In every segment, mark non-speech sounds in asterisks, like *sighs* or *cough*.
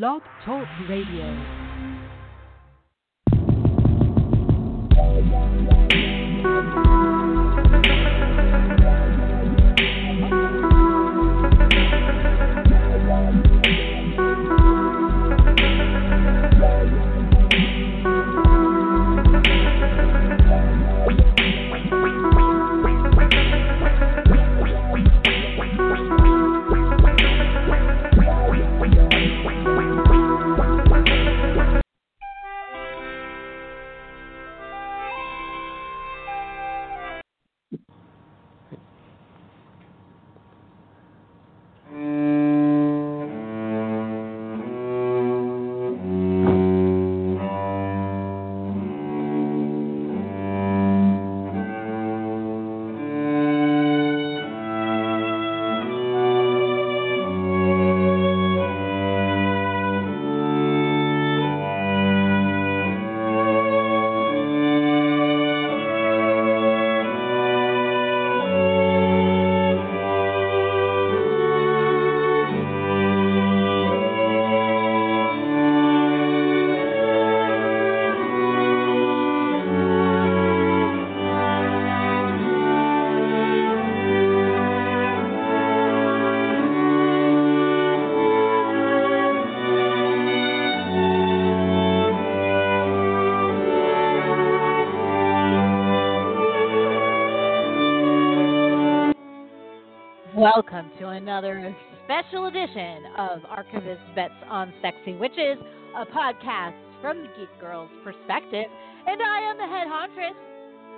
Blog Talk Radio. *laughs* to another special edition of Archivist Bets on Sexy Witches, a podcast from the Geek Girl's perspective. And I am the head hauntress,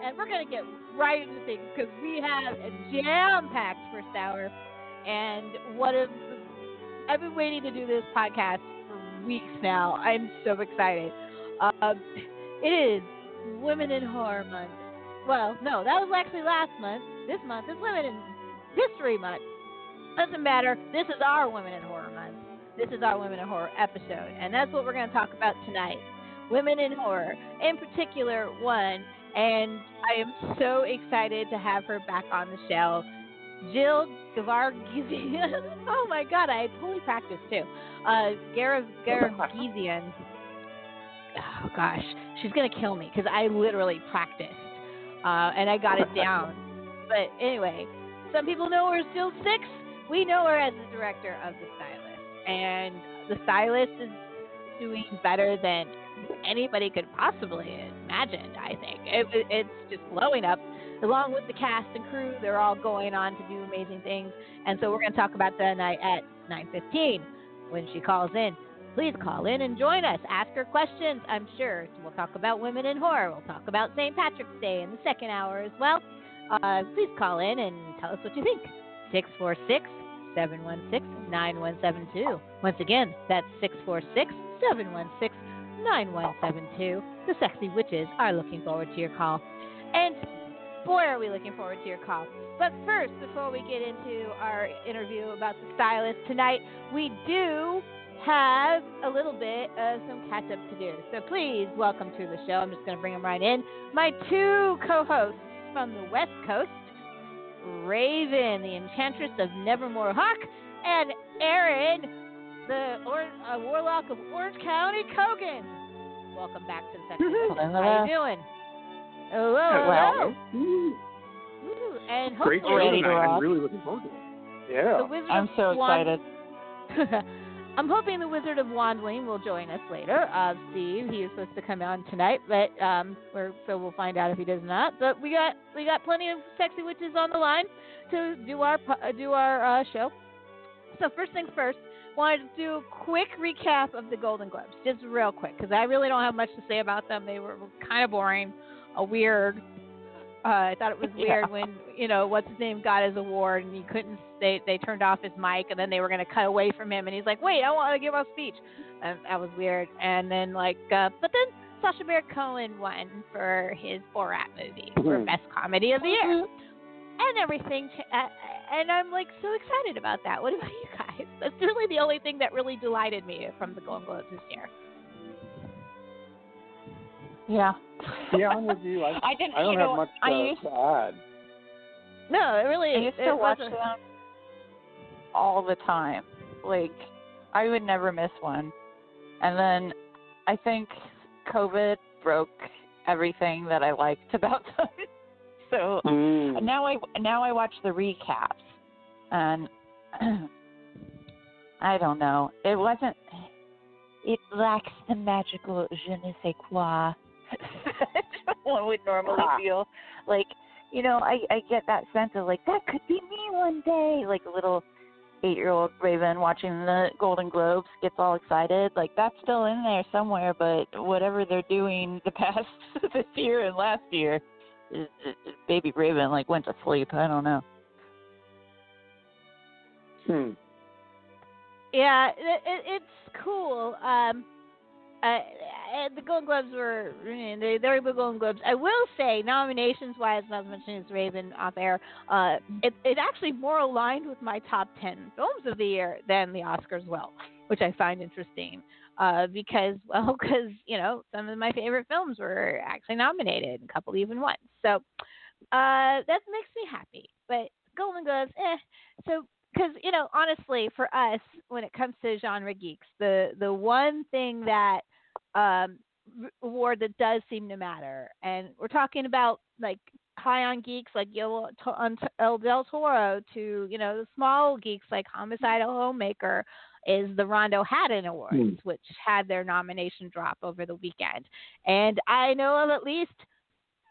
and we're going to get right into things because we have a jam packed first hour. And what I've been waiting to do this podcast for weeks now. I'm so excited. Uh, it is Women in Horror Month. Well, no, that was actually last month. This month is Women in History Month. Doesn't matter. This is our Women in Horror Month. This is our Women in Horror episode, and that's what we're going to talk about tonight. Women in horror, in particular, one, and I am so excited to have her back on the show. Jill Gavargizian. *laughs* oh my God, I totally practiced too. Uh, Gavargizian. Oh gosh, she's gonna kill me because I literally practiced uh, and I got it down. *laughs* but anyway, some people know her as Jill Six. We know her as the director of The Stylist. And The Stylist is doing better than anybody could possibly imagine, I think. It, it's just blowing up. Along with the cast and crew, they're all going on to do amazing things. And so we're going to talk about that tonight at 9.15 when she calls in. Please call in and join us. Ask her questions, I'm sure. We'll talk about women in horror. We'll talk about St. Patrick's Day in the second hour as well uh, please call in and tell us what you think. 646 716 9172. Once again, that's 646 716 9172. The Sexy Witches are looking forward to your call. And boy, are we looking forward to your call. But first, before we get into our interview about the stylist tonight, we do have a little bit of some catch up to do. So please welcome to the show. I'm just going to bring them right in. My two co hosts from the West Coast, Raven, the Enchantress of Nevermore Hawk, and Aaron, the or- uh, Warlock of Orange County, Kogan. Welcome back to the section. Hello, How are you doing? Hello, Well, hello. And Great show hopefully, tonight. rock. I'm really looking forward to it. Yeah. I'm so excited. *laughs* I'm hoping the Wizard of Wandling will join us later. Uh, Steve, he is supposed to come on tonight, but um, we're, so we'll find out if he does not. But we got we got plenty of sexy witches on the line to do our uh, do our uh, show. So first things first, wanted to do a quick recap of the Golden Globes, just real quick, because I really don't have much to say about them. They were kind of boring, a weird. Uh, I thought it was *laughs* Yeah. weird when you know what's his name got his award and he couldn't. They they turned off his mic and then they were going to cut away from him and he's like, "Wait, I want to give a speech." And that was weird. And then like, uh, but then Sacha Baron Cohen won for his Borat movie for Mhm. best comedy of the year and everything. Uh, and I'm like so excited about that. What about *laughs* you guys? That's really the only thing that really delighted me from the Golden Globes this year. Yeah. Yeah, I'm with you. I, *laughs* I didn't. I don't you have know, much I uh, used, to add. No, it really I used it to watch wasn't- them all the time. Like, I would never miss one. And then I think COVID broke everything that I liked *laughs* about them. so Mm. now I now I watch the recaps, and *clears throat* I don't know. It wasn't. It lacks the magical je ne sais quoi that *laughs* one would normally Ah. feel. Like you know, I I get that sense of like that could be me one day. Like a little eight year old Raven watching the Golden Globes gets all excited. Like that's still in there somewhere, but whatever they're doing the past *laughs* this year and last year, is- is- baby Raven like went to sleep. I don't know. Hmm. Yeah, it, it, it's cool. Um, uh, the Golden Globes were mm, they they were Golden Globes. I will say, nominations wise, not mentioning this Raven off air. Uh, it it actually more aligned with my top ten films of the year than the Oscars will, which I find interesting. Uh, because *laughs* well, because you know some of my favorite films were actually nominated, a couple even won. So uh, that makes me happy. But Golden Globes, eh. So because you know honestly for us when it comes to genre geeks the the one thing that um award that does seem to matter and we're talking about like high on geeks like Guillermo to- on T- El Del Toro to you know the small geeks like Homicidal Homemaker is the Rondo Hatton Awards Hmm. which had their nomination drop over the weekend and I know of at least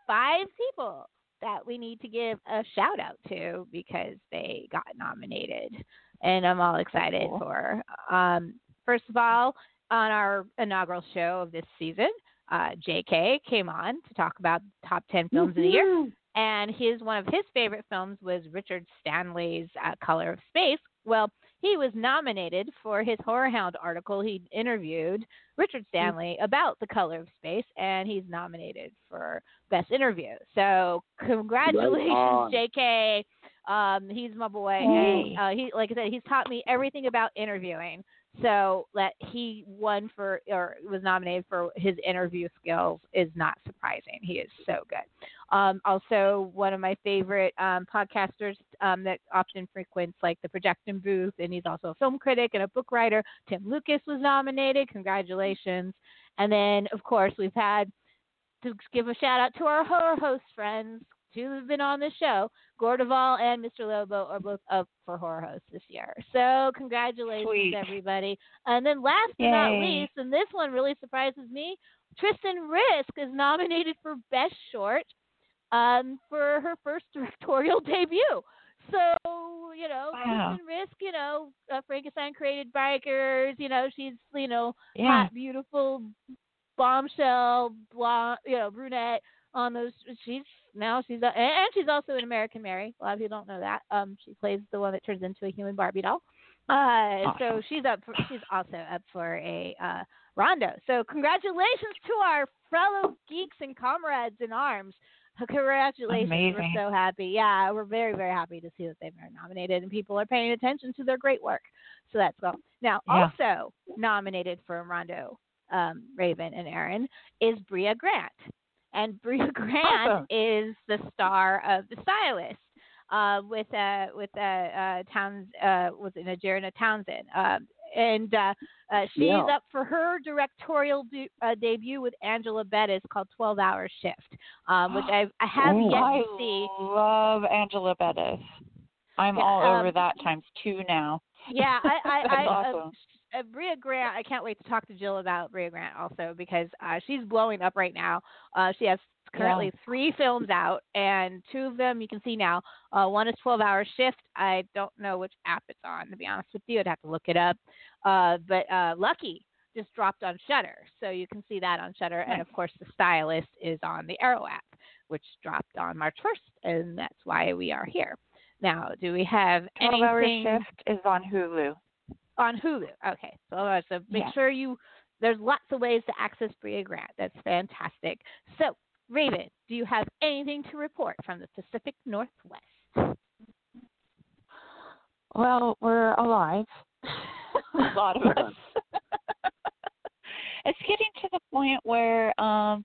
five people that we need to give a shout out to because they got nominated, and I'm all excited Cool. for. Um, first of all, on our inaugural show of this season, uh, J.K. came on to talk about top ten films of the year, and his one of his favorite films was Richard Stanley's uh, Color of Space. Well, he was nominated for his Horror Hound article. He interviewed Richard Stanley about The Color of Space, and he's nominated for Best Interview. So congratulations, on. J.K. Um, he's my boy. And, uh, he, like I said, he's taught me everything about interviewing. So that he won for or was nominated for his interview skills is not surprising. He is so good. Um, also, one of my favorite um, podcasters um, that often frequents like the Projection booth, and he's also a film critic and a book writer. Tim Lucas was nominated. Congratulations! And then, of course, we've had to give a shout out to our horror host friends who have been on this show. Gore de Vol and Mr. Lobo are both up for horror hosts this year. So congratulations, Sweet. everybody. And then last but not least, and this one really surprises me, Tristan Risk is nominated for Best Short um, for her first *laughs* directorial debut. So, you know, Wow. Tristan Risk, you know, uh, Frankenstein created bikers, you know, she's, you know, Yeah. hot, beautiful bombshell, blonde, you know, brunette on those. She's now she's a, and she's also an American Mary. A lot of people don't know that. Um, she plays the one that turns into a human Barbie doll. Uh, so she's up. For, she's also up for a uh, Rondo. So congratulations to our fellow geeks and comrades in arms. Congratulations! Amazing. We're so happy. Yeah, we're very very happy to see that they've been nominated and people are paying attention to their great work. So that's cool. Now Yeah. also nominated for a Rondo um, Raven and Aaron is Brea Grant. And Brea *laughs* Grant Awesome. is the star of The Stylist uh, with uh, with uh, uh, Towns uh, was it Najarina Townsend. Um, and uh, uh, she's Yeah. up for her directorial de- uh, debut with Angela Bettis called 12 Hour Shift, um, which I've, I have Ooh. yet I to see. love Angela Bettis. I'm Yeah, all um, over that times two now. Yeah, I, I, *laughs* That's I uh, awesome. Uh, Brea Grant. I can't wait to talk to Jill about Brea Grant also because uh, she's blowing up right now. Uh, she has currently three films out, and two of them you can see now. Uh, one is 12 Hour Shift. I don't know which app it's on to be honest with you. I'd have to look it up. Uh, but uh, Lucky just dropped on Shudder, so you can see that on Shudder. And of course, The Stylist is on the Arrow app, which dropped on March 1st, and that's why we are here. Now, do we have 12 hour anything? shift is on Hulu. On Hulu. Okay, so uh, so make Yeah. sure you. There's lots of ways to access Brea Grant. That's fantastic. So, Raven, do you have anything to report from the Pacific Northwest? Well, we're alive. *laughs* a lot of us. *laughs* it's getting to the point where um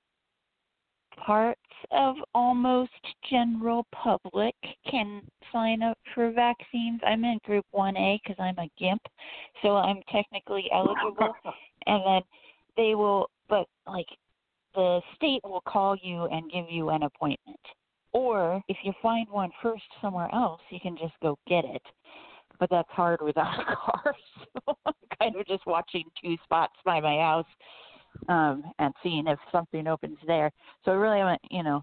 parts of almost general public can sign up for vaccines. I'm in group 1A cuz I'm a gimp, so I'm technically eligible *laughs* and then they will, but like the state will call you and give you an appointment. Or if you find one first somewhere else, you can just go get it. But that's hard without *laughs* a car. *laughs* So I'm kind of just watching two spots by my house um, and seeing if something opens there. So I really haven't, you know,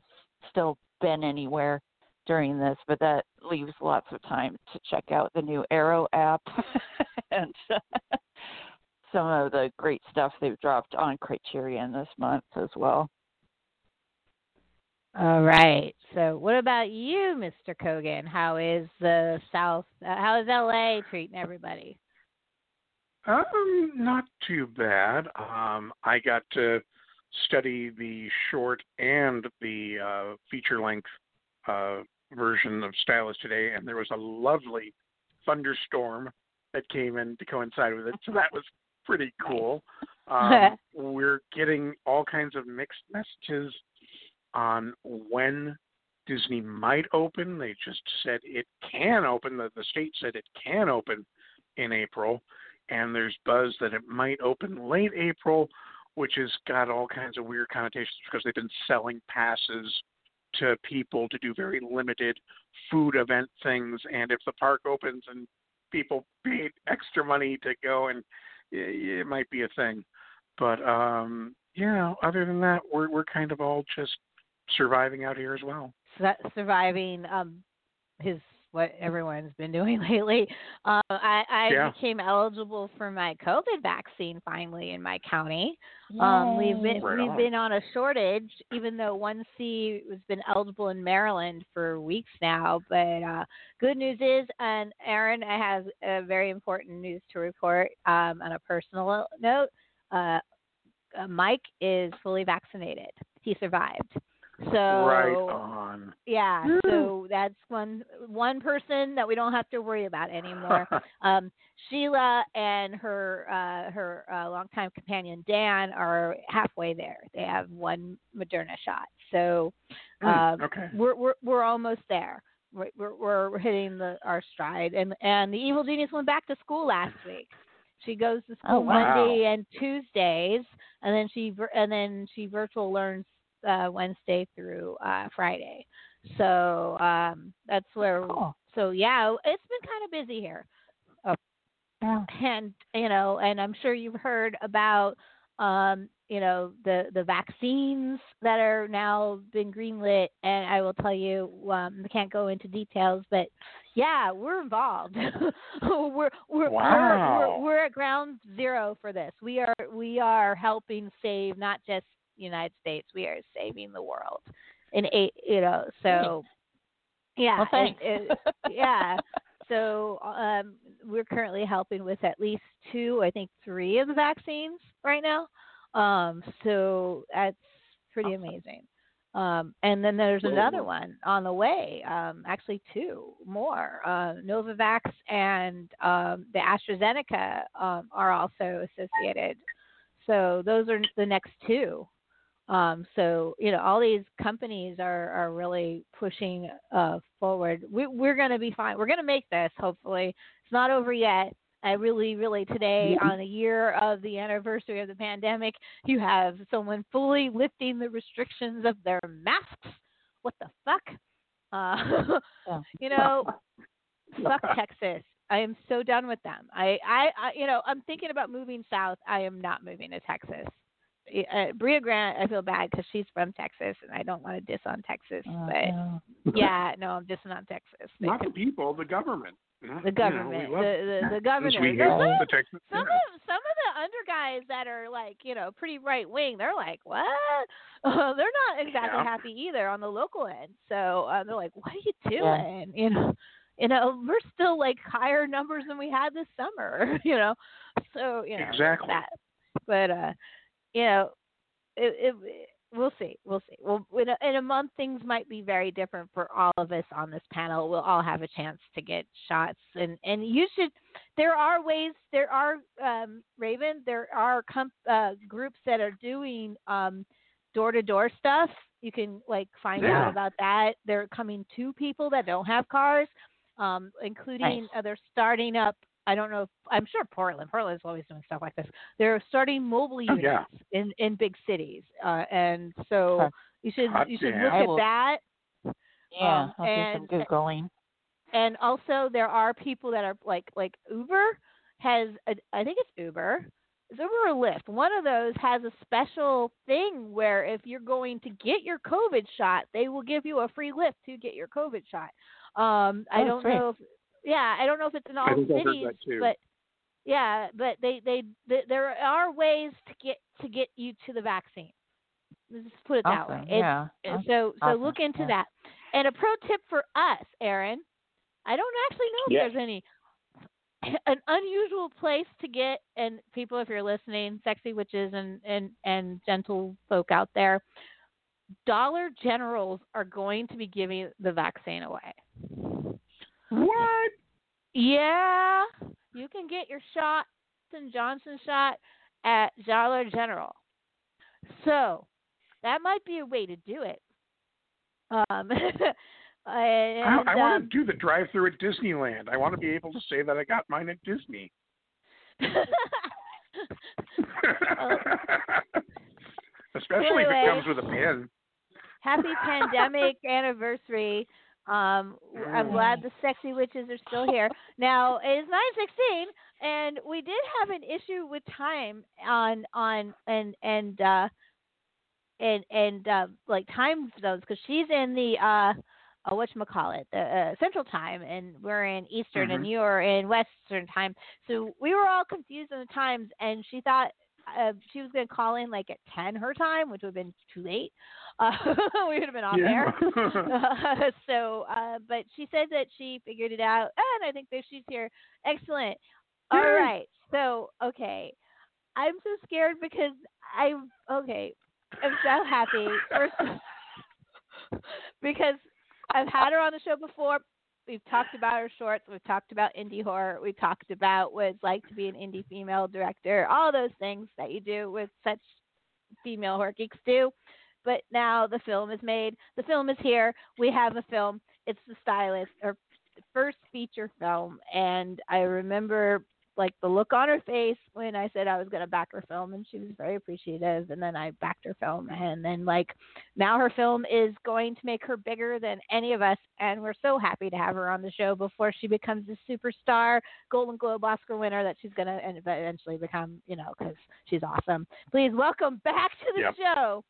still been anywhere during this, but that leaves lots of time to check out the new Arrow app *laughs* and *laughs* some of the great stuff they've dropped on Criterion this month as well. All right. So, what about you, Mr. Kogan? How is the South? Uh, how is LA treating everybody? Um, not too bad. Um, I got to study the short and the uh, feature length uh, version of Stylist today, and there was a lovely thunderstorm that came in to coincide with it. So that was pretty cool. Um, *laughs* we're getting all kinds of mixed messages on when Disney might open. They just said it can open. The, the state said it can open in April, and there's buzz that it might open late April, which has got all kinds of weird connotations because they've been selling passes to people to do very limited food event things. And if the park opens and people paid extra money to go, and it, might be a thing. But um, yeah, other than that, we're we're kind of all just surviving out here as well. Surviving um, his what everyone's been *laughs* doing lately. Uh, I, I yeah. became eligible for my COVID vaccine finally in my county. Um, we've been right we've on. been on a shortage, even though one C has been eligible in Maryland for weeks now. But uh, good news is, and Aaron has a very important news to report um, on a personal note. Uh, uh, Mike is fully vaccinated. He survived. So right on. yeah, so that's one one person that we don't have to worry about anymore. *laughs* um, Sheila and her uh, her uh, longtime companion Dan are halfway there. They have one Moderna shot, so Mm, uh, okay. we're we're we're almost there. We're we're, we're hitting the our stride, and and the evil genius went back to school last week. She goes to school Oh, wow. Monday and Tuesdays, and then she and then she virtual learns uh, Wednesday through uh, Friday. So um, that's where. Cool. So yeah, it's been kind of busy here, Yeah. and you know, and I'm sure you've heard about um, you know the the vaccines that are now been greenlit, and I will tell you, um, I can't go into details, but yeah, we're involved. *laughs* we're we're, Wow. we're we're we're at ground zero for this. We are we are helping save not just United States, we are saving the world. In eight, you know, so yeah, Well, and thanks. it- yeah. So um, we're currently helping with at least two, I think three of the vaccines right now. Um, so that's pretty amazing. Um, and then there's another one on the way, um, actually two more. Uh, Novavax and um, the AstraZeneca um, are also associated. So those are the next two. Um, so you know, all these companies are are really pushing uh, forward. We, we're going to be fine. We're going to make this. Hopefully, it's not over yet. I really, really today on the year of the anniversary of the pandemic, you have someone fully lifting the restrictions of their masks. What the fuck? Uh, *laughs* you know, *laughs* fuck Texas. I am so done with them. I, I, I, you know, I'm thinking about moving south. I am not moving to Texas. Uh, Brea Grant, I feel bad because she's from Texas, and I don't want to diss on Texas, Oh, but no. *laughs* yeah, no, I'm dissing on Texas. They Not the people, the government. Not- the you know, government, the, the the Texas, governor. We There's hate some, the Texas. some yeah. of some of the under guys that are like you know pretty right wing. They're like, what? Uh, *laughs* they're not exactly Yeah. happy either on the local end. So uh, they're like, what are you Yeah. doing? You know, you know, we're still like higher numbers than we had this summer. *laughs* You know, so you know Exactly. that. But uh, you know, it, it, we'll see. We'll see. Well, in a, in a month, things might be very different for all of us on this panel. We'll all have a chance to get shots, and and you should. There are ways. There are um, Raven. There are com- uh, groups that are doing um, door-to-door stuff. You can like find Yeah. out about that. They're coming to people that don't have cars, um, including Nice. uh, they're starting up I don't know if I'm sure Portland. Portland's always doing stuff like this. They're starting mobile Oh, units yeah. in in big cities, uh, and so you should Hot you should damn. look at will- that. Yeah, Um, I'll do some and- googling. And also, there are people that are like like Uber has a, I think it's Uber. It's Uber or Lyft. One of those has a special thing where if you're going to get your COVID shot, they will give you a free lift to get your COVID shot. Um, I Oh, don't sweet. know if yeah, I don't know if it's in all I think I heard cities, that too. but yeah, but they, they they there are ways to get to get you to the vaccine. Let's just put it that way. It's- Yeah. Awesome. so so Awesome. look into Yeah. that. And a pro tip for us, Aaron, I don't actually know if Yes. there's any *clears throat* an unusual place to get and people if you're listening, sexy witches and and and gentle folk out there, Dollar Generals are going to be giving the vaccine away. What? Yeah, you can get your shot, Johnson Johnson shot at Dollar General. So that might be a way to do it. Um, *laughs* I, and, I want um, to do the drive-through at Disneyland. I want to be able to say that I got mine at Disney. *laughs* *laughs* Especially if it comes with a pin. happy pandemic anniversary. Um, I'm glad the sexy witches are still here. *laughs* Now it is 9:16, and we did have an issue with time on on and and uh and and uh, like time zones because she's in the uh uh, what you call it the uh, central time and we're in eastern and Mhm. you're in western time so we were all confused on the times and she thought uh, she was going to call in like at 10 her time which would have been too late. *laughs* Uh, we would have been off air. *laughs* Uh, *laughs* so uh, but she said that she figured it out and i think that she's here. Excellent. All Yay. right. So okay. I'm so scared because I'm okay i'm so happy. First because I've had her on the show before. We've talked about her shorts. We've talked about indie horror. We talked about what it's like to be an indie female director. All those things that you do with such female horror geeks do. But now the film is made. The film is here. We have a film. It's the stylist or first feature film, and I remember like the look on her face when I said I was going to back her film, and she was very appreciative. And then I backed her film, and then like now her film is going to make her bigger than any of us, and we're so happy to have her on the show before she becomes a superstar, Golden Globe Oscar winner that she's going to eventually become, you know, because she's awesome. Please welcome back to the Yep. show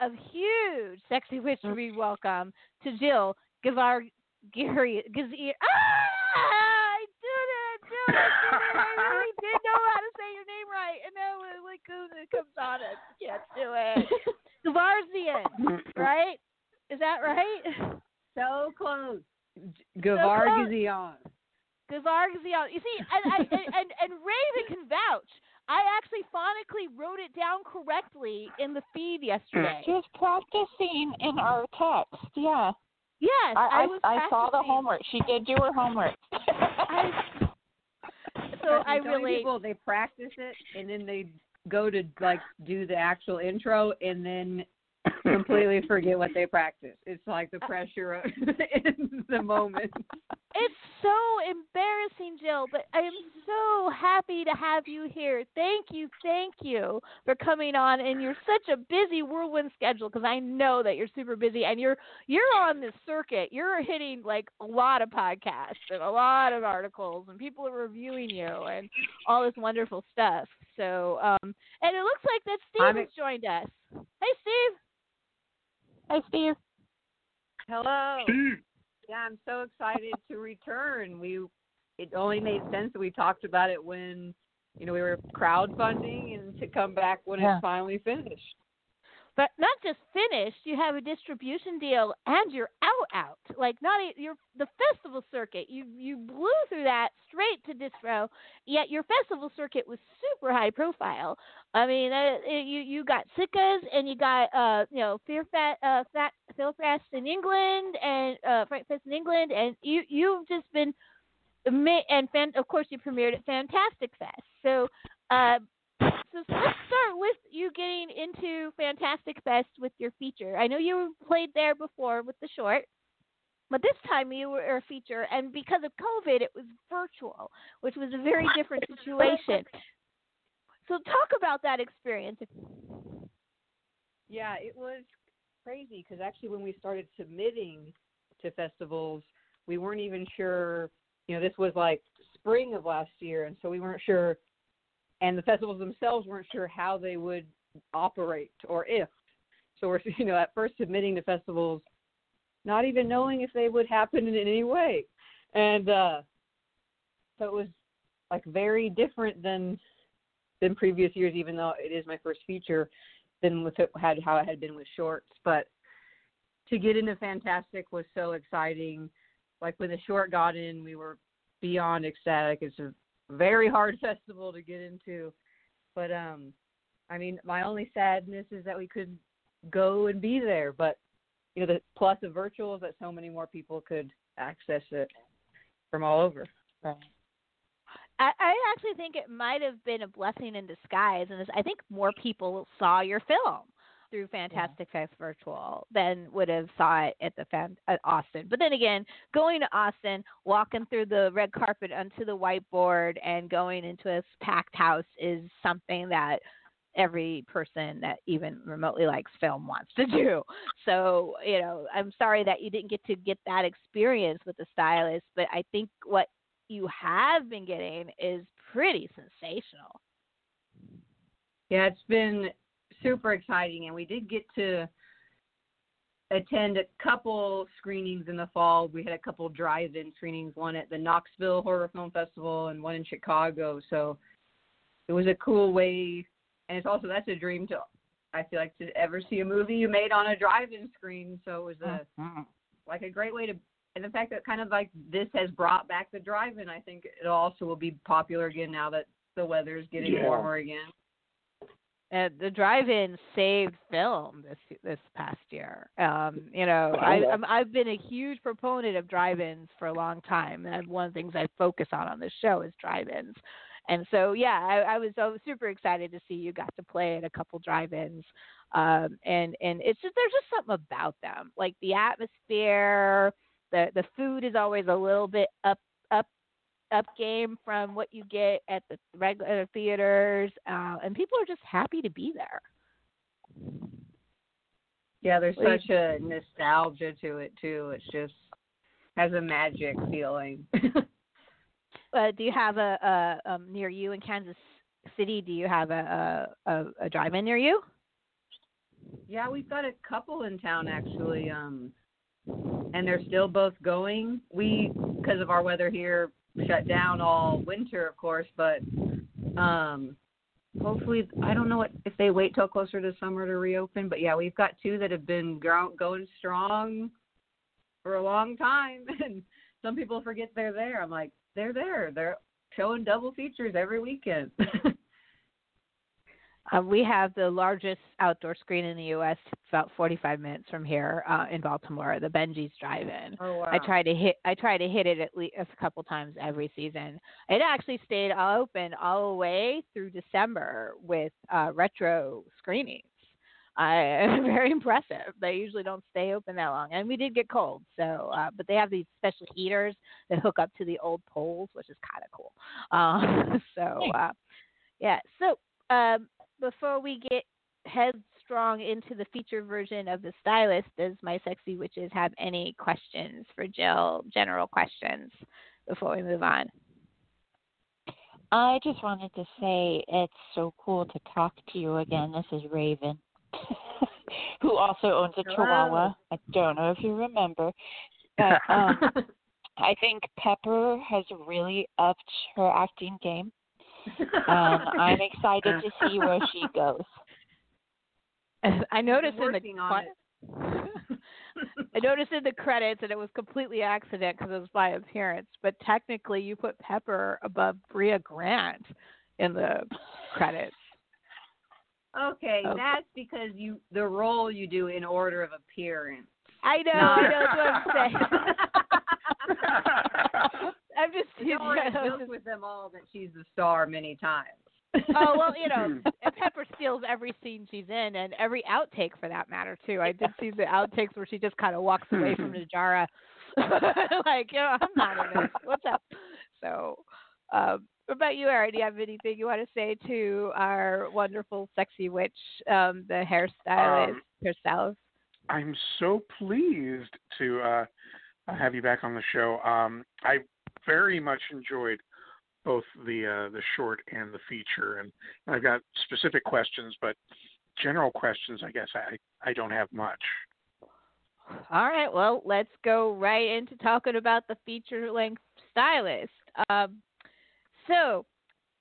a huge sexy witch we welcome to Jill Gavar Gary. Ah, I did it, dude! I did it! Really did know how to say your name right, and now it like goes it comes on it. Can't do it. *laughs* Gavarzian, right? Is that right? So close. close. Gevargizian. Gavarzian. You see, and, and, and, and, and Raven can vouch. I actually phonically wrote it down correctly in the feed yesterday. She was practicing in our text. Yeah. Yes, I I, was I saw the homework. She did do her homework. I, so I really people they practice it and then they go to like do the actual intro and then completely *laughs* forget what they practiced. It's like the pressure of *laughs* in the moment. it's so embarrassing, Jill, but I am so happy to have you here. Thank you, thank you for coming on. And you're such a busy whirlwind schedule because I know that you're super busy and you're you're on this circuit. You're hitting like a lot of podcasts and a lot of articles, and people are reviewing you and all this wonderful stuff. So, um, and it looks like that Steve I'm has joined us. Hey, Steve. Hi, Steve. Hello. Steve. Yeah, I'm so excited to return. We it only made sense that we talked about it when you know we were crowdfunding and to come back when Yeah. it's finally finished. But not just finished you have a distribution deal and you're out out. Like not e- you're the festival circuit you you blew through that straight to distro yet your festival circuit was super high profile. I mean uh, you you got sickas and you got uh you know fear fest uh fat Phil Fest in england and uh fright fest in england and you you've just been and fan- of course you premiered at fantastic fest. So uh so let's start with you getting into Fantastic Fest with your feature. I know you played there before with the short. But this time you were a feature, and because of COVID, it was virtual, which was a very different situation. So talk about that experience. Yeah, it was crazy because actually when we started submitting to festivals, we weren't even sure. You know, this was like spring of last year, and so we weren't sure, and the festivals themselves weren't sure how they would operate or if. So we're *laughs* you know at first submitting to festivals, not even knowing if they would happen in any way, and uh, so it was like very different than than previous years, even though it is my first feature than with it had how it had been with shorts. But to get into Fantastic was so exciting. Like when the short got in, we were beyond ecstatic. It's a very hard *laughs* festival to get into. But um I mean my only sadness is that we couldn't go and be there. But you know, the plus of virtual is that so many more people could access it from all over. Right. I, I actually think it might have been a blessing in disguise, and I think more people saw your film through Fantastic yeah. Fest Virtual than would have saw it at the fan, at Austin. But then again, going to Austin, walking through the red carpet onto the whiteboard, and going into a packed house is something that every person that even remotely likes film wants to *laughs* do. So, you know, I'm sorry that you didn't get to get that experience with the stylist, but I think what you have been getting is pretty sensational. Yeah, it's been super exciting, and we did get to attend a couple screenings in the fall. We had a couple drive-in screenings, one at the Knoxville Horror Film Festival and one in Chicago. So it was a cool way, and it's also that's a dream to I feel like to ever see a movie you made on a drive-in screen. So it was a mm-hmm. like a great way to and the fact that kind of like this has brought back the drive-in, I think it also will be popular again now that the weather is getting yeah. warmer again. And the drive-in saved film this this past year. Um, you know, I, I've been a huge proponent of drive-ins for a long time, and one of the things I focus on on this show is drive-ins. And so, yeah, I, I was I was super excited to see you got to play at a couple drive-ins, um, and and it's just there's just something about them, like the atmosphere the the food is always a little bit up up game from what you get at the regular theaters, uh, and people are just happy to be there. Yeah, there's such a nostalgia to it too. It's just has a magic feeling. *laughs* uh, do you have a, a um, near you in Kansas City? Do you have a a, a drive-in near you? Yeah, we've got a couple in town actually. Um, and they're still both going. We, because of our weather here, shut down all winter, of course, but um, hopefully, I don't know what if they wait till closer to summer to reopen. But yeah, we've got two that have been going strong for a long time, *laughs* and some people forget they're there. I'm like, they're there. They're showing double features every weekend. *laughs* Uh, we have the largest outdoor screen in the U.S. about 45 minutes from here uh, in Baltimore, the Bengies Drive-In. Oh, wow. I try to hit I try to hit it at least a couple times every season. It actually stayed open all the way through December with uh, retro screenings. Uh, *laughs* very impressive. They usually don't stay open that long, and we did get cold. So, uh, but they have these special heaters that hook up to the old poles, which is kind of cool. Uh, *laughs* so, uh, yeah. So, um, before we get headstrong into the feature version of the stylist, does my sexy witches have any questions for Jill? General questions before we move on. I just wanted to say it's so cool to talk to you again. This is Raven, *laughs* who also owns a Chihuahua. I don't know if you remember, but um, *laughs* I think Pepper has really upped her acting game Um, and *laughs* I'm excited to see where she goes. I noticed in the *laughs* I noticed in the credits, and it was completely accident because it was by appearance. But technically, you put Pepper above Brea Grant in the credits. Okay, okay, that's because you the role you do in order of appearance. I know, I know what I'm saying. *laughs* I'm just you know, joked with them all that she's the star many times. oh well, you know, *laughs* Pepper steals every scene she's in, and every outtake for that matter too. I did see the outtakes where she just kind of walks away from *laughs* Najarra *laughs* like, you know, I'm not in this. What's up? So, um, what about you, Erin? Do you have anything you want to say to our wonderful, sexy witch, um, the hairstylist, Um, hairstylist? I'm so pleased to uh, have you back on the show. Um, I very much enjoyed both the uh, the short and the feature, and I've got specific questions, but general questions, I guess I I don't have much. All right, well, let's go right into talking about the feature length stylist. Um, so,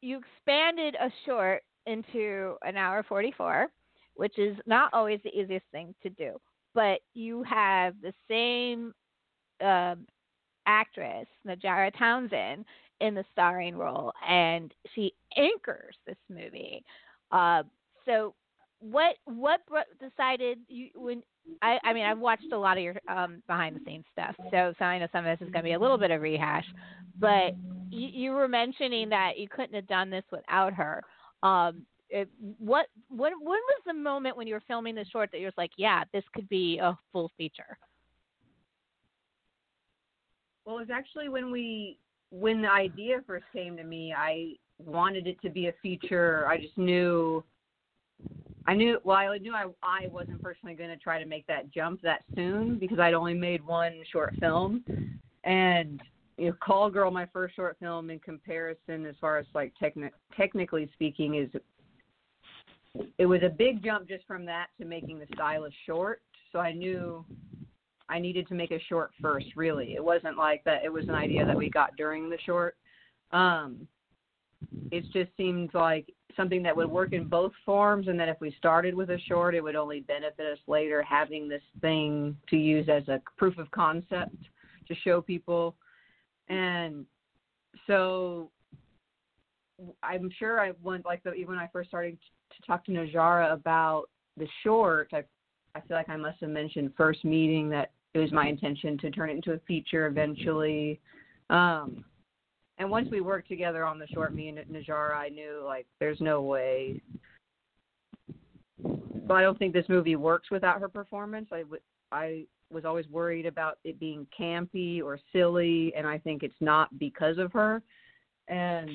you expanded a short into an hour 44, which is not always the easiest thing to do, but you have the same um, actress, Najarra Townsend, in the starring role, and she anchors this movie. Uh, so, what what decided you when I, I mean, I've watched a lot of your um, behind the scenes stuff, so, so I know some of this is going to be a little bit of rehash. But you, you were mentioning that you couldn't have done this without her. Um, it, what when when was the moment when you were filming the short that you was like, yeah, this could be a full feature? Well, it was actually when we when the idea first came to me, I wanted it to be a feature. I just knew I knew well, I knew I I wasn't personally going to try to make that jump that soon because I'd only made one short film, and you know, Call Girl, my first short film, in comparison, as far as like techni- technically speaking, is it was a big jump just from that to making the stylist short. So I knew I needed to make a short first. Really, it wasn't like that. It was an idea that we got during the short. Um, it just seemed like something that would work in both forms and that if we started with a short it would only benefit us later having this thing to use as a proof of concept to show people and so i'm sure i went like the, even when i first started to talk to najarra about the short i i feel like i must have mentioned first meeting that it was my intention to turn it into a feature eventually um and once we worked together on the short, me and Najarra, I knew like there's no way. But I don't think this movie works without her performance. I w- I was always worried about it being campy or silly, and I think it's not because of her. And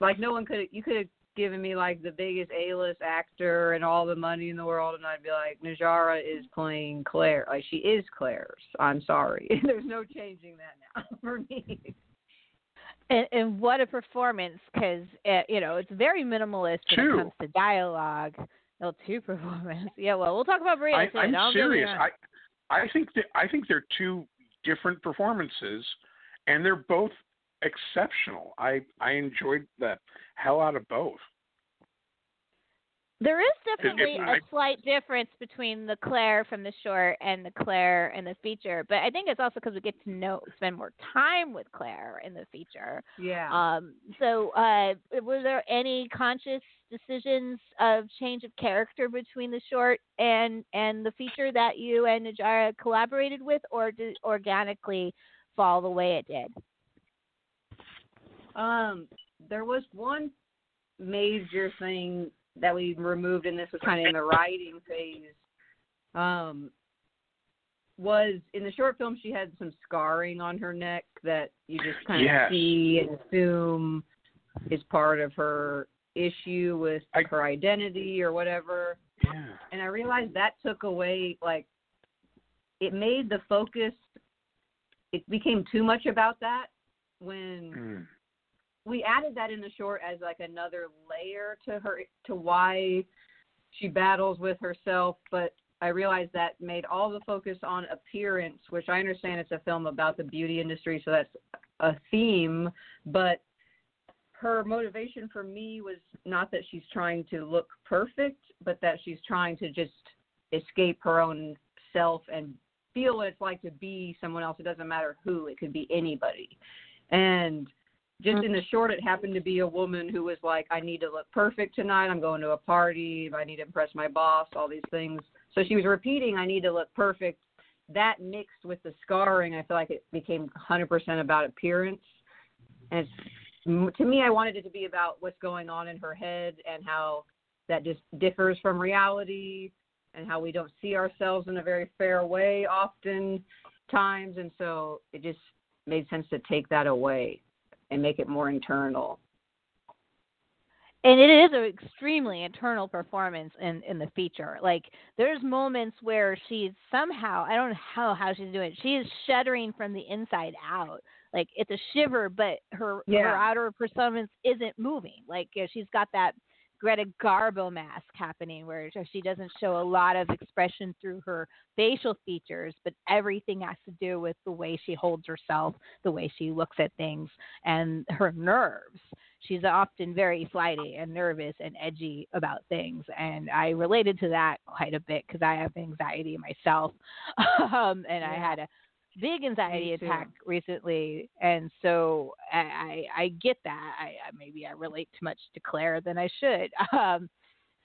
like no one could you could have given me like the biggest A-list actor and all the money in the world, and I'd be like, Najarra is playing Claire. Like she is Claire's. I'm sorry. *laughs* There's no changing that now *laughs* for me. And, and what a performance! Because uh, you know it's very minimalist when Two. it comes to dialogue. No, two *laughs* performance. Yeah, well, we'll talk about Brea I, too. I'm Don't serious. I I think that I think they're two different performances, and they're both exceptional. I I enjoyed the hell out of both. There is If- if definitely I- a slight difference between the Claire from the short and the Claire in the feature, but I think it's also because we get to know spend more time with Claire in the feature. Yeah. Um, so, uh, were there any conscious decisions of change of character between the short and and the feature that you and Najarra collaborated with, or did organically fall the way it did? Um, there was one major thing that we removed, and this was kind of in the writing phase. Um, was in the short film she had some scarring on her neck that you just kind of see and assume is part of her issue with I- her identity or whatever Yeah. and I realized that took away like it made the focus it became too much about that when Mm. We added that in the short as like another layer to her to why she battles with herself but I realized that made all the focus on appearance which I understand it's a film about the beauty industry so that's a theme but her motivation for me was not that she's trying to look perfect but that she's trying to just escape her own self and feel what it's like to be someone else. It doesn't matter who it could be anybody. And just mm-hmm. in the short it happened to be a woman who was like i need to look perfect tonight. I'm going to a party. I need to impress my boss all these things. So she was repeating i need to look perfect. That mixed with the scarring i feel like it became 100% about appearance. And to me i wanted it to be about what's going on in her head and how that just differs from reality and how we don't see ourselves in a very fair way often times, and so it just made sense to take that away and make it more internal. and it is an extremely internal performance in in the feature. Like there's moments where she's somehow I don't know how how she's doing it. She is shuddering from the inside out. Like it's a shiver, but her Yeah. her outer performance isn't moving. Like you know, she's got that Greta Garbo mask happening where she doesn't show a lot of expression through her facial features, but everything has to do with the way she holds herself, the way she looks at things, and her nerves. She's often very flighty and nervous and edgy about things and i related to that quite a bit because i have anxiety myself. *laughs* Um, and i had a big anxiety attack recently and so i i, I get that I, I maybe i relate too much to claire than i should *laughs* um,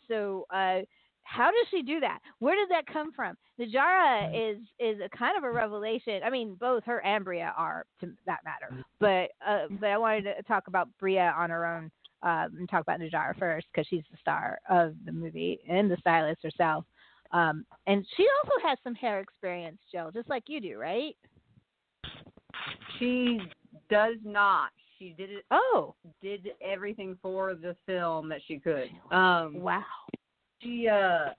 so uh how does she do that? Where did that come from? Najarra is is a kind of a revelation. I mean, both her and Brea are, to that matter. But uh, but I wanted to talk about Brea on her own um, and talk about Najarra first because she's the star of the movie and the stylist herself. Um, and she also has some hair experience, Jill, just like you do, right? She does not. She did it. Oh, Did everything for the film that she could. Um, wow. she uh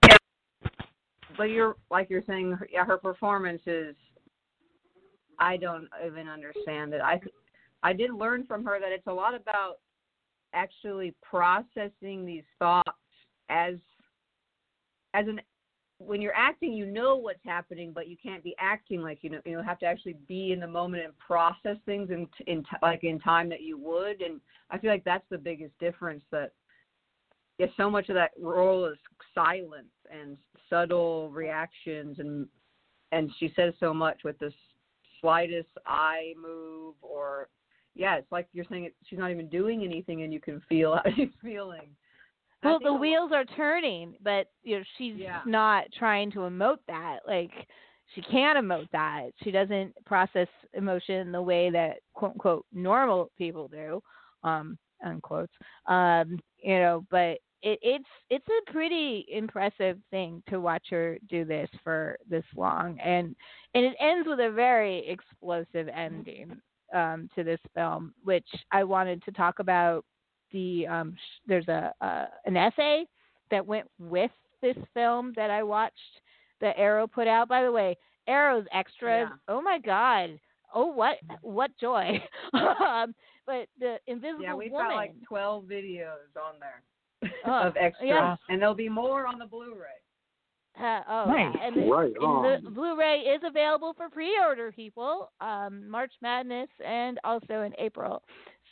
but you're like you're saying her, yeah her performance is i don't even understand it i i did learn from her that it's a lot about actually processing these thoughts as as an when you're acting you know what's happening but you can't be acting like you know you have to actually be in the moment and process things in in like in time that you would and i feel like that's the biggest difference that yeah, so much of that role is silence and subtle reactions and and she says so much with the slightest eye move or yeah, it's like you're saying it, she's not even doing anything and you can feel how *laughs* she's feeling. Well, the wheels are turning, but you know she's Yeah. not trying to emote that. Like she can't emote that. She doesn't process emotion the way that quote unquote normal people do, um, unquote. Um, you know, but it, it's it's a pretty impressive thing to watch her do this for this long, and and it ends with a very explosive ending um, to this film, which I wanted to talk about the um sh- there's a uh, an essay that went with this film that I watched that Arrow put out. By the way, Arrow's extras. Yeah. Oh my god. Oh what what joy. *laughs* um, but the Invisible yeah, we've Woman. got like 12 videos on there *laughs* Oh, of extras, yeah. and there'll be more on the Blu-ray. Uh, oh, Nice. and, the, Right and the Blu-ray is available for pre-order, people. Um, March Madness and also in April.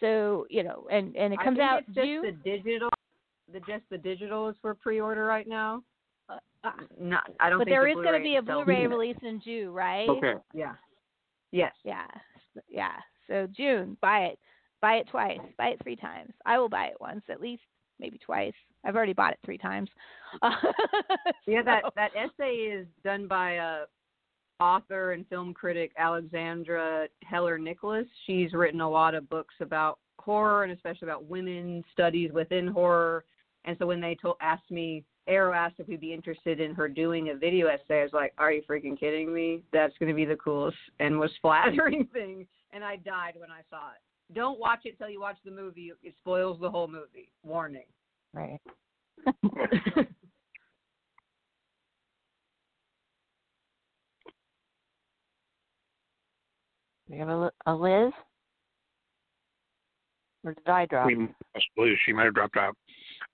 So you know, and and it I comes think out it's just June. the digital. The just the digital is for pre-order right now. Uh, uh, Not, I don't but think there the is going to be a Blu-ray release in June, right? Okay. Yeah. Yes. Yeah, yeah. So June, buy it, buy it twice, buy it three times. I will buy it once, at least, maybe twice. I've already bought it three times. *laughs* Yeah, that So- that essay is done by uh, author and film critic Alexandra Heller Nicholas. She's written a lot of books about horror and especially about women studies within horror. And so when they told asked me, Arrow asked if we'd be interested in her doing a video essay, I was like, "Are you freaking kidding me? That's going to be the coolest and most *laughs* flattering thing." And I died when I saw it. Don't watch it till you watch the movie. It spoils the whole movie. Warning. Right. *laughs* *laughs* Do you have a, a Liz? Or did I drop? We possibly she might have dropped out.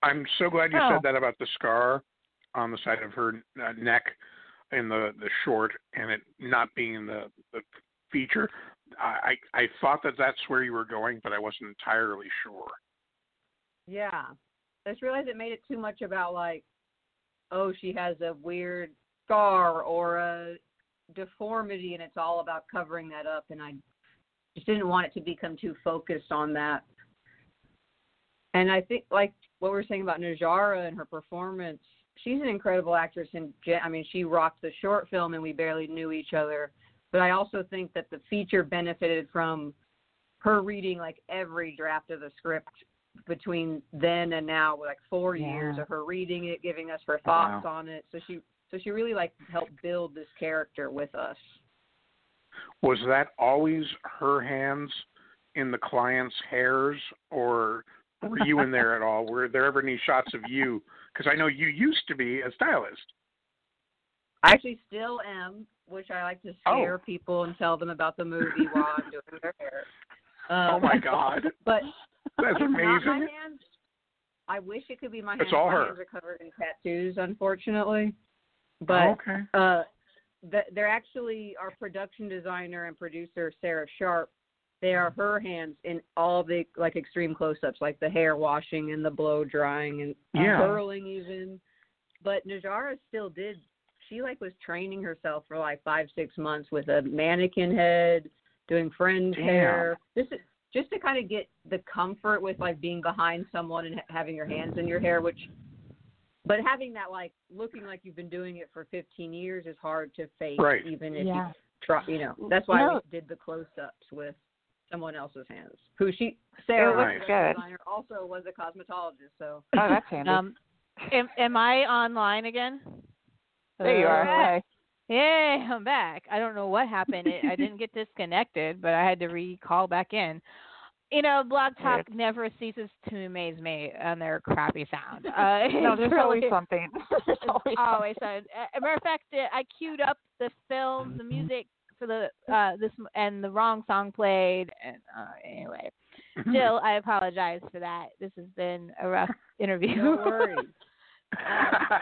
I'm so glad you Oh. said that about the scar on the side of her uh, neck in the the short, and it not being in the the feature. I I I thought that that's where you were going, but I wasn't entirely sure. Yeah. I just realized it made it too much about like, oh, she has a weird scar or a deformity and it's all about covering that up and I just didn't want it to become too focused on that. And I think like what we are saying about Najarra and her performance, she's an incredible actress and I mean she rocked the short film and we barely knew each other. But I also think that the feature benefited from her reading like every draft of the script between then and now like four Yeah. years of her reading it giving us her Oh, wow. thoughts on it so she so she really like helped build this character with us was that always her hands in the client's hairs, or were you in there at all? Were there ever any shots of you? Because I know you used to be a stylist. I actually still am, which I like to scare Oh. people and tell them about the movie while I'm doing their hair. Um, oh my God, *laughs* But that's it's not my amazing. hands. I wish it could be my It's hands. all my her. hands are covered in tattoos, unfortunately. But okay. uh, the, they're actually our production designer and producer Sarah Sharp. They are her hands in all the like extreme close-ups, like the hair washing and the blow drying and Yeah. curling even. But Najarra still did. She like was training herself for like five six months with a mannequin head, doing friend Damn. hair. Just to, just to kind of get the comfort with like being behind someone and ha- having your hands in your hair, which but having that like looking like you've been doing it for 15 years is hard to fake Right. even if Yeah. you try you know that's why No. we did the close-ups with someone else's hands who she sarah looks the good. designer also was a cosmetologist so Oh, that's handy. *laughs* Um, am, am I online again? there you are. Hey. Yay, I'm back. I don't know what happened. It, I didn't get disconnected, but I had to recall back in. You know, Blog Talk Weird. never ceases to amaze me on their crappy sound. *laughs* Uh, No, there's really- *laughs* always something. there's always always. A matter of fact, uh, I queued up the film, the music for the uh this and the wrong song played. And uh, anyway, still, *laughs* I apologize for that. This has been a rough interview. no worries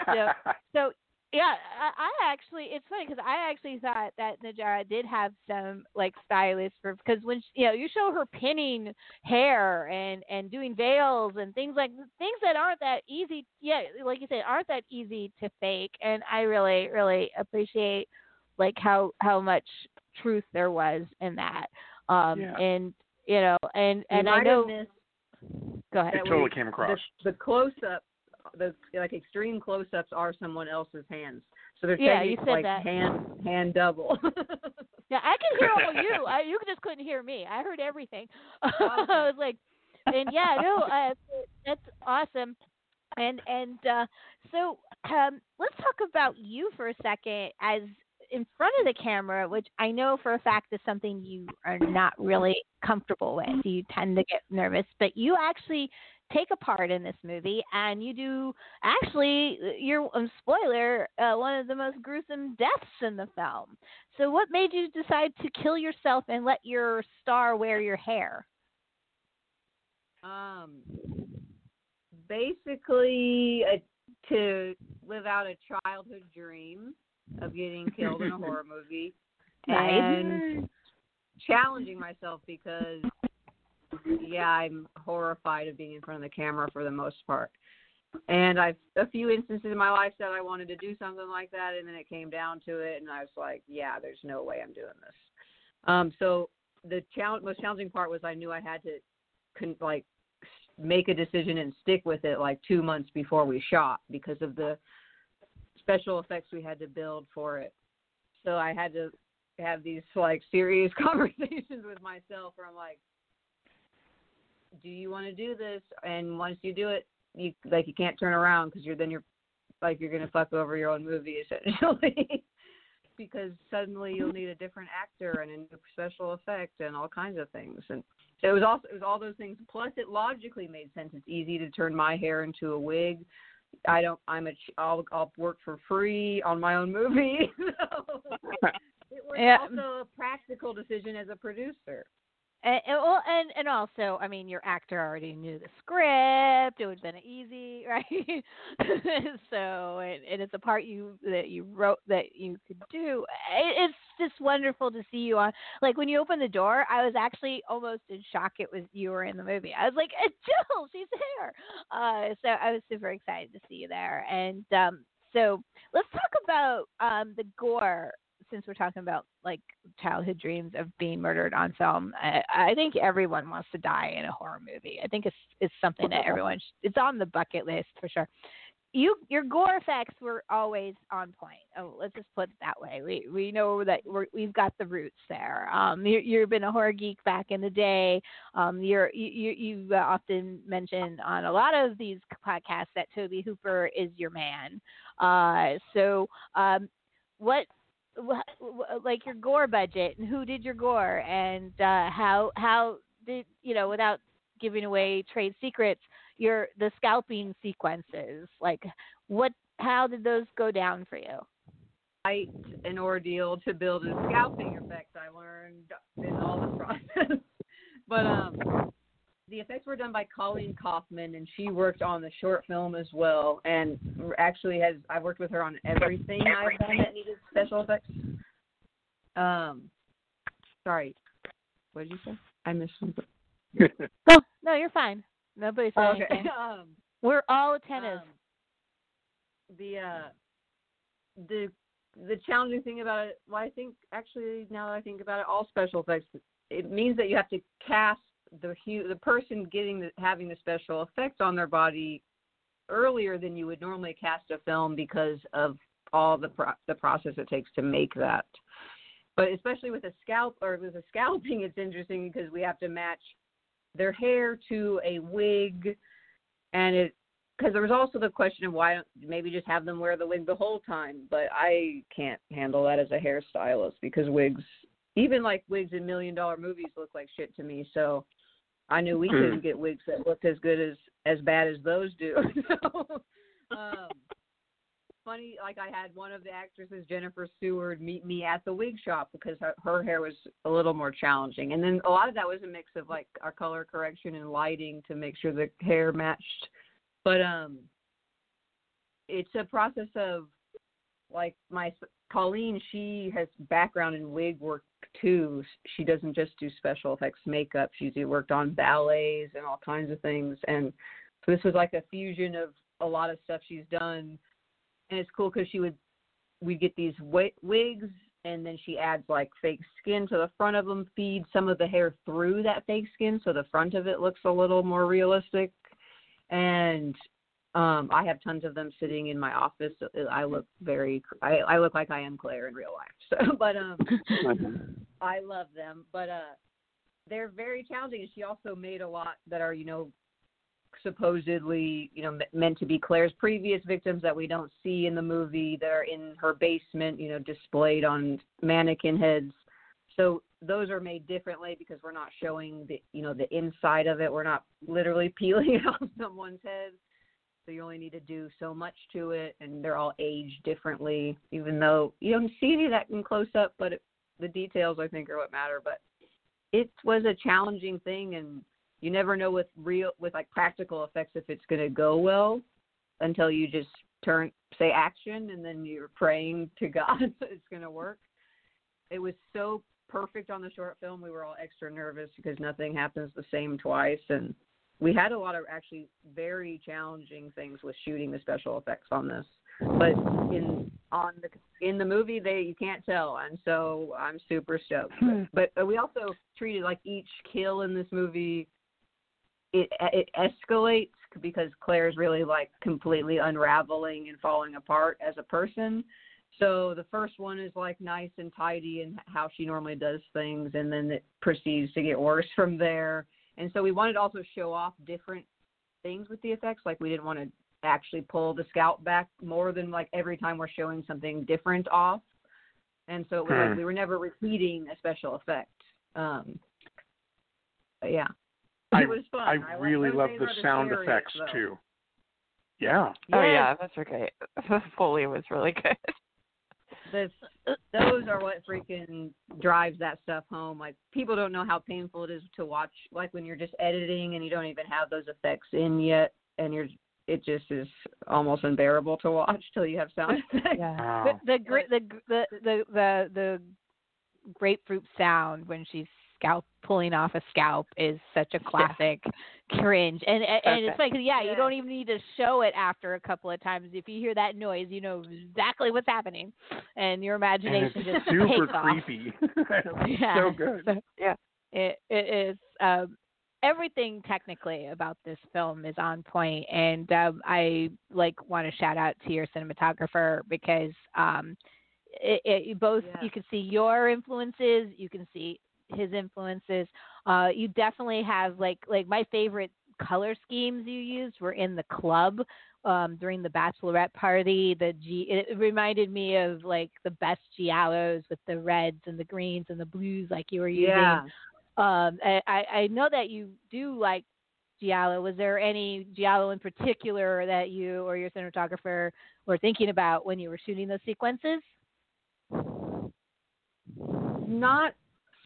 so, so yeah, I, I actually it's funny because I actually thought that Najarra did have some like stylists for because when she, you know you show her pinning hair and and doing veils and things like things that aren't that easy yeah like you said aren't that easy to fake and I really really appreciate like how how much truth there was in that um Yeah. and you know and You and I know missed go ahead It totally we- came across. the, the close-up the like extreme close-ups are someone else's hands so they're Yeah, saying you said like that. hand hand double *laughs* *laughs* Yeah, I can hear all you. *laughs* I, you just couldn't hear me. I heard everything. I was like, and yeah, no, uh, that's awesome. And and uh, so um, let's talk about you for a second as in front of the camera, which I know for a fact is something you are not really comfortable with. You tend to get nervous, but you actually take a part in this movie, and you do actually. You're um, spoiler uh, one of the most gruesome deaths in the film. So, what made you decide to kill yourself and let your star wear your hair? Um, basically, uh, to live out a childhood dream of getting killed in a *laughs* horror movie, and challenging myself because, yeah, I'm horrified of being in front of the camera for the most part. And I've a few instances in my life that I wanted to do something like that, and then it came down to it, and I was like, yeah, there's no way I'm doing this. Um, so the challenge, most challenging part was I knew I had to, con- like, make a decision and stick with it like two months before we shot because of the special effects we had to build for it. So I had to have these like serious *laughs* conversations with myself where I'm like, do you want to do this? And once you do it, you like you can't turn around because you're then you're like you're gonna fuck over your own movie *laughs* essentially. because suddenly you'll need a different actor and a new special effect and all kinds of things. And so it was also it was all those things. Plus, it logically made sense. It's easy to turn my hair into a wig. I don't. I'm a. I'll I'll work for free on my own movie. *laughs* so it was Yeah. also a practical decision as a producer. And, and well, and and also, I mean, your actor already knew the script. It would have been easy, *laughs* right? so, and, and it's a part you that you wrote that you could do. It, it's just wonderful to see you on. Like when you opened the door, I was actually almost in shock. It was you were in the movie. I was like, "Uh, Jill, she's there. Uh, so I was super excited to see you there. And um, so let's talk about um, the gore since we're talking about like childhood dreams of being murdered on film, I, I think everyone wants to die in a horror movie. I think it's it's something that everyone sh- it's on the bucket list for sure. You your gore effects were always on point. Oh, let's just put it that way. We we know that we're, we've got the roots there. Um, you, you've been a horror geek back in the day. Um, you're you you you've uh, often mentioned on a lot of these podcasts that Tobe Hooper is your man. Uh, so um, what wh- wh- like your gore budget and who did your gore and uh, how how did you know without giving away trade secrets your the scalping sequences like what how did those go down for you? Quite an ordeal to build a scalping effect. I learned in all the *laughs* process, but um, the effects were done by Colleen Kaufman, and she worked on the short film as well. And actually, has I worked with her on everything I've done that needed special effects. Um, sorry, what did you say? I missed something. *laughs* Oh no, you're fine. Nobody's saying okay. anything. *laughs* Um, We're all attentive. um, the uh, the the challenging thing about it, well, I think actually now that I think about it, all special effects, it means that you have to cast the the person getting the, having the special effects on their body earlier than you would normally cast a film because of all the pro- the process it takes to make that. But especially with a scalp or with a scalping, *laughs* it's interesting because we have to match their hair to a wig, and it because there was also the question of why don't maybe just have them wear the wig the whole time. But I can't handle that as a hairstylist because wigs, even like wigs in million dollar movies, look like shit to me. So I knew we couldn't get wigs that looked as good as as bad as those do. *laughs* so, um, funny, like I had one of the actresses, Jennifer Seward, meet me at the wig shop because her, her hair was a little more challenging, and then a lot of that was a mix of like our color correction and lighting to make sure the hair matched. But um, it's a process of like my Colleen, she has background in wig work too. She doesn't just do special effects makeup. She's worked on ballets and all kinds of things. And so this was like a fusion of a lot of stuff she's done. And it's cool because she would we get these wi- wigs and then she adds like fake skin to the front of them, feed some of the hair through that fake skin so the front of it looks a little more realistic. And um, I have tons of them sitting in my office. I look very, I, I look like I am Claire in real life. So, *laughs* but um, *laughs* I love them. But uh, they're very challenging. And she also made a lot that are, you know, supposedly, you know, me- meant to be Claire's previous victims that we don't see in the movie that are in her basement, you know, displayed on mannequin heads. So those are made differently because we're not showing the, you know, the inside of it. We're not literally *laughs* peeling it off someone's head so you only need to do so much to it and they're all aged differently even though you don't see any of that in close up but it, the details i think are what matter. But it was a challenging thing and you never know with real with like practical effects if it's going to go well until you just turn say action and then you're praying to *laughs* god that it's going to work. It was so perfect on the short film. We were all extra nervous because nothing happens the same twice and we had a lot of actually very challenging things with shooting the special effects on this. But in on the in the movie they you can't tell. And so i'm super stoked. Hmm. but, but we also treated like each kill in this movie it it escalates because claire's really like completely unraveling and falling apart as a person. So the first one is like nice and tidy and how she normally does things and then it proceeds to get worse from there and so we wanted to also show off different things with the effects. Like we didn't want to actually pull the scalp back more than like every time we're showing something different off. And so it was like Hmm. we were never repeating a special effect. Um, but yeah, I- it was fun. I like- really love the are the sound effects though. too. Yeah. Oh yeah, that's okay. Foley was really good. The, those are what freaking drives that stuff home. Like people don't know how painful it is to watch. Like when you're just editing and you don't even have those effects in yet, and you're it just is almost unbearable to watch till you have sound *laughs* effects. Yeah. Wow. the the the the the the, the grapefruit sound when she's scalp pulling off a scalp is such a classic cringe and and, and it's like yeah, you don't even need to show it after a couple of times if you hear that noise you know exactly what's happening and your And imagination *laughs* *laughs* it's just super creepy. Yeah. so good. So, Yeah. it it is um everything technically about this film is on point and um i like want to shout out to your cinematographer because um it, it both Yeah. you can see your influences you can see his influences uh you definitely have like like my favorite color schemes you used were in the club um, during the bachelorette party. The G it reminded me of like the best giallos with the reds and the greens and the blues, like you were using. Yeah. Um, I I know that you do like giallo. Was there any giallo in particular that you or your cinematographer were thinking about when you were shooting those sequences? Not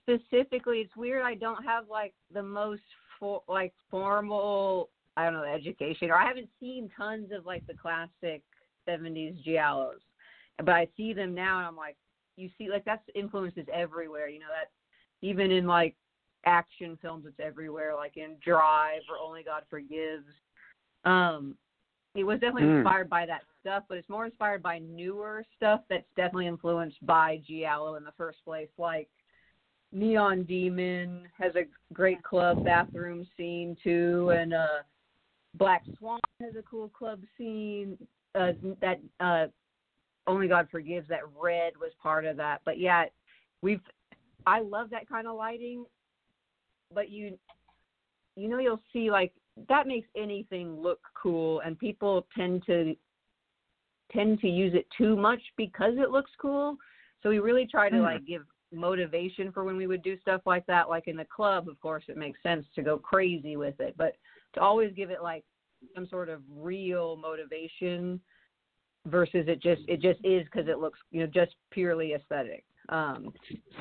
specifically. It's weird. I don't have like the most for, like formal. I don't know education, or I haven't seen tons of like the classic '70s giallos, but I see them now, and I'm like, you see, like that's influences everywhere. You know that even in like action films, it's everywhere. Like in Drive or Only God Forgives. Um, it was definitely Mm. inspired by that stuff, but it's more inspired by newer stuff that's definitely influenced by Giallo in the first place. Like Neon Demon has a great club bathroom scene too, and uh, Black Swan has a cool club scene. Uh, that uh, Only God Forgives. That red was part of that. But yeah, we've. I love that kind of lighting, but you, you know, you'll see like that makes anything look cool, and people tend to tend to use it too much because it looks cool. So we really try to Mhm. like give motivation for when we would do stuff like that. Like in the club, of course, it makes sense to go crazy with it, but to always give it like some sort of real motivation versus it just it just is because it looks you know just purely aesthetic. Um,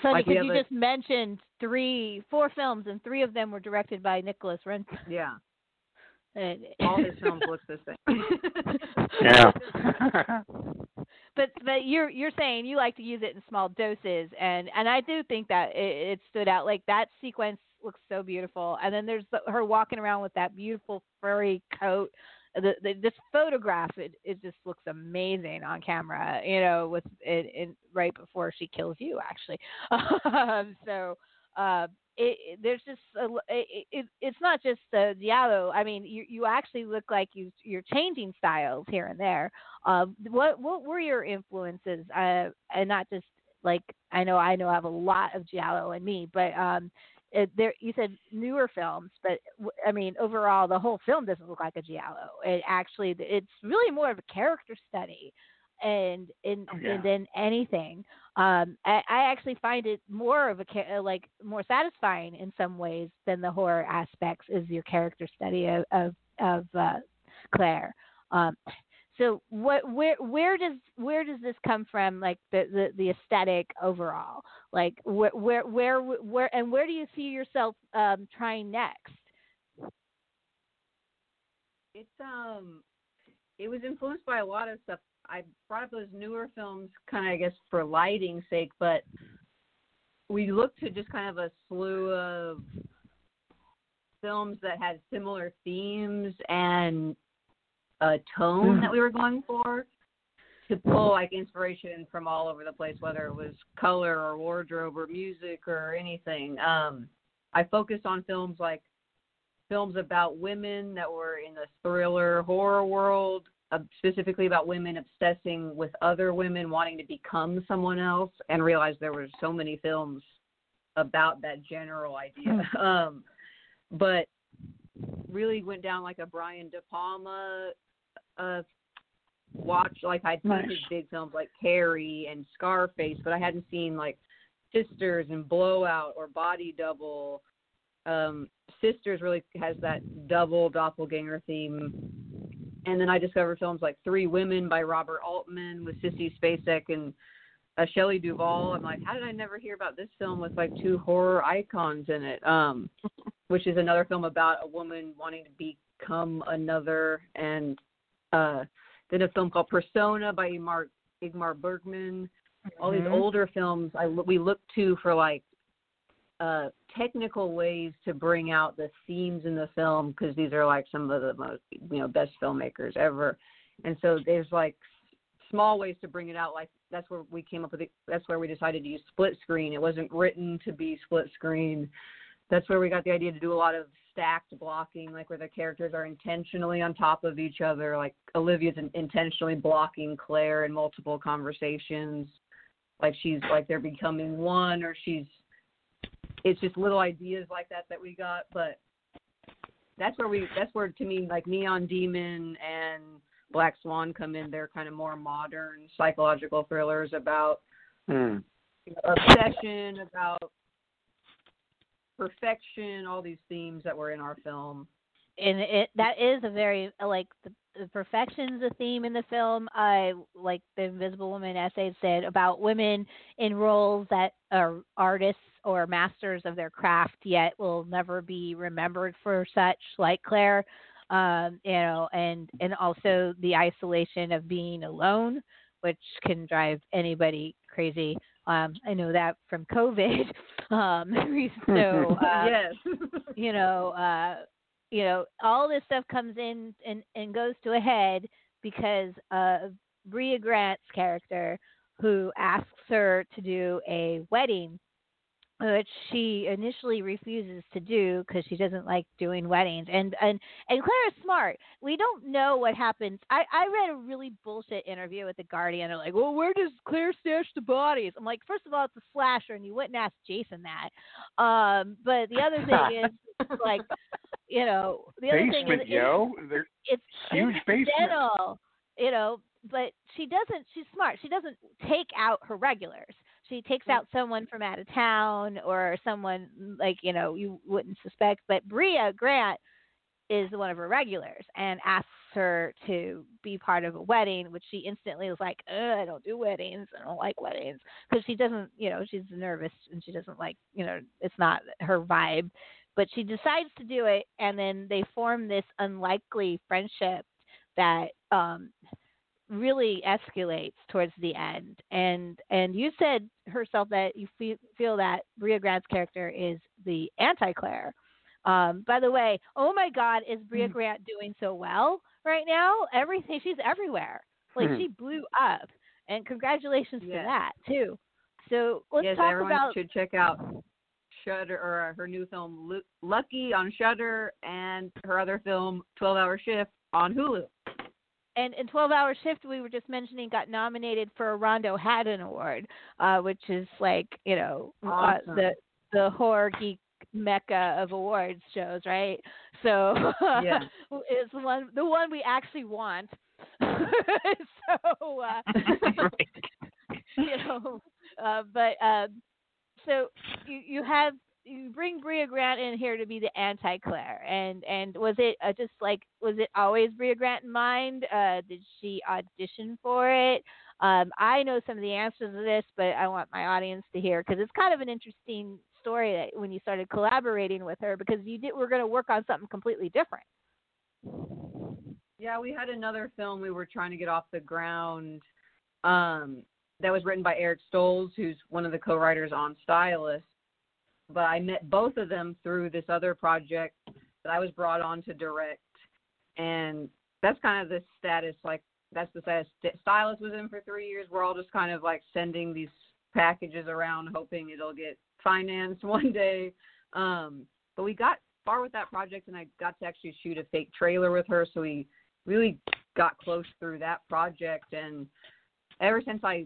So Like because have you a- just mentioned three, four films, and three of them were directed by Nicolas Refn. yeah, And- all his films look the same. *laughs* Yeah. *laughs* *laughs* but but you're you're saying you like to use it in small doses, and and I do think that it, it stood out. Like that sequence looks so beautiful, and then there's the, her walking around with that beautiful furry coat. The, the this photograph it it just looks amazing on camera. You know, with it, it right before she kills you actually. *laughs* um, so. Uh, it, there's just a, it, it, it's not just the giallo. I mean, you you actually look like you you're changing styles here and there. Uh, what what were your influences? Uh, and not just like I know I know I have a lot of giallo in me, but um, it, there you said newer films, but I mean overall the whole film doesn't look like a giallo. It actually it's really more of a character study, and in, Oh, yeah. than anything. Um, I, I actually find it more of a uh, like more satisfying in some ways than the horror aspects is your character study of of, of uh, Claire. Um, so what where where does where does this come from like the the, the aesthetic overall like where where where where and where do you see yourself um trying next it's um it was influenced by a lot of stuff. I brought up those newer films kind of I guess for lighting's sake, but we looked to just kind of a slew of films that had similar themes and a tone that we were going for to pull like inspiration from all over the place, whether it was color or wardrobe or music or anything. Um, I focused on films like films about women that were in the thriller horror world, uh, specifically about women obsessing with other women, wanting to become someone else, and realized there were so many films about that general idea. *laughs* um, but really went down like a Brian De Palma uh, watch. Like I'd seen his big films like Carrie and Scarface, but I hadn't seen like Sisters and Blowout or Body Double. Um, Sisters really has that double doppelganger theme. And then I discovered films like Three Women by Robert Altman with Sissy Spacek and uh, Shelley Duvall. I'm like, how did I never hear about this film with like two horror icons in it? Um, *laughs* which is another film about a woman wanting to become another. And uh, then a film called Persona by Ingmar, Ingmar Bergman. All these Mhm. older films I we look to for like uh, technical ways to bring out the themes in the film because these are like some of the most you know best filmmakers ever, and so there's like small ways to bring it out. Like that's where we came up with it. That's where we decided to use split screen. It wasn't written to be split screen. That's where we got the idea to do a lot of stacked blocking, like where the characters are intentionally on top of each other. Like Olivia's in- intentionally blocking Claire in multiple conversations. Like she's like they're becoming one, or she's it's just little ideas like that that we got but that's where we that's where to me like neon demon and Black Swan come in, they're kind of more modern psychological thrillers about Hmm. you know, obsession, about perfection, all these themes that were in our film. and it that is a very like the, the perfection's a theme in the film. I like the Invisible Woman essay said about women in roles that are artists or masters of their craft, yet will never be remembered for such, like Claire. Um, you know, and and also the isolation of being alone, which can drive anybody crazy. Um, I know that from COVID. *laughs* Um, *laughs* so *laughs* uh, yes. you know, uh, you know, all this stuff comes in and, and goes to a head because of Brea Grant's character, who asks her to do a wedding, which she initially refuses to do because she doesn't like doing weddings. And and and Claire's smart. We don't know what happens. I I read a really bullshit interview with the Guardian. They're like, well, where does Claire stash the bodies? I'm like, first of all, it's a slasher, and you wouldn't ask Jason that. Um, but the other thing *laughs* is like you know, the other thing Basement, is yo. They're it's huge basement. you know, but she doesn't. She's smart. She doesn't take out her regulars. She takes Mm. out someone from out of town or someone like you know you wouldn't suspect. But Brea Grant is one of her regulars and asks her to be part of a wedding, which she instantly is like, I don't do weddings. I don't like weddings because she doesn't, you know, she's nervous and she doesn't like, you know, it's not her vibe. But she decides to do it, and then they form this unlikely friendship that um, really escalates towards the end. And and you said herself that you feel, feel that Brea Grant's character is the anti Claire. Um, by the way, oh my God, is Brea Mm. Grant doing so well right now? Everything she's everywhere. Like Mhm. she blew up, and congratulations Yes. to that too. So let's yes, talk everyone about should check out Shudder or her new film Lucky on Shudder, and her other film Twelve Hour Shift on Hulu. And in 12 hour shift we were just mentioning got nominated for a Rondo Hatton award uh which is like you know Awesome. uh, the the horror geek mecca of awards shows right so Yeah. *laughs* it's the one the one we actually want *laughs* so uh *laughs* you know uh but um so you you have you bring Brea Grant in here to be the anti Claire, and and was it uh, just like was it always Brea Grant in mind? Uh, did she audition for it? Um, I know some of the answers to this, but I want my audience to hear because it's kind of an interesting story that when you started collaborating with her because you did we're going to work on something completely different. Yeah, we had another film we were trying to get off the ground um, that was written by Eric Stolze, who's one of the co-writers on Stylist. But I met both of them through this other project that I was brought on to direct, and that's kind of the status. Like that's the status. Stylist was in for three years. We're all just kind of like sending these packages around, hoping it'll get financed *laughs* one day. Um, but we got far with that project, and I got to actually shoot a fake trailer with her, so we really got close through that project and ever since I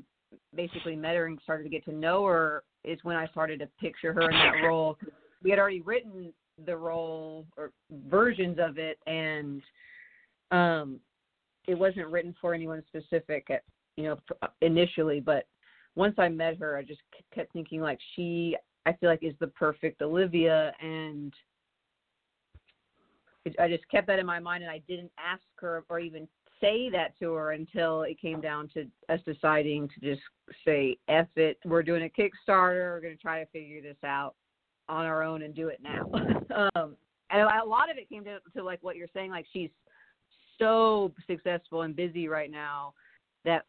basically met her and started to get to know her is when I started to picture her in that role. We had already written the role or versions of it and um it wasn't written for anyone specific at you know initially but once I met her I just kept thinking like she I feel like is the perfect Olivia and I just kept that in my mind, and I didn't ask her or even say that to her until it came down to us deciding to just say, "F it, we're doing a Kickstarter. We're going to try to figure this out on our own and do it now." *laughs* um, and a lot of it came to, to like what you're saying, like she's so successful and busy right now that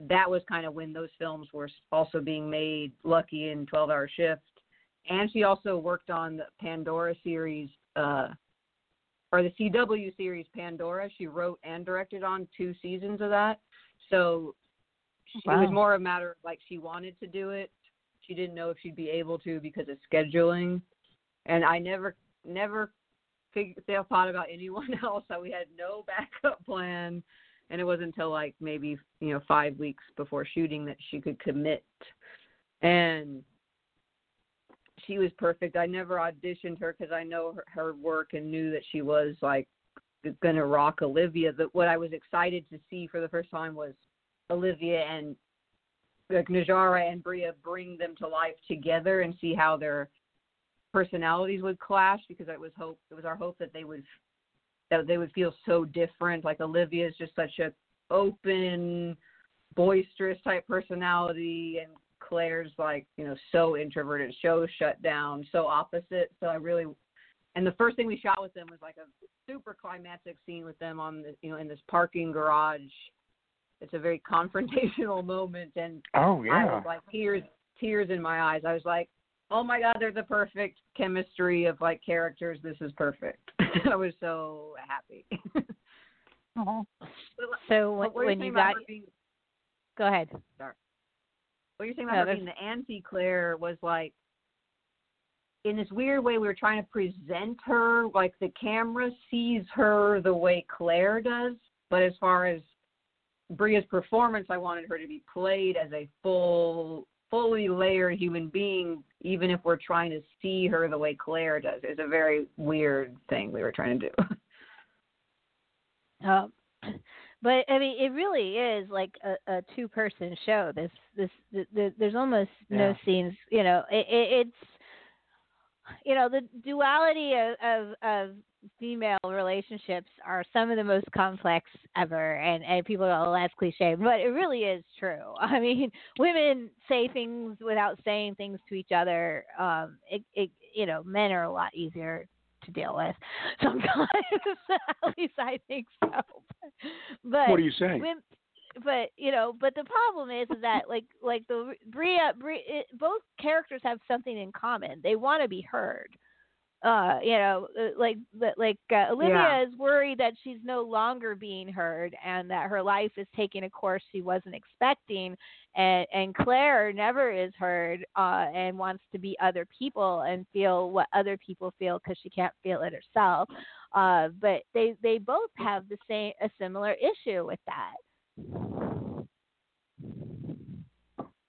that was kind of when those films were also being made, Lucky and 12 Hour Shift, and she also worked on the Pandora series. Uh, or the CW series Pandora. She wrote and directed on two seasons of that. So she, it was more a matter of like she wanted to do it. She didn't know if she'd be able to because of scheduling. And I never never figured thought about *laughs* anyone else. So we had no *laughs* backup plan. And it wasn't until like maybe, you know, five weeks before shooting that she could commit. And she was perfect. I never auditioned her because I know her, her work and knew that she was like going to rock Olivia. But what I was excited to see for the first time was Olivia and like Najarra and Brea bring them to life together and see how their personalities would clash because it was hope it was our hope that they would that they would feel so different. Like Olivia is just such a open, boisterous type personality and Claire's like, you know, so introverted, so shut down, so opposite. So I really and the first thing we shot with them was like a super climactic scene with them on the you know in this parking garage. It's a very *laughs* confrontational moment and oh yeah i was like tears tears in my eyes. I was like oh my god they're the perfect chemistry of like characters. This is perfect. *laughs* I was so happy. *laughs* Oh. So when, But what you're when you got, her being, go ahead. What you're saying about her being the anti claire was like in this weird way we were trying to present her like the camera sees her the way claire does but as far as Brea's performance, I wanted her to be played as a full, fully layered human being, even if we're trying to see her the way Claire does. It's a very weird thing we were trying to do. Um, *laughs* but I mean, it really is like a, a two-person show. This, this, th th there's almost no scenes. You know, it, it, it's, you know, the duality of, of of female relationships are some of the most complex ever, and and people go, "Oh, that's cliche," but it really is true. *laughs* I mean, women say things without saying things to each other. Um, it, it, you know, men are a lot easier to deal with *laughs* sometimes. At least I think so. But what are you saying when, but you know, but the problem is, is that like like the Brea, Brea it, both characters have something in common. They want to be heard. Uh, you know, uh, like like uh, Olivia Yeah. is worried that she's no longer being heard and that her life is taking a course she wasn't expecting. And and Claire never is heard uh, and wants to be other people and feel what other people feel because she can't feel it herself. Uh, but they they both have the same a similar issue with that.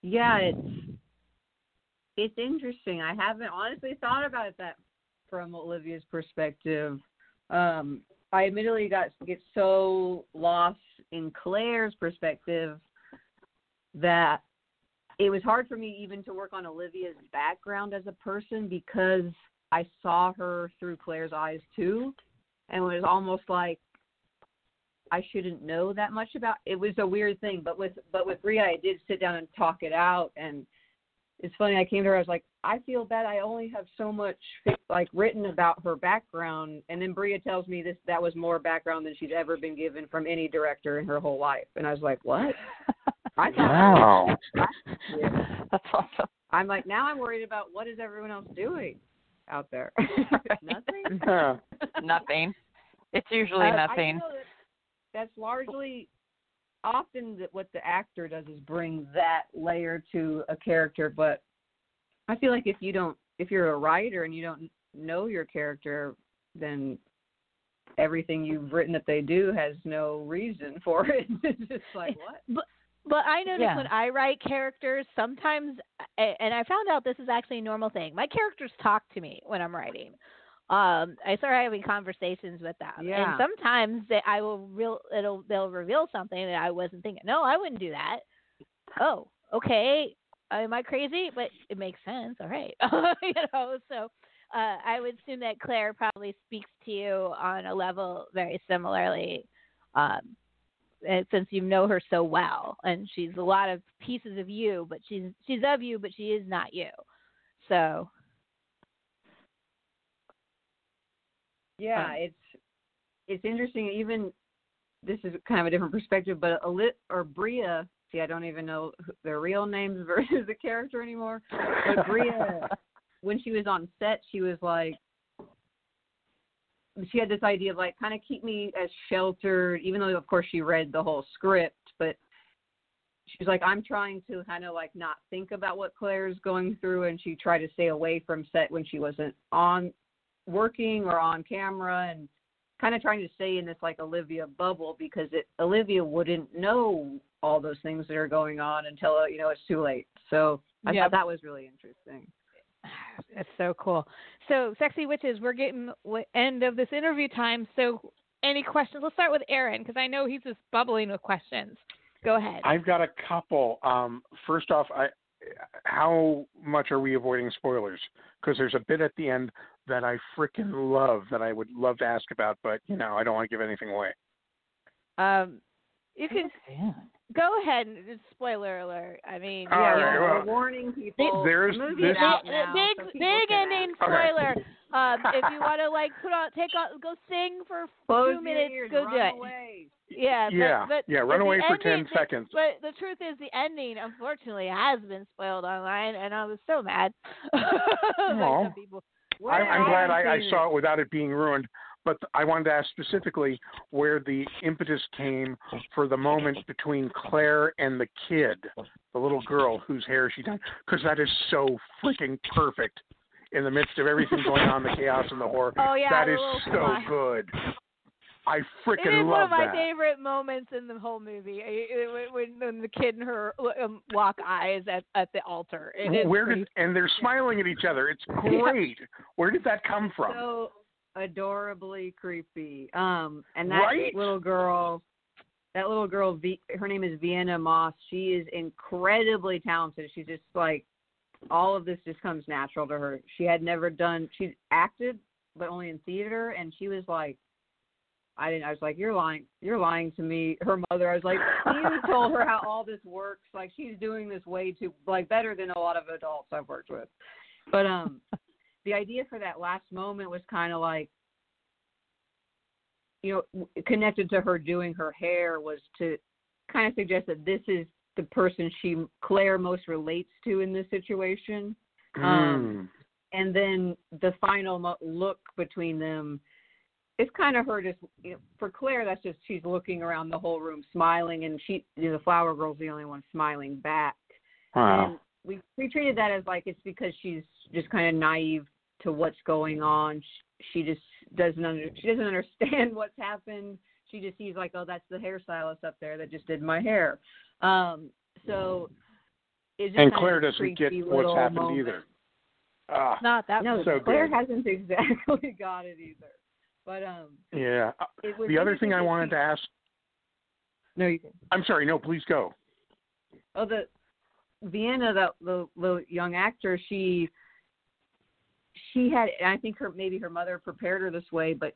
yeah, it's it's interesting. I haven't honestly thought about it that from Olivia's perspective. Um, I admittedly got get so lost in Claire's perspective that it was hard for me even to work on Olivia's background as a person because I saw her through Claire's eyes too, and it was almost like I shouldn't know that much about. It was a weird thing, but with but with Brea, I did sit down and talk it out, and it's funny. I came to her, I was like, I feel bad. I only have so much like written about her background, and then Brea tells me this that was more background than she's ever been given from any director in her whole life, and I was like, what? I thought wow yeah. That's awesome. I'm like, now I'm worried about what is everyone else doing out there. *laughs* Nothing. Nothing. It's usually Uh, I nothing. that that's largely often that what the actor does is bring that layer to a character, but I feel like if you don't, if you're a writer and you don't know your character, then everything you've written that they do has no reason *laughs* for it. it's just eh, like what? But but I notice Yeah. when I write characters, sometimes, and I found out this is actually a normal thing. My characters talk to me when I'm writing. Um, I start having conversations with them, Yeah. and sometimes they, I will real it'll they'll reveal something that I wasn't thinking. No, I wouldn't do that. Oh, okay. Am I crazy? But it makes sense. All right, *laughs* you know. So uh, I would assume that Claire probably speaks to you on a level very similarly. Um, and since you know her so well and she's a lot of pieces of you but she's she's of you but she is not you so Yeah, Um, it's it's interesting. Even this is kind of a different perspective, but a lit or Brea. See, I don't even know their real names *laughs* versus the character anymore. But Brea, *laughs* when she was on set, she was like, she had this idea of like kind of keep me as sheltered, even though of course she read the whole script, but she's like, I'm trying to kind of like not think about what Claire's going through, and she tried to stay away from set when she wasn't on working or on camera, and kind of trying to stay in this like Olivia bubble because it Olivia wouldn't know all those things that are going on until uh, you know it's too late. So I Yep. thought that was really interesting. *sighs* that's so cool so sexy witches we're getting end of this interview time so any questions? Let's start with Aaron because I know he's just bubbling with questions. Go ahead. I've got a couple. Um, first off, I, how much are we avoiding spoilers? Because there's a bit at the end that I freaking love that I would love to ask about, but you know I don't want to give anything away. Um, you can Yeah. go ahead and spoiler alert. I mean, yeah, right, we're well, warning people. there's the movie this- out big, now, big, so big ending ask. Okay. spoiler. *laughs* um, if you want to like put on, take on, go sing for Close two minutes, ears, go run do it. away. Yeah, but, yeah, but, yeah. Run the away for ending- ten seconds. But the truth is, the ending unfortunately has been spoiled online, and I was so mad. *laughs* like some people. I'm, I'm glad I, I saw it without it being ruined. But I wanted to ask specifically where the impetus came for the moment between Claire and the kid, the little girl whose hair she done, because that is so freaking perfect in the midst of everything going on, the chaos and the horror. Oh yeah, that is so smile. good. I It freaking is love one of my that. favorite moments in the whole movie. I- I- When, when the kid and her um, lock eyes at, at the altar. It is Where did and they're smiling at each other. It's *laughs* great. Where did that come from? So adorably creepy. Um, and that Right? little girl, that little girl, v, her name is Vienna Moss. She is incredibly talented. She's just like, all of this just comes natural to her. She had never done, she acted, but only in theater, and she was like, I didn't. I was like, "You're lying. You're lying to me." Her mother. I was like, "You told her how all this works. Like she's doing this way too, like better than a lot of adults I've worked with." But um, the idea for that last moment was kind of like, you know, connected to her doing her hair was to kind of suggest that this is the person she Claire most relates to in this situation. Um, and then the final mo- look between them it's kind of her just you know, for claire that's just she's looking around the whole room smiling and she you know, the flower girl's the only one smiling back wow. and we we treated that as like it's because she's just kind of naive to what's going on she, she just doesn't under she doesn't *laughs* understand what's happened she just sees like oh that's the hairstylist up there that just did my hair um so it's just and kind of Claire doesn't get what's happened moment. either. Ah, not that. No, So Claire good. hasn't *laughs* exactly got it either. But um, yeah. Uh, it was The other thing I wanted she- to ask. No, you can. I'm sorry. No, please go. Oh, the Vienna, the the, the young actor, she she had. and I think her maybe her mother prepared her this way, but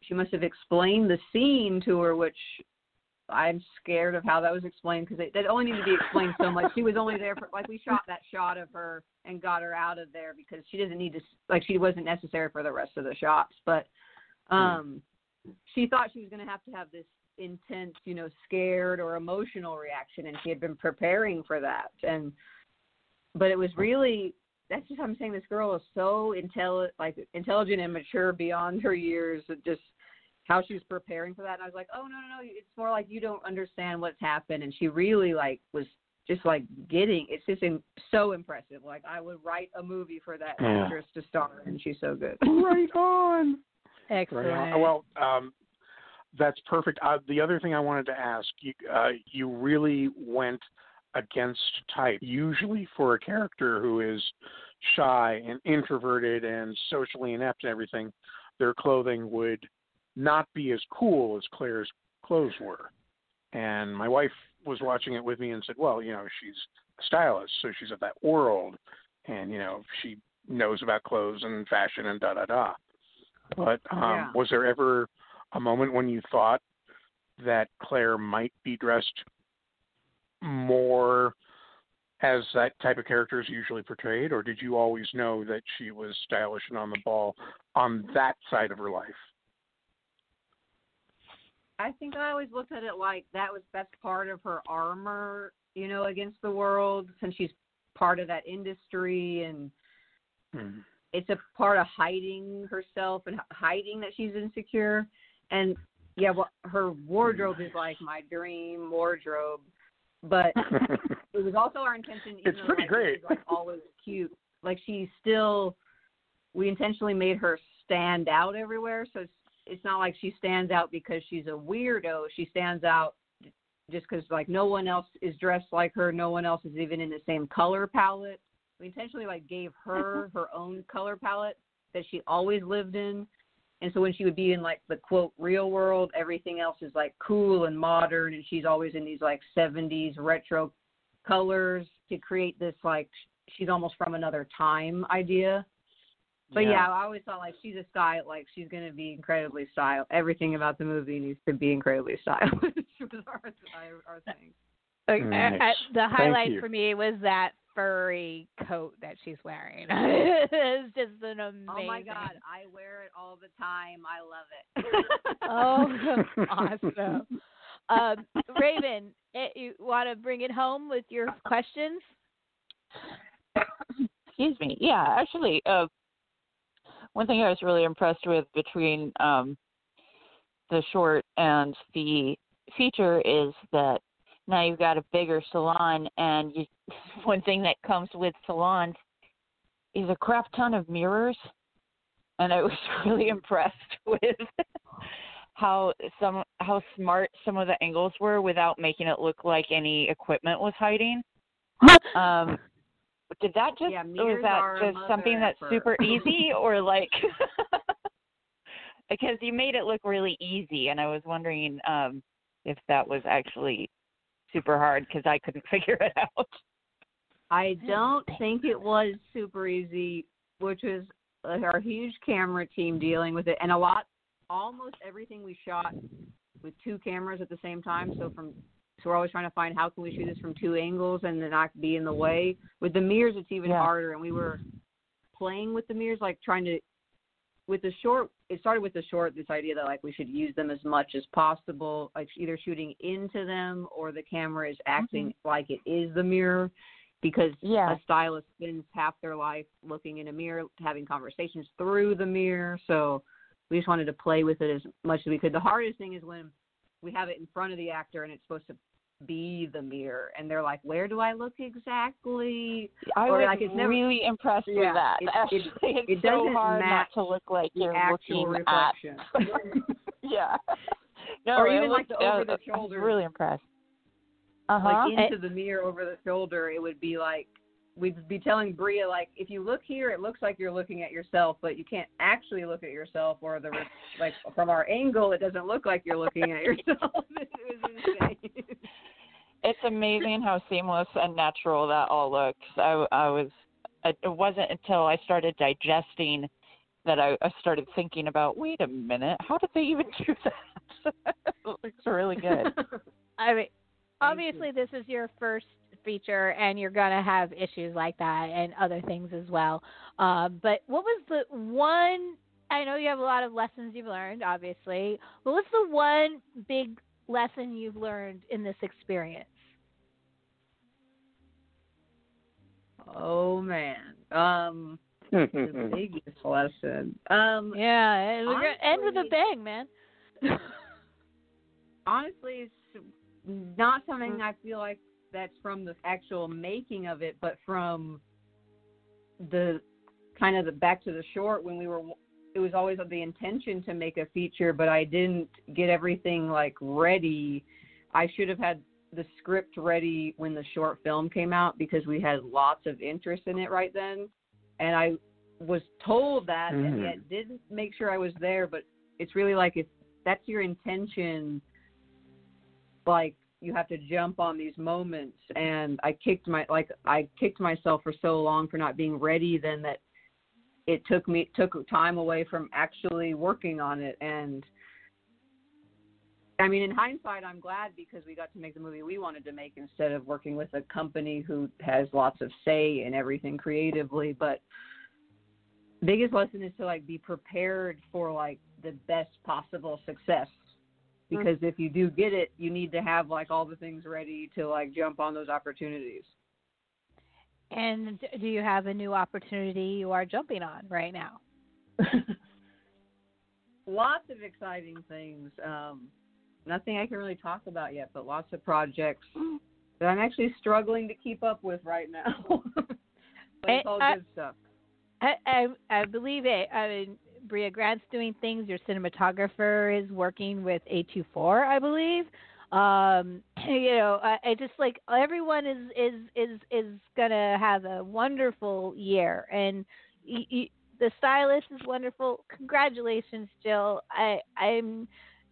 she must have explained the scene to her, which I'm scared of how that was explained because it, that only needed to be explained so much. She was only there for like we shot that shot of her and got her out of there because she doesn't need to like she wasn't necessary for the rest of the shots. But um, she thought she was going to have to have this intense, you know, scared or emotional reaction, and she had been preparing for that. And but it was really that's just I'm saying this girl is so intelligent, like intelligent and mature beyond her years. It just how she was preparing for that, and I was like, oh no no no, it's more like you don't understand what's happened, and she really like was just like getting it's just in, so impressive. Like I would write a movie for that Yeah. actress to star, in. she's so good. right on. *laughs* Excellent. Right on. Well, um, that's perfect. Uh, the other thing I wanted to ask you, uh, you really went against type. Usually, for a character who is shy and introverted and socially inept and everything, their clothing would not be as cool as Claire's clothes were. And my wife was watching it with me and said, "Well, you know, she's a stylist, so she's of that world, and you know, she knows about clothes and fashion and da da da." But um, Yeah. was there ever a moment when you thought that Claire might be dressed more as that type of character is usually portrayed, or did you always know that she was stylish and on the ball on that side of her life? I think I always looked at it like that was best part of her armor, you know, against the world since she's part of that industry and Hmm. it's a part of hiding herself and hiding that she's insecure. And yeah, well, her wardrobe is like my dream wardrobe, but *laughs* it was also our intention. Even It's though, pretty like, great. She's like always cute. Like she's still. We intentionally made her stand out everywhere, so it's it's not like she stands out because she's a weirdo. She stands out just because like no one else is dressed like her. No one else is even in the same color palette. We intentionally like gave her *laughs* her own color palette that she always lived in, And so when she would be in like the quote real world, everything else is like cool and modern, and she's always in these like 70s retro colors to create this like she's almost from another time idea. But yeah, I always thought like she's a style, like she's gonna be incredibly styled. Everything about the movie needs to be incredibly stylish. *laughs* was our, our thing. Like, Nice. the highlight for me was that furry coat that she's wearing. *laughs* it's just an amazing. Oh my god, I wear it all the time. I love it. *laughs* *laughs* Oh, awesome. Um, Raven, eh, you want to bring it home with your questions? Excuse me. Yeah, actually, uh, one thing I was really impressed with between um, the short and the feature is that now you've got a bigger salon, and you, *laughs* one thing that comes with salons is a crap ton of mirrors, and I was *laughs* really impressed *laughs* with how some how smart some of the angles were without making it look like any equipment was hiding. Um, did that just Yeah, was that just something mother that's super easy or like because you made it look really easy and I was wondering um if that was actually super hard because I couldn't figure it out. I don't think it was super easy, which was our huge camera team dealing with it, and a lot, almost everything we shot with two cameras at the same time. So from, so we're always trying to find how can we shoot this from two angles and then not be in the way. With the mirrors, it's even Yeah. harder, and we were playing with the mirrors, like trying to. With the short, it started with the short. This idea that like we should use them as much as possible, like either shooting into them or the camera is acting mm-hmm. like it is the mirror because Yeah. a stylist spends half their life looking in a mirror, having conversations through the mirror. So we just wanted to play with it as much as we could. The hardest thing is when we have it in front of the actor and it's supposed to be the mirror, and they're like, "Where do I look exactly?" I Or, was like, never- really impressed Yeah, with that. it- it- Actually, it's it so hard not to look like you're looking at. reflection. *laughs* yeah. *laughs* No, Or even, like, the uh, over the I was shoulder. really impressed. Uh huh. like into the mirror over the shoulder, it would be like we'd be telling Brea like if you look here, it looks like you're looking at yourself, but you can't actually look at yourself, or the like from our angle, it doesn't look like you're looking at *laughs* yourself. *laughs* it was insane. it's amazing how seamless and natural that all looks. I, I was, it wasn't until I started digesting that I, I started thinking about, wait a minute, how did they even *laughs* do that? it looks really good. I mean, Thank you. obviously this is your first feature, and you're gonna have issues like that and other things as well. Uh, but what was the one? I know you have a lot of lessons you've learned, obviously. But what's the one big lesson you've learned in this experience? oh man, um, *laughs* the biggest lesson. Um, Yeah, and we're gonna end with a bang, man. *laughs* honestly, it's not something I feel like that's from the actual making of it, but from the kind of the back to the short when we were. It was always the intention to make a feature, but I didn't get everything like ready. I should have had the script ready when the short film came out because we had lots of interest in it right then, and I was told that and Mhm. yet didn't make sure I was there. But it's really like if that's your intention like you have to jump on these moments. And i kicked my like i kicked myself for so long for not being ready then that it took me took time away from actually working on it. And i mean in hindsight i'm glad because we got to make the movie we wanted to make instead of working with a company who has lots of say in everything creatively. But biggest lesson is to like be prepared for like the best possible success because if you do get it you need to have like all the things ready to like jump on those opportunities. And do you have a new opportunity you are jumping on right now? *laughs* lots of exciting things um nothing i can really talk about yet but lots of projects that i'm actually struggling to keep up with right now. *laughs* But it's all I- good stuff. I, I I believe it. I mean, Brea Grant's doing things. Your cinematographer is working with A24, I believe. Um, *clears throat* you know, I, I just like everyone is is is is gonna have a wonderful year, and y y the stylist is wonderful. Congratulations, Jill. I I'm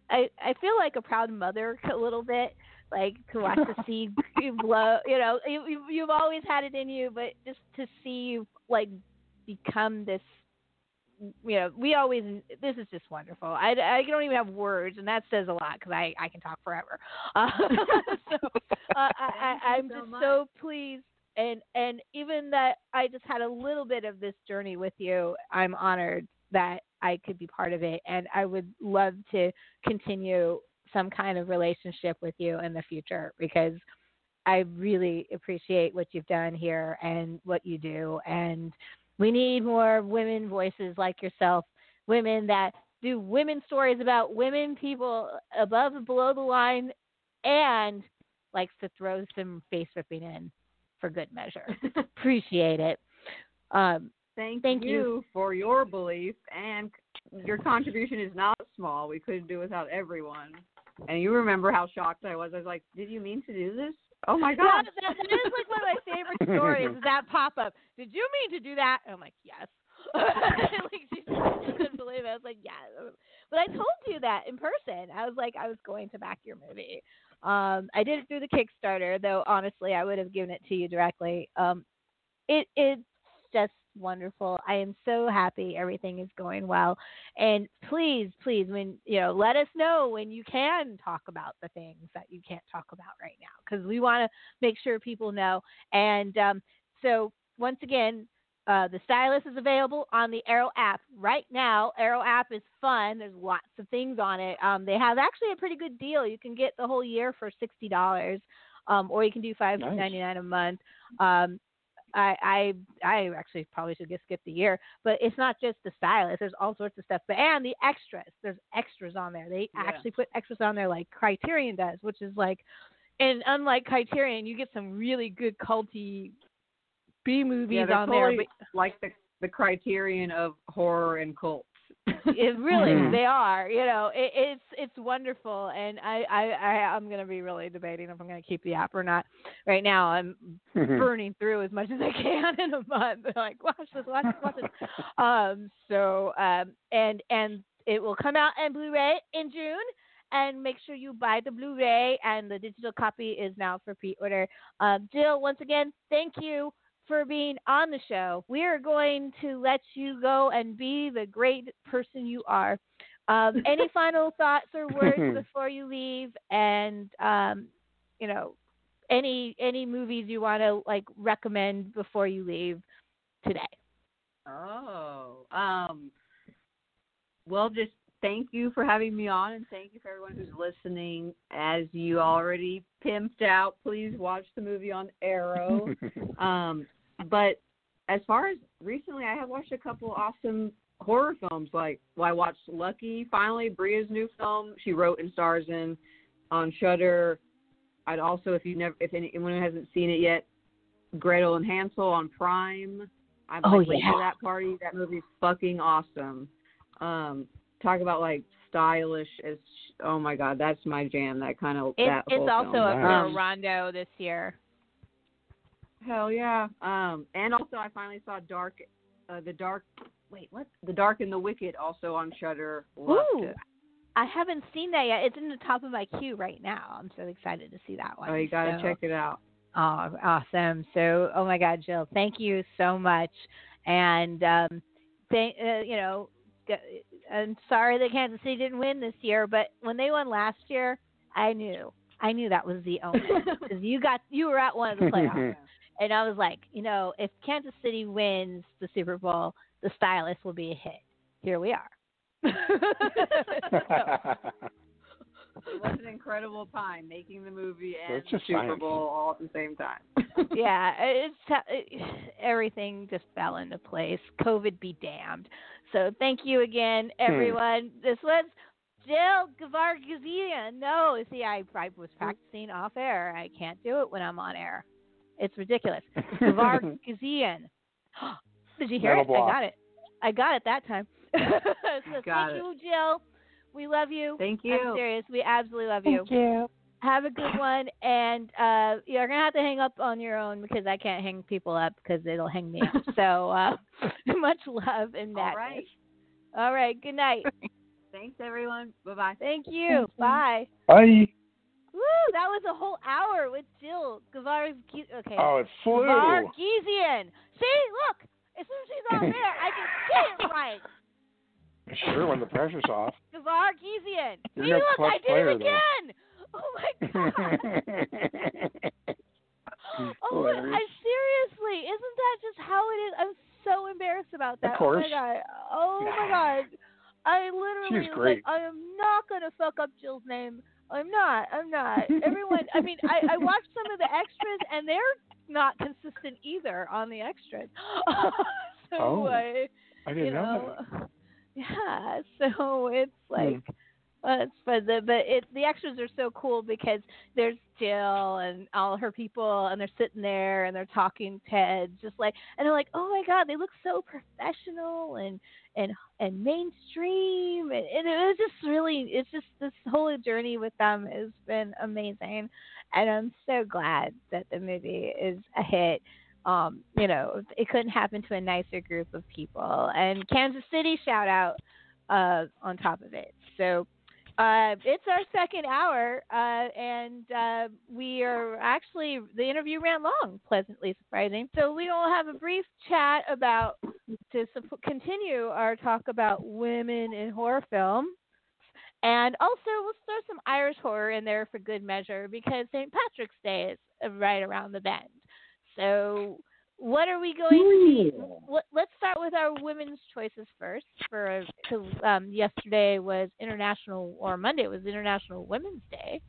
I I feel like a proud mother *laughs* a little bit, like to watch the *laughs* seed blow. You know, you, you've always had it in you, but just to see you like become this you know, we always this is just wonderful. I, I don't even have words, and that says a lot because I I can talk forever. *laughs* Uh, so uh, *laughs* I, I I'm so just much. so pleased, and and even that I just had a little bit of this journey with you. I'm honored that I could be part of it, and I would love to continue some kind of relationship with you in the future because I really appreciate what you've done here and what you do and we need more women voices like yourself, women that do women stories about women people above and below the line and likes to throw some face ripping in for good measure. *laughs* Appreciate it. Um, Thank, Thank you, you. for your belief and your contribution is not small. We couldn't do without everyone. And you remember how shocked I was. I was like, "Did you mean to do this? Oh my god!" that, that is like one of my favorite stories. That pop up? Did you mean to do that? And I'm like, yes. *laughs* like she just couldn't believe it. I was like, yeah. But I told you that in person. I was like, I was going to back your movie. Um, I did it through the Kickstarter, though. Honestly, I would have given it to you directly. Um, it it's just wonderful. I am so happy everything is going well. And please, please, when you know, let us know when you can talk about the things that you can't talk about right now, because we want to make sure people know. And um, so, once again, uh, the stylist is available on the Arrow app right now. Arrow app is fun. There's lots of things on it. Um, they have actually a pretty good deal. You can get the whole year for sixty dollars, um, or you can do five ninety nine a month. Um, I, I I actually probably should just skip the year, but it's not just the stylist. There's all sorts of stuff, but and the extras. There's extras on there. They Yeah. actually put extras on there like Criterion does, which is like, and unlike Criterion, you get some really good culty B movies yeah, on totally there. like the the criterion of horror and cults. But it *laughs* really, Mhm. they are. You know, it, it's it's wonderful, and I I, I I'm gonna be really debating if I'm gonna keep the app or not. Right now, I'm burning through as much as I *laughs* can in a month. like watch this, watch this, watch this. *laughs* Um, so um, and and it will come out in Blu-ray in June. And make sure you buy the Blu-ray, and the digital copy is now for pre-order. Um, Jill, once again, thank you for being on the show. We are going to let you go and be the great person you are. Um, *laughs* any final thoughts or words *laughs* before you leave? And um, you know, any any movies you want to like recommend before you leave today? Oh, um, well, just thank you for having me on, and thank you for everyone who's listening. As you already pimped out, please watch the movie on Arrow. *laughs* um, but as far as recently, I have watched a couple awesome horror films. Like, well, I watched Lucky finally, Brea's new film. She wrote and stars in on Shudder. I'd also, if you never, if anyone hasn't seen it yet, Gretel and Hansel on Prime. I'm Oh, like late yeah. to that party. That movie's fucking awesome. Um, talk about like stylish as oh my god, that's my jam. That kind of It's that it's whole also film. up for Um, Rondo this year. Hell yeah. Um, and also I finally saw Dark, uh, the Dark. Wait, what? The Dark and the Wicked also on Shudder. Ooh, it. I haven't seen that yet. It's in the top of my queue right now. I'm so excited to see that one. Oh, you gotta So- check it out. Oh, awesome! So, oh my God, Jill, thank you so much. And um, thank uh, you know, I'm sorry that Kansas City didn't win this year, but when they won last year, I knew, I knew that was the omen because *laughs* you got, you were at one of the playoffs, *laughs* and I was like, you know, if Kansas City wins the Super Bowl, the stylist will be a hit. Here we are. *laughs* It was an incredible time making the movie and That's the Super science. Bowl all at the same time. *laughs* yeah, it's it, everything just fell into place. COVID be damned. So thank you again, hmm. everyone. This was Jill Gavargazian. No, see, I, I was hmm. practicing off air. I can't do it when I'm on air. It's ridiculous. *laughs* Gavargazian. *gasps* Did you hear Mental it? block. I got it. I got it that time. *laughs* so got thank it. you, Jill. We love you. Thank you. I'm serious. We absolutely love you. Thank you. have a good one, and uh, you're gonna have to hang up on your own because I can't hang people up because it'll hang me up. *laughs* so uh, *laughs* much love and All madness. right. All right. Good night. *laughs* Thanks, everyone. Bye bye. Thank you. Bye. Bye. Woo! That was a whole hour with Jill Gavar's. Okay. Oh, it flew. Vargesian. See, look. As soon as she's on there, I can say it right. Sure, when the pressure's off. Gavargesian. You're See, no look, I did it though. again. Oh my *laughs* god. Oh, my- I seriously, isn't that just how it is? I'm so embarrassed about that. Of course. Oh my god. Oh my god. I literally She's great. like, I am not gonna fuck up Jill's name. I'm not. I'm not. Everyone. I mean, I I watched some of the extras and they're not consistent either on the extras. *laughs* so Oh, I, I didn't you know know, *laughs* yeah. So it's Hmm. like. Uh, it's but the but it the extras are so cool because there's Jill and all her people and they're sitting there and they're talking Ted just like and they're like oh my god they look so professional and and and mainstream and, and it was just really it's just this whole journey with them has been amazing and I'm so glad that the movie is a hit um you know it couldn't happen to a nicer group of people and Kansas City shout out uh on top of it so uh, it's our second hour, uh, and uh, we are actually the interview ran long, pleasantly surprising. So we will have a brief chat about to sup- continue our talk about women in horror film, and also we'll throw some Irish horror in there for good measure because St. Patrick's Day is right around the bend. So what are we going to be? Let, let's start with our women's choices first. For because um, yesterday was International, or Monday was International Women's Day.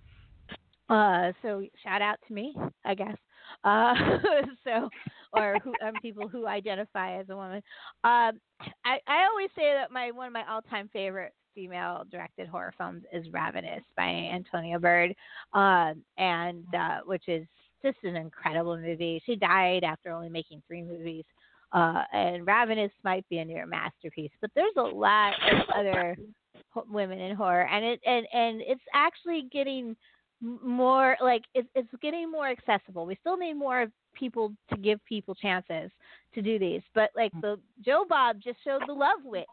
Uh, so shout out to me, I guess. Uh, *laughs* so, or who, um, people who identify as a woman. Um, I, I always say that my one of my all-time favorite female-directed horror films is Ravenous by Antonia Bird, um, and uh, which is just an incredible movie. She died after only making three movies. Uh, and Ravenous might be a near masterpiece, but there's a lot of other women in horror, and it and and it's actually getting more like it's it's getting more accessible. We still need more people to give people chances to do these, but like the Joe Bob just showed the Love Witch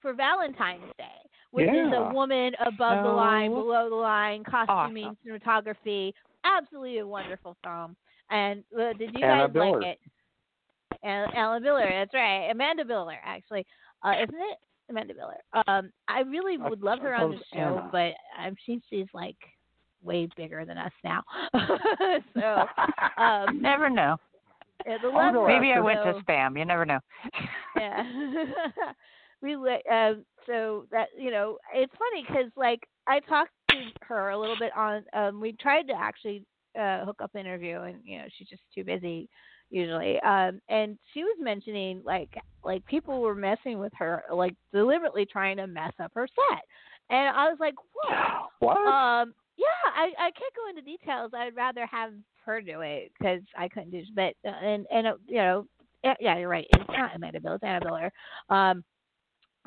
for Valentine's Day, which is a woman above the line, below the line, costuming, cinematography, absolutely a wonderful film. And uh, did you Anna guys Biller. like it? And Alan Biller, that's right. Amanda Biller, actually, uh, isn't it? Amanda Biller. Um, I really I- would love her on the show, Anna. but I'm sure she's like way bigger than us now. *laughs* *laughs* so um, Never know. yeah, the love go Maybe I went so- to spam. You never know. *laughs* yeah. we li- um so that you know it's funny because like I talked to her a little bit on um we tried to actually uh hook up interview and you know she's just too busy usually um and she was mentioning like like people were messing with her like deliberately trying to mess up her set and I was like what what? um, yeah, I I can't go into details. I'd rather have her do it because I couldn't do. But uh, and and uh, you know, yeah, yeah, you're right. It's not Amanda Bill. It's Anna Biller. Um,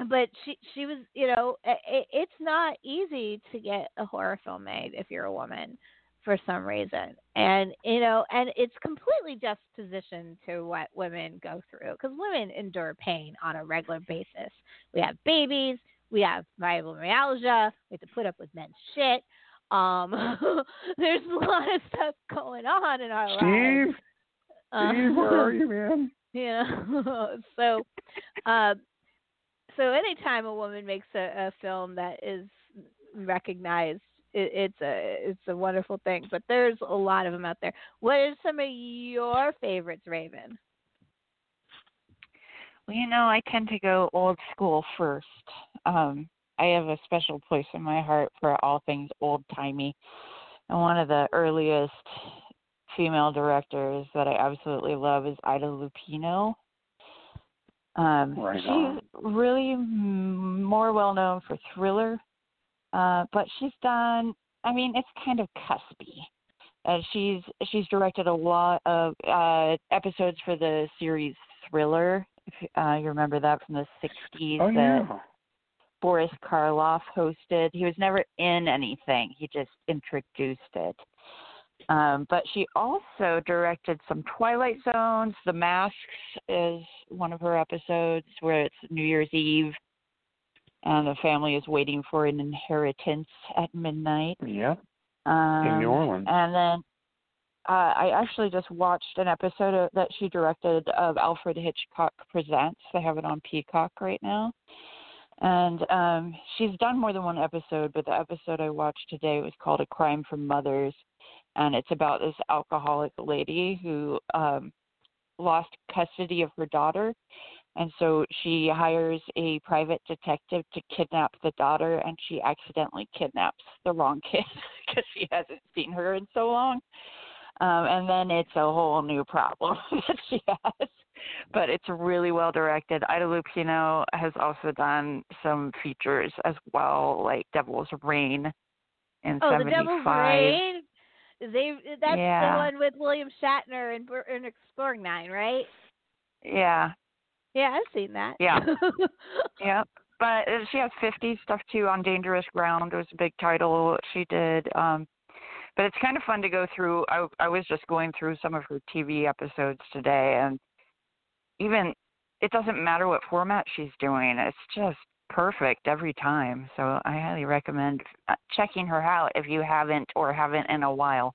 but she she was you know it, it's not easy to get a horror film made if you're a woman for some reason and you know and it's completely juxtaposition to what women go through because women endure pain on a regular basis we have babies we have fibromyalgia we have to put up with men's shit um *laughs* there's a lot of stuff going on in our lives Steve? Uh, Steve, where are you, man? *laughs* yeah. *laughs* so, uh, so anytime a woman makes a, a film that is recognized, it, it's a it's a wonderful thing. But there's a lot of them out there. What are some of your favorites, Raven? Well, you know, I tend to go old school first. Um, I have a special place in my heart for all things old timey. And one of the earliest female directors that I absolutely love is Ida Lupino. Um, Right she's on. really m- more well known for Thriller, uh, but she's done. I mean, it's kind of cuspy. Uh, she's she's directed a lot of uh, episodes for the series Thriller. If uh, you remember that from the '60s, Oh, that. Boris Karloff hosted. He was never in anything. He just introduced it. Um, but she also directed some Twilight Zones. The Masks is one of her episodes where it's New Year's Eve and the family is waiting for an inheritance at midnight. Yeah, Um, in New Orleans. And then uh, I actually just watched an episode of, that she directed of Alfred Hitchcock Presents. They have it on Peacock right now. And um, she's done more than one episode, but the episode I watched today was called A Crime from Mothers. And it's about this alcoholic lady who um, lost custody of her daughter. And so she hires a private detective to kidnap the daughter, and she accidentally kidnaps the wrong kid *laughs* because she hasn't seen her in so long. Um, and then it's a whole new problem *laughs* that she has. But it's really well directed. Ida Lupino has also done some features as well, like Devil's Rain in Oh, the 75. Devil's Rain. They that's Yeah. the one with William Shatner and, and Ernest Borgnine, right? Yeah, Yeah, I've seen that. Yeah. *laughs* yeah. But uh, she has 50 stuff too on Dangerous Ground was a big title she did. Um, but it's kind of fun to go through. I, I was just going through some of her TV episodes today, and even it doesn't matter what format she's doing. It's just perfect every time. So I highly recommend uh, checking her out if you haven't or haven't in a while.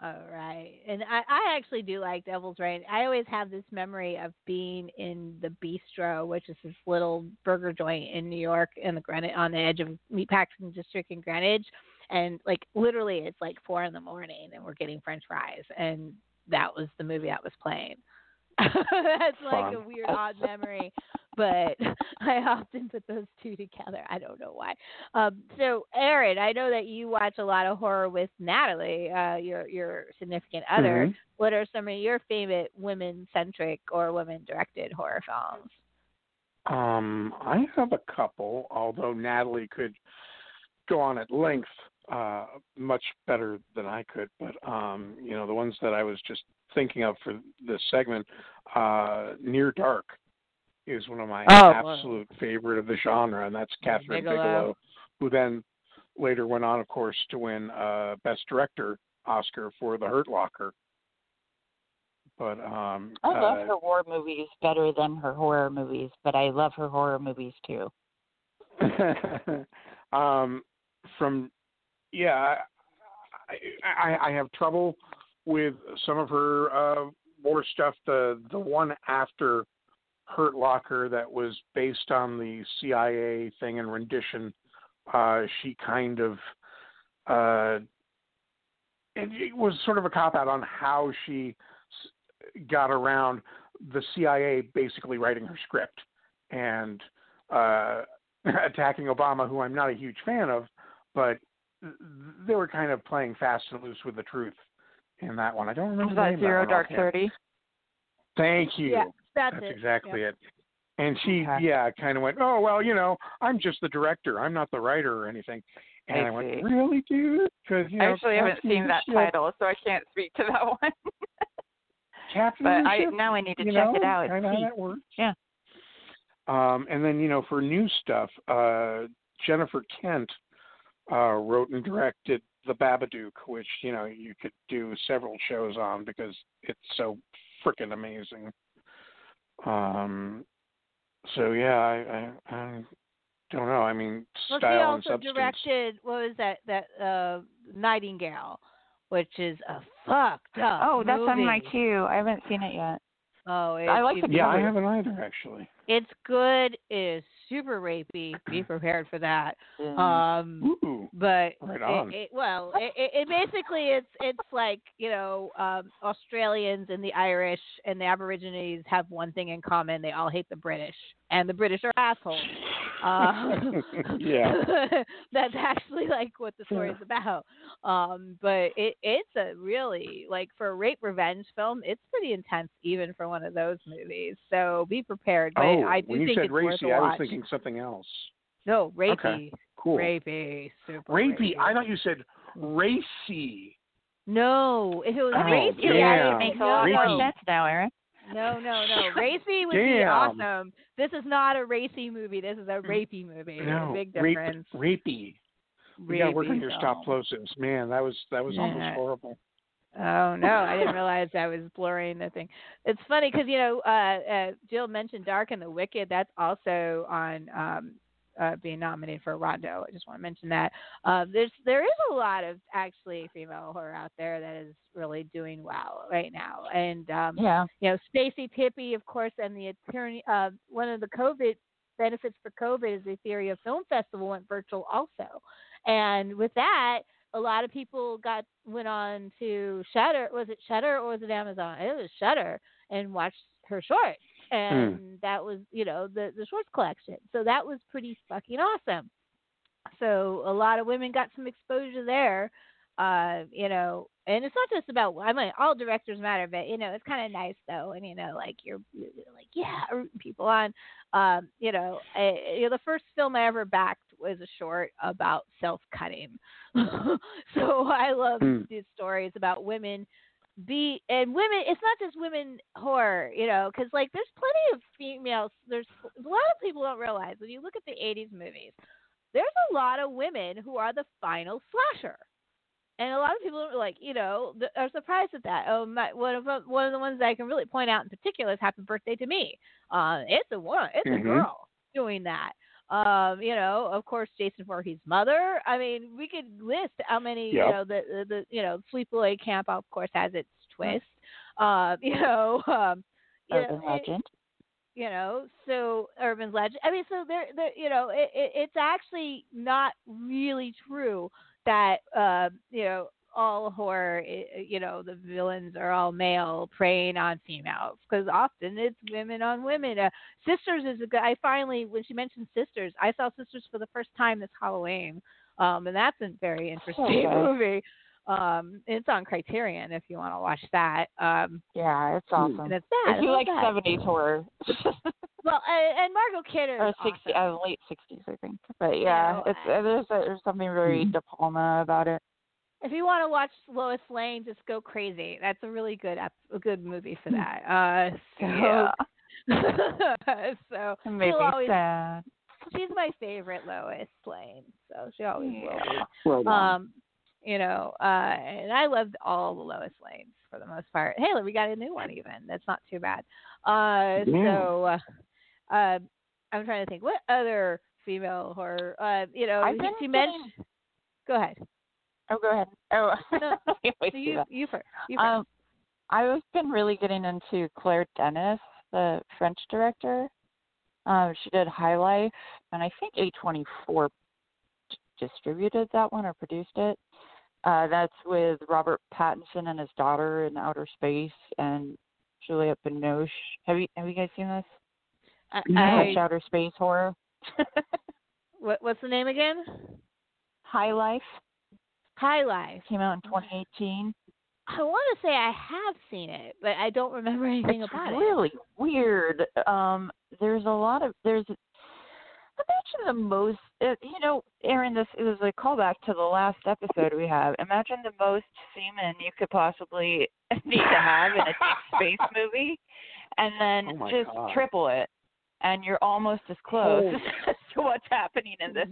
All right. And I, I actually do like Devil's Rain. I always have this memory of being in the Bistro, which is this little burger joint in New York in the Greenwich on the edge of Meatpacking District in Greenwich. And like literally it's like four in the morning and we're getting French fries and that was the movie that was playing. *laughs* That's like a weird odd memory. But *laughs* I often put those two together. I don't know why. Um, so, Aaron, I know that you watch a lot of horror with Natalie, uh, your your significant other. Mhm. What are some of your favorite women-centric or women-directed horror films? Um, I have a couple, although Natalie could go on at length uh, much better than I could. But um, you know, the ones that I was just thinking of for this segment, uh, Near Dark is one of my Oh, wow. absolute favorite of the genre, and that's Kathryn Bigelow. Bigelow, who then later went on, of course, to win uh, Best Director Oscar for The Hurt Locker. But um, I love uh, her war movies better than her horror movies, but I love her horror movies too. *laughs* um, from yeah, I, I I have trouble with some of her uh, war stuff. The the one after Hurt Locker that was based on the CIA thing and rendition. Uh, she kind of uh, it, it was sort of a cop out on how she got around the CIA basically writing her script and uh, *laughs* attacking Obama, who I'm not a huge fan of, but they were kind of playing fast and loose with the truth in that one. I don't remember Was that name of Dark. Thirty? Thank you. Yeah, that's, That's it. exactly Yeah. it. And she, Okay. yeah, kind of went, oh well, you know, I'm just the director. I'm not the writer or anything. And I I, went, really, dude? Because you I know, actually haven't seen that Ship- title, so I can't speak to that *laughs* one. Captain but I now I need to you check know, it out. Kind of how that works. Yeah. Um, and then you know, for new stuff, uh, Jennifer Kent uh, wrote and directed The Babadook, which you know you could do several shows on because it's so freaking amazing. Um, so yeah, I, I, I don't know. I mean, style Well, she style and also substance. directed what was that that uh Nightingale, which is a fucked up. Oh, that's on my queue. I haven't seen it yet. Oh, it, I like you- the Yeah, I haven't either actually. It's good. It is super rapey. Be prepared for that. Mm. Um, Ooh, but Right on. It, well, it, it, it basically it's it's like you know um, Australians and the Irish and the Aborigines have one thing in common: they all hate the British, and the British are assholes. Uh, *laughs* Yeah. *laughs* that's actually like what the story is about. Um, but it it's a really like for a rape revenge film, it's pretty intense even for one of those movies. So be prepared. But oh, I do when you think said racy, a I was thinking something else. no, rapey, Okay. Cool. rapey, super Rapey. I thought you said racy. No, if it was Oh, racy, Yeah, yeah. it makes a lot Rapey. more sense now, Aaron. No, no, no. *laughs* Racy would be awesome. This is not a racy movie. This is a mm. rapey movie. No, Big rape, difference. rapey. We gotta work on your film. stop plosives. Man, that was that was Yeah. almost horrible. Oh no, I didn't realize I was blurring the thing. It's funny because you know uh, uh, Jill mentioned Dark and the Wicked. That's also on um, uh, being nominated for a Rondo. I just want to mention that. Uh, there's there is a lot of actually female horror out there that is really doing well right now, and um, Yeah. you know Stacy Tippy, of course, and the attorney. Uh, one of the COVID benefits for COVID is the Etheria Film Festival went virtual also, and with that, a lot of people got went on to Shudder. Was it Shudder or was it Amazon? It was Shudder and watched her shorts, and that was you know the the shorts collection. So that was pretty fucking awesome. So a lot of women got some exposure there. Uh, you know, and it's not just about. I mean, all directors matter, but you know, it's kind of nice though, and you know, like you're, you're like, yeah, rooting people on. Um, you know, I, you know, the first film I ever backed was a short about self-cutting. *laughs* so I love Hmm. these stories about women be and women it's not just women horror you know because like there's plenty of females there's a lot of people don't realize when you look at the 80s movies there's a lot of women who are the final slasher and a lot of people are like you know are surprised at that oh my one of the- one of the ones that i can really point out in particular is happy birthday to me uh it's a woman it's Mhm. a girl doing that um, you know, of course, Jason Voorhees' mother. I mean, we could list how many, you know, the, the the you know, Sleepaway Camp, of course, has its twist. Uh, *laughs* you know, um, you Urban know, it- legend. you know, so urban legend. I mean, so there, there, you know, it, it, it's actually not really true that, uh, you know, all horror, you know, the villains are all male preying on females because often it's women on women. Uh, Sisters is a good. I finally, when she mentioned Sisters, I saw Sisters for the first time this Halloween, um, and that's a very interesting Okay. *laughs* movie. Um, it's on Criterion if you want to watch that. Um, Yeah, it's Hmm. awesome. and it's bad. If you like bad. seventies horrr. *laughs* Well, and, and Margot Kidder. or is sixty awesome. uh, late sixties I think. But yeah, know, it's uh, there's a, there's something very Mhm. De Palma about it. If you want to watch Lois Lane, just go crazy. That's a really good ep- a good movie for that. Uh, so Yeah. *laughs* so It made always, sad. she's my favorite Lois Lane. So she always will be. Well done. Um, you know, uh, and I loved all the Lois Lanes for the most part. Hey, look, we got a new one even. That's not too bad. Uh, Yeah. so, uh, uh, I'm trying to think what other female horror. Uh, you know, I've she- been she mentioned. Go ahead. Oh, go ahead. Oh, *laughs* No, so you, you first. You first. Um, I've been really getting into Claire Denis, the French director. Um, she did High Life, and I think A24 d- distributed that one or produced it. Uh, that's with Robert Pattinson and his daughter in outer space, and Juliette Binoche. Have you have you guys seen this? I, I, outer space horror. *laughs* what, what's the name again? High Life High Life. came out in 2018. I want to say I have seen it, but I don't remember *laughs* anything it's about it. It's really weird. Um, there's a lot of there's. Imagine the most, uh, you know, Aaron. This is a callback to the last episode we have. Imagine the most semen you could possibly *laughs* need to have in a deep space *laughs* movie, and then Oh just God. triple it, and you're almost as close Holy- as to *laughs* what's happening in this.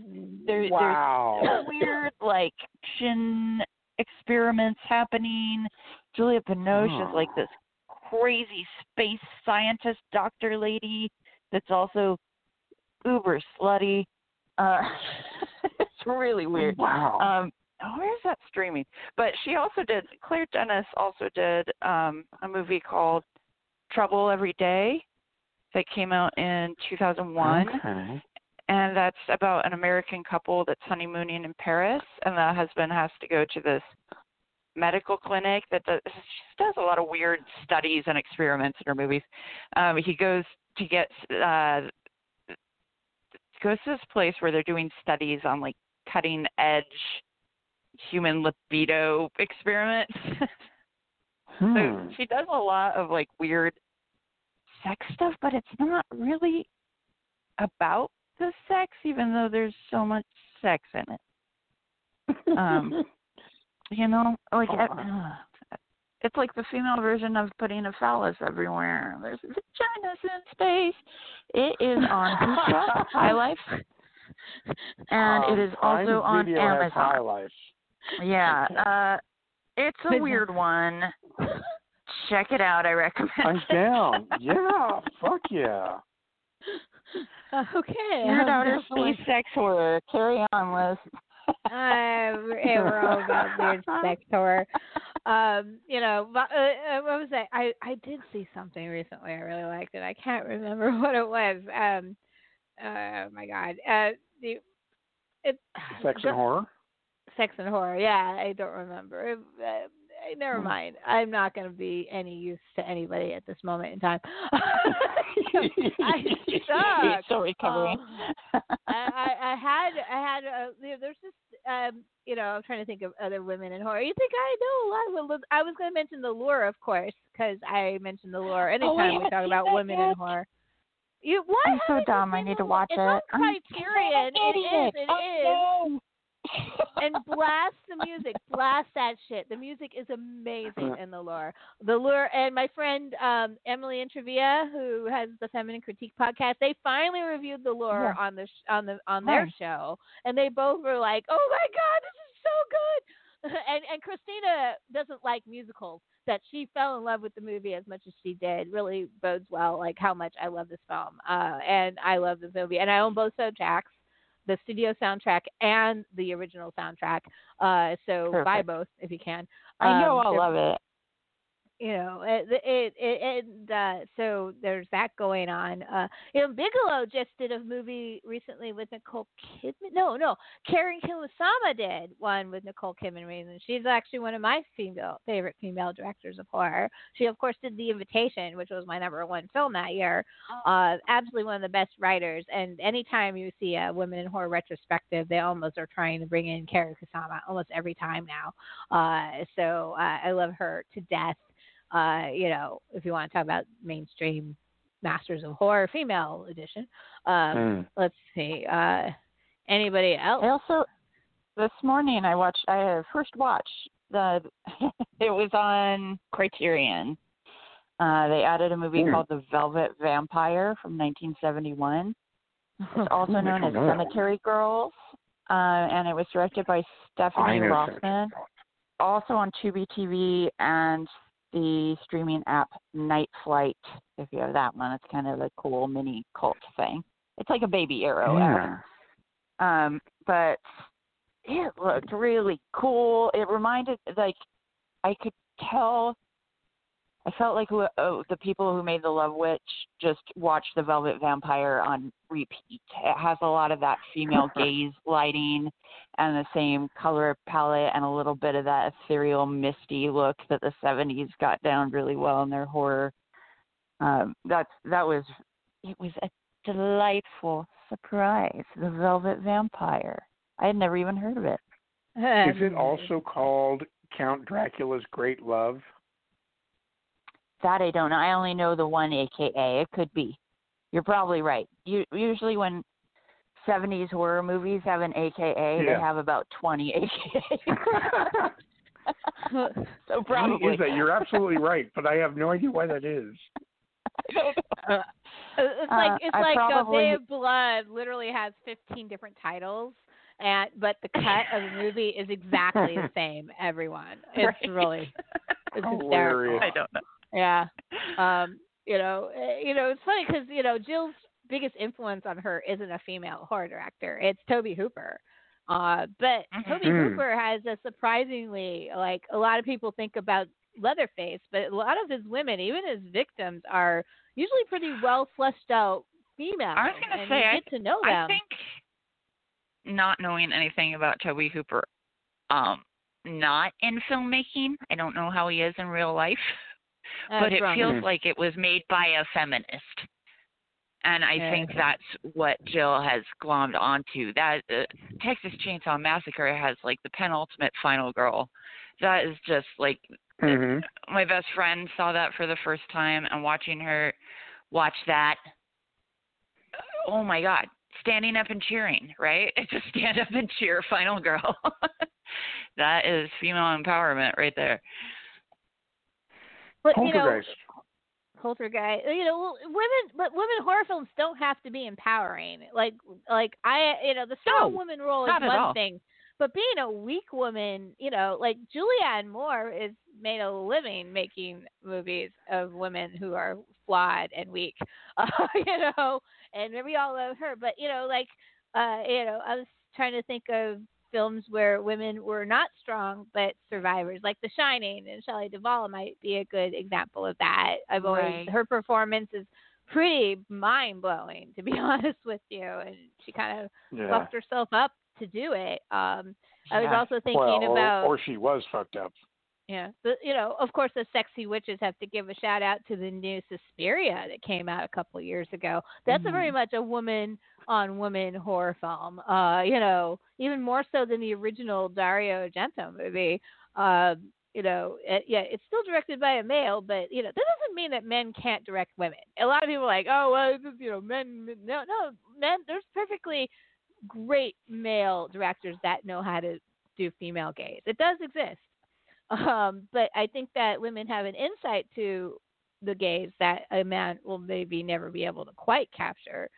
There, wow. there's weird like action experiments happening. Julia Binoche is like this crazy space scientist doctor lady that's also uber slutty. Uh, *laughs* it's really weird. Wow. Um, oh, where's that streaming? But she also did. Claire Denis also did um, a movie called Trouble Every Day that came out in 2001 Okay. And that's about an American couple that's honeymooning in Paris, and the husband has to go to this medical clinic that does, she does a lot of weird studies and experiments in her movies. Um, he goes to get uh, goes to this place where they're doing studies on like cutting edge human libido experiments. *laughs* Hmm. So she does a lot of like weird sex stuff, but it's not really about the sex, even though there's so much sex in it. Um, *laughs* you know, like Oh. it's like the female version of putting a phallus everywhere. There's vaginas in space. It is on High Life, and Um, it is also on has High Amazon. Life. Yeah, uh, it's a weird one. Check it out. I recommend. I'm it. down. *laughs* Yeah, fuck yeah. *laughs* okay. Weird I'm outer definitely- space sex horror. Carry on, Liz. Uh, *laughs* we're we're all about weird sex horror. Um, you know, but, uh, uh, what was that? I I did see something recently. I really liked it. I can't remember *laughs* what it was. Um, oh my god. Uh, the it *sighs* Sex the- and horror. sex and horror. Yeah, I don't remember. Uh, never Hmm. mind. I'm not going to be any use to anybody at this moment in time. *laughs* I suck. *laughs* Still recovering. Um, I, I, I had I had uh, there- there's this um you know I'm trying to think of other women in horror. You think I know a lot of? I was going to mention the lure, of course, because I mentioned the lure anytime Oh, we talk about women in horror. You what? I'm so dumb. I need to watch it's it. on I'm Criterion. It is. It Oh, is no. And *laughs* blast the music, blast that shit. The music is amazing in the lure. The lure, and my friend um, Emily Intravia, who has the Feminine Critique podcast, they finally reviewed the lure on the sh- on the on their Nice. show, and they both were like, "Oh my god, this is so good." *laughs* and and Christina doesn't like musicals. That she fell in love with the movie as much as she did really bodes well, like how much I love this film. Uh, and I love this movie, and I own both soundtracks the studio soundtrack and the original soundtrack. Uh, so buy both if you can. I know Um, I'll love it. You know, it, it, it, and uh, so there's that going on. Uh, you know, Bigelow just did a movie recently with Nicole Kidman. No, no, Karyn Kusama did one with Nicole Kidman. Reason she's actually one of my female favorite female directors of horror. She of course did The Invitation, which was my number one film that year uh, absolutely one of the best writers. And anytime you see a women in horror retrospective, they almost are trying to bring in Karyn Kusama almost every time now. Uh, so uh, I love her to death. Uh, you know, if you want to talk about mainstream Masters of Horror female edition, um, Mm. let's see. Uh, anybody else? I also this morning I watched. I uh, first watched the. *laughs* it was on Criterion. Uh, they added a movie Hmm. called The Velvet Vampire from 1971. It's *laughs* also known as know. Cemetery Girls, uh, and it was directed by Stephanie know. Rothman. Also on Tubi TV and the streaming app Night Flight. If you have that one, it's kind of a cool mini cult thing. It's like a Baby Arrow. Yeah. Um, but it looked really cool. It reminded like I could tell. I felt like who, oh, the people who made the Love Witch just watched the Velvet Vampire on repeat. It has a lot of that female *laughs* gaze lighting and the same color palette and a little bit of that ethereal, misty look that the '70s got down really well in their horror. Um, that's that was it was a delightful surprise. The Velvet Vampire. I had never even heard of it. Is it also called Count Dracula's Great Love? That I don't know. I only know the one AKA. It could be. You're probably right. You, usually when 70s horror movies have an AKA, Yeah. they have about 20 *laughs* AKAs. *laughs* so probably. Is that? You're absolutely right, but I have no idea why that is. *laughs* Uh, it's like Uh, it's I like uh, probably- Day of Blood literally has 15 different titles, and but the cut of the movie is exactly the same. Everyone, it's Right. really it's hysterical. Hilarious. I don't know. Yeah. *laughs* Um, you know, eh, you know, it's funny because you know Jill's biggest influence on her isn't a female horror director; it's Tobe Hooper. Uh, but Mhm. Tobe Mm. Hooper has a surprisingly like a lot of people think about Leatherface, but a lot of his women, even his victims, are usually pretty well fleshed out females. I was gonna and say, you I- get to know them. I think not knowing anything about Tobe Hooper, um, not in filmmaking, I don't know how he is in real life, Uh, but it feels like it was made by a feminist. And I Yeah. think that's what Jill has glommed onto. That uh, Texas Chainsaw Massacre has like the penultimate final girl. That is just like hmm my best friend saw that for the first time and watching her watch that oh my god standing up and cheering right *laughs* It's a stand up and cheer final girl *laughs* that is female empowerment right there but you know, Poltergeist. poltergeist. You know, women, but women horror films don't have to be empowering. Like, like I, you know, the strong No, woman role is one all. thing, but being a weak woman, you know, like Julianne Moore is made a living making movies of women who are flawed and weak, uh, *laughs* you know, and we all love her. But you know, like, uh, you know, I was trying to think of films where women were not strong but survivors, like The Shining, and Shelley Duvall might be a good example of that. I've always Right. her performance is pretty mind blowing, to be *laughs* honest with you, and she kind of Yeah. fucked herself up to do it. Um, I was Yeah. also thinking well, or, about or she was fucked up. yeah, but you know, of course, the sexy witches have to give a shout out to the new Suspiria that came out a couple of years ago. That's a very much a woman on women horror film. Uh, you know, even more so than the original Dario Argento movie. Um, you know, it, yeah, it's still directed by a male, but you know, that doesn't mean that men can't direct women. A lot of people are like, oh, well, just, you know, men. men- No, no, men. There's perfectly great male directors that know how to do female gaze. It does exist. Um, but I think that women have an insight to the gaze that a man will maybe never be able to quite capture.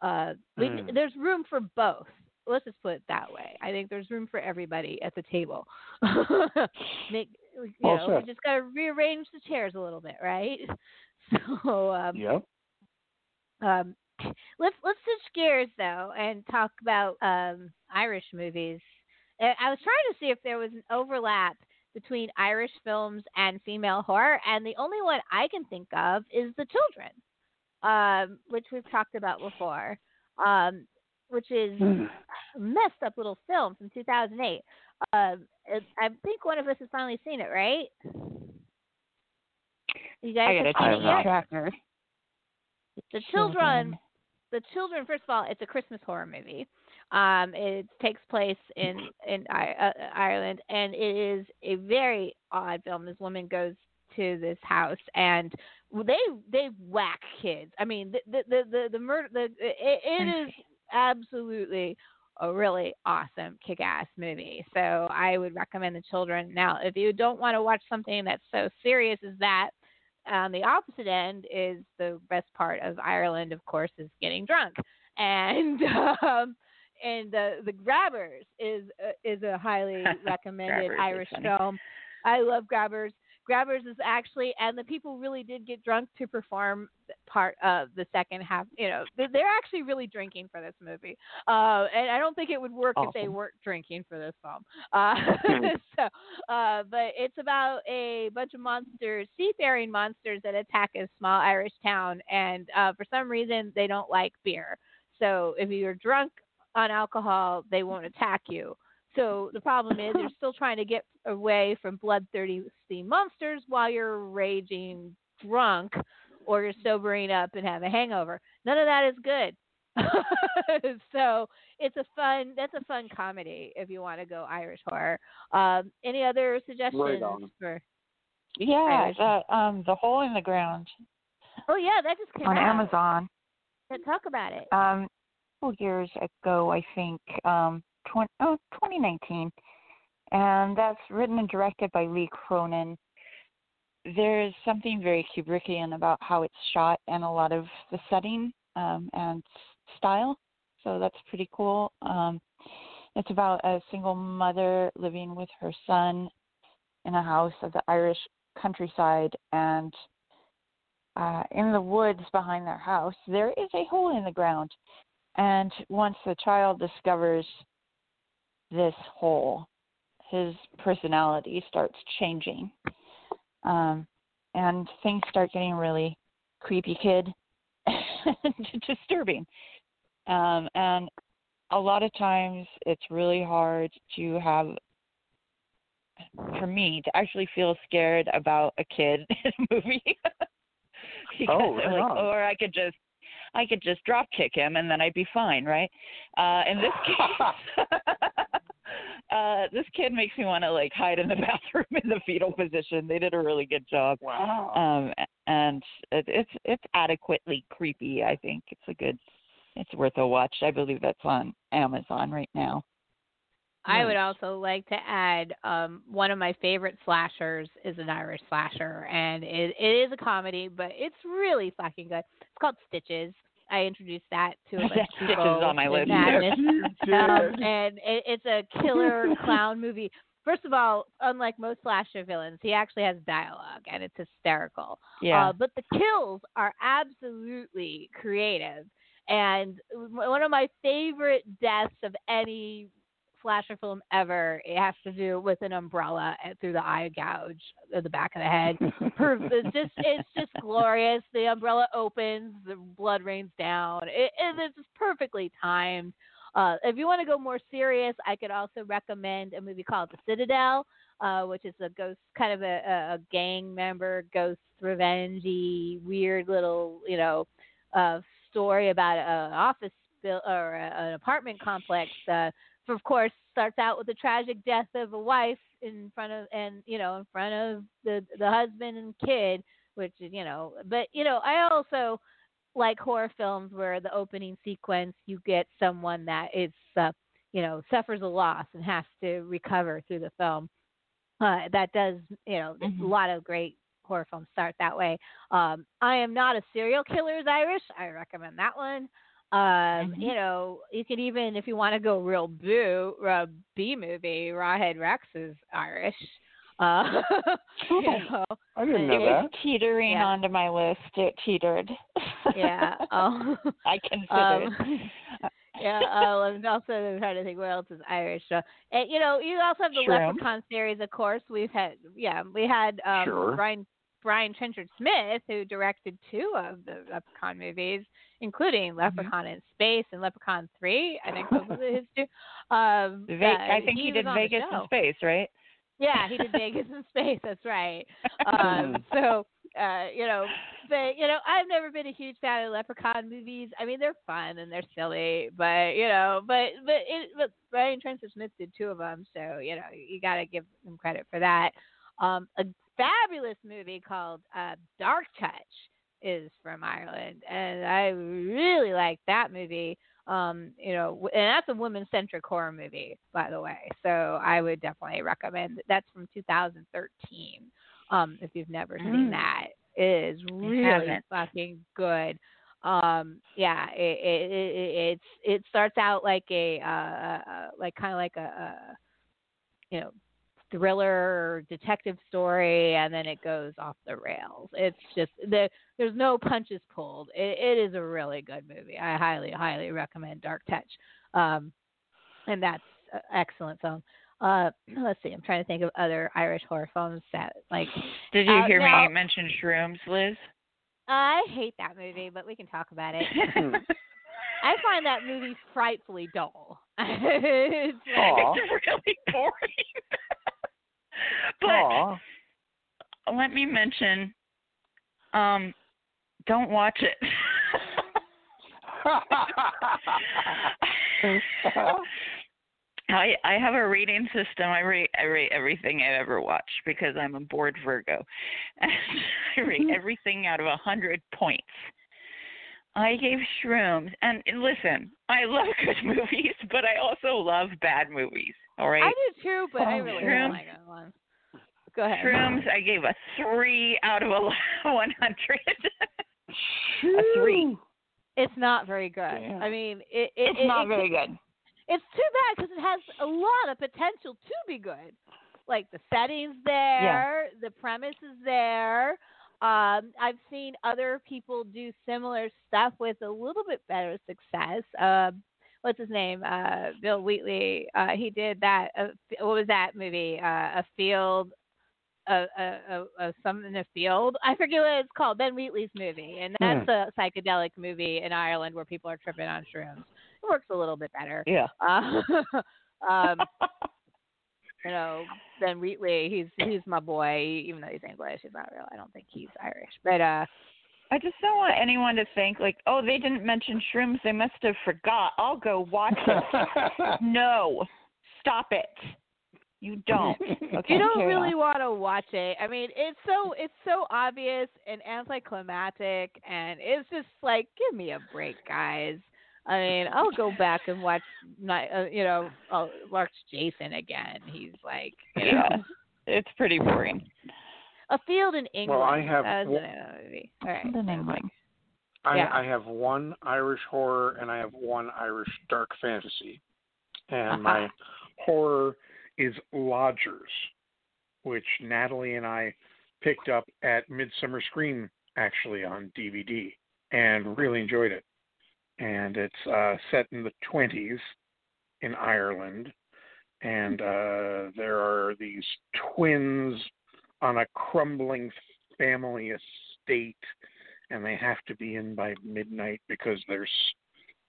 Uh, we, Mm. There's room for both. Let's just put it that way. I think there's room for everybody at the table. *laughs* Make, you Well know, we just got to rearrange the chairs a little bit, right? *laughs* So, um, Yep. um, *clears throat* let's let's switch gears though and talk about um, Irish movies. I was trying to see if there was an overlap between Irish films and female horror, and the only one I can think of is The Children, um, which we've talked about before, um, which is *sighs* Hmm. a messed up little film from 2008. Um, I think one of us has finally seen it, right? You guys I have gotta seen check it it out. yet? Tracker. The children, the children. First of all, it's a Christmas horror movie. Um, it takes place in in uh, Ireland, and it is a very odd film. This woman goes to this house, and they they whack kids. I mean, the the the the, the murder. The it, it is absolutely a really awesome kick-ass movie. So I would recommend The Children. Now, if you don't want to watch something that's so serious as that, on the opposite end is the best part of Ireland, of course, is getting drunk, *laughs* and um, and the the Grabbers is uh, is a highly *laughs* recommended Irish film. I love Grabbers. Grabbers is actually, and the people really did get drunk to perform part of the second half. You know, they're, actually really drinking for this movie, uh, and I don't think it would work if they weren't drinking for this film. Uh, *laughs* so, uh, but it's about a bunch of monsters, seafaring monsters that attack a small Irish town, and uh, for some reason they don't like beer. So if you're drunk on alcohol, they won't attack you. So the problem is you're still trying to get away from bloodthirsty monsters while you're raging drunk, or you're sobering up and have a hangover. None of that is good. *laughs* so it's a fun. That's a fun comedy if you want to go Irish horror. Um, any other suggestions on. for? Yeah, Irish. the um the hole in the ground Oh yeah, that just came on out. Amazon. Yeah, Talk about it. Um, a couple years ago, I think, um, 20, oh, 2019, and that's written and directed by Lee Cronin. There's something very Kubrickian about how it's shot and a lot of the setting um, and style, so that's pretty cool. Um, it's about a single mother living with her son in a house of the Irish countryside, and uh, in the woods behind their house, there is a hole in the ground. And once the child discovers this hole, his personality starts changing. Um, and things start getting really creepy kid *laughs* disturbing. Um, and a lot of times it's really hard to have for me to actually feel scared about a kid *laughs* in a movie. *laughs* because Oh, I'm right like, on. or I could just I could just drop kick him and then I'd be fine, right? Uh in this case uh this kid makes me want to like hide in the *laughs* bathroom in the fetal position. They did a really good job. Wow. Um and it, it's it's adequately creepy, I think. It's a good it's worth a watch. I believe that's on Amazon right now. I would also like to add um, one of my favorite slashers is an Irish slasher, and it, it is a comedy, but it's really fucking good. It's called Stitches. I introduced that to a *laughs* bunch of Stitches on my in list. Madness. *laughs* um, and it, it's a killer clown movie. First of all, unlike most slasher villains, he actually has dialogue, and it's hysterical. Yeah. Uh, but the kills are absolutely creative. And one of my favorite deaths of any slasher film ever, it has to do with an umbrella and through the eye gouge of the back of the head. *laughs* It's just it's just glorious. The umbrella opens, the blood rains down. It, it, it's just perfectly timed. Uh, if you want to go more serious, I could also recommend a movie called The Citadel, uh, which is a ghost, kind of a, a, gang member ghost revengey, weird little, you know, uh, story about an office buil- or a, an apartment complex. Uh, of course, starts out with the tragic death of a wife in front of, and you know, in front of the the husband and kid, which is, you know, but you know, I also like horror films where the opening sequence you get someone that is uh, you know suffers a loss and has to recover through the film. Uh, that does you know Mhm. a lot of great horror films start that way. Um, i am not a serial killer's irish. I recommend that one um, Mhm. you know you could even if you want to go real boo uh, b movie rawhead rex is irish uh, *laughs* you know, I didn't know Yeah. that. teetering Yeah. onto my list. It teetered. yeah *laughs* *laughs* um, I considered. Um, yeah, uh, and also I'm trying to think what else is Irish. So, and you know, you also have the Shrimp. Leprechaun series, of course. We've had, yeah, we had um, Sure. Brian Brian Trenchard Smith, who directed two of the Leprechaun movies, including Leprechaun in Space and Leprechaun Three. I think those were his two. Um, Ve- I think he, was did Vegas in space, right? Yeah, he did Vegas in *laughs* space. That's right. Um, so, uh, you know, but you know, I've never been a huge fan of Leprechaun movies. I mean, they're fun and they're silly, but you know, but but it, but Brian Trenchard Smith did two of them, so you know, you got to give him credit for that. Um, a fabulous movie called uh, Dark Touch is from Ireland, and I really like that movie. Um, you know, and that's a women-centric horror movie, by the way. So I would definitely recommend. That's from 2013. Um, if you've never seen Mm. that, it is really fucking good. Um, yeah, it, it, it, it it's it starts out like a uh, uh, uh, like kind of like a, a you know thriller detective story and then it goes off the rails. It's just the there's no punches pulled. It, it is a really good movie. I highly highly recommend dark touch. Um and that's an excellent film. Uh *clears throat* let's see i'm trying to think of other irish horror films that like Did you Uh, hear now- me mention shrooms, Liz? i hate that movie but we can talk about it. *laughs* I find that movie frightfully dull. *laughs* It's like, it's really boring. *laughs* *laughs* but Aw. let me mention, um, don't watch it. *laughs* I I have a rating system. I rate I rate everything I've ever watch because I'm a bored Virgo, *laughs* and I rate everything out of a hundred points. I gave Shrooms, and, and listen, I love good movies, but I also love bad movies. All right, i do too but i Oh, really Shrooms. don't like that one go ahead Shrooms, I gave a three out of a one hundred. a three. It's not very good. Damn. I mean, it, it it's it, not it, very good. It's too bad because it has a lot of potential to be good. Like the settings there, the premise is there. Um, I've seen other people do similar stuff with a little bit better success. Um, what's his name? Uh, Bill Wheatley. Uh, he did that. Uh, what was that movie? Uh, a field. A, a, a, a some in a field. I forget what it's called. Ben Wheatley's movie, and that's a psychedelic movie in Ireland where people are tripping on shrooms. It works a little bit better. Yeah. Uh, *laughs* um, you know, Ben Wheatley, he's he's my boy, even though he's English. He's not real. I don't think he's Irish. But uh, I just don't want anyone to think like, oh, they didn't mention shrooms. They must have forgot. I'll go watch it. *laughs* no, stop it. You don't. *laughs* Okay. you don't Carry really on. want to watch it. I mean, it's so it's so obvious and anticlimactic, and it's just like, give me a break, guys. I mean, I'll go back and watch, not, uh, you know, I'll watch Jason again. He's like, you know, Yeah, it's pretty boring. A Field in England. Well, I have That was one- movie. All right. In England. I, Yeah. I have one Irish horror and I have one Irish dark fantasy. And Uh-huh. my horror is Lodgers, which Natalie and I picked up at Midsummer Scream actually on DVD and really enjoyed it. And it's uh, set in the 20s in Ireland. And uh, there are these twins on a crumbling family estate and they have to be in by midnight because there's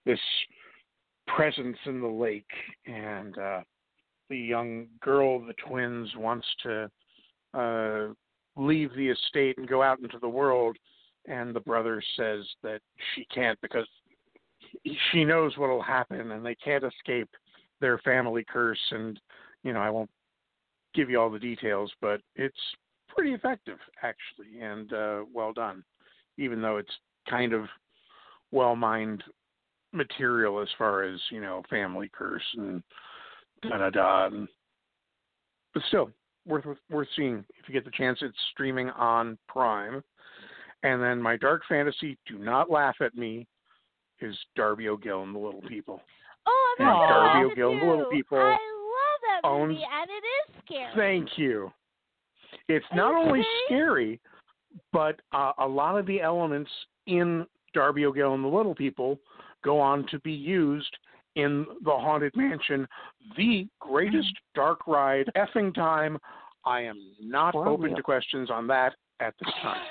this presence in the lake and uh the young girl the twins wants to uh leave the estate and go out into the world and the brother says that she can't because she knows what'll happen and they can't escape their family curse and you know I won't give you all the details but it's pretty effective actually and uh well done even though it's kind of well mined material as far as you know family curse and da da da and but still worth worth seeing. If you get the chance it's streaming on prime. And then my dark fantasy do not laugh at me is darby o'gill and the little people. Oh, I'm And Darby O'Gill and the Little. People I love that movie, owns- and it is scary. Thank you. It's not you only scary, but uh, a lot of the elements in Darby O'Gill and the Little People go on to be used in the Haunted Mansion, the greatest dark ride effing time. I am not For open real. to questions on that at this time.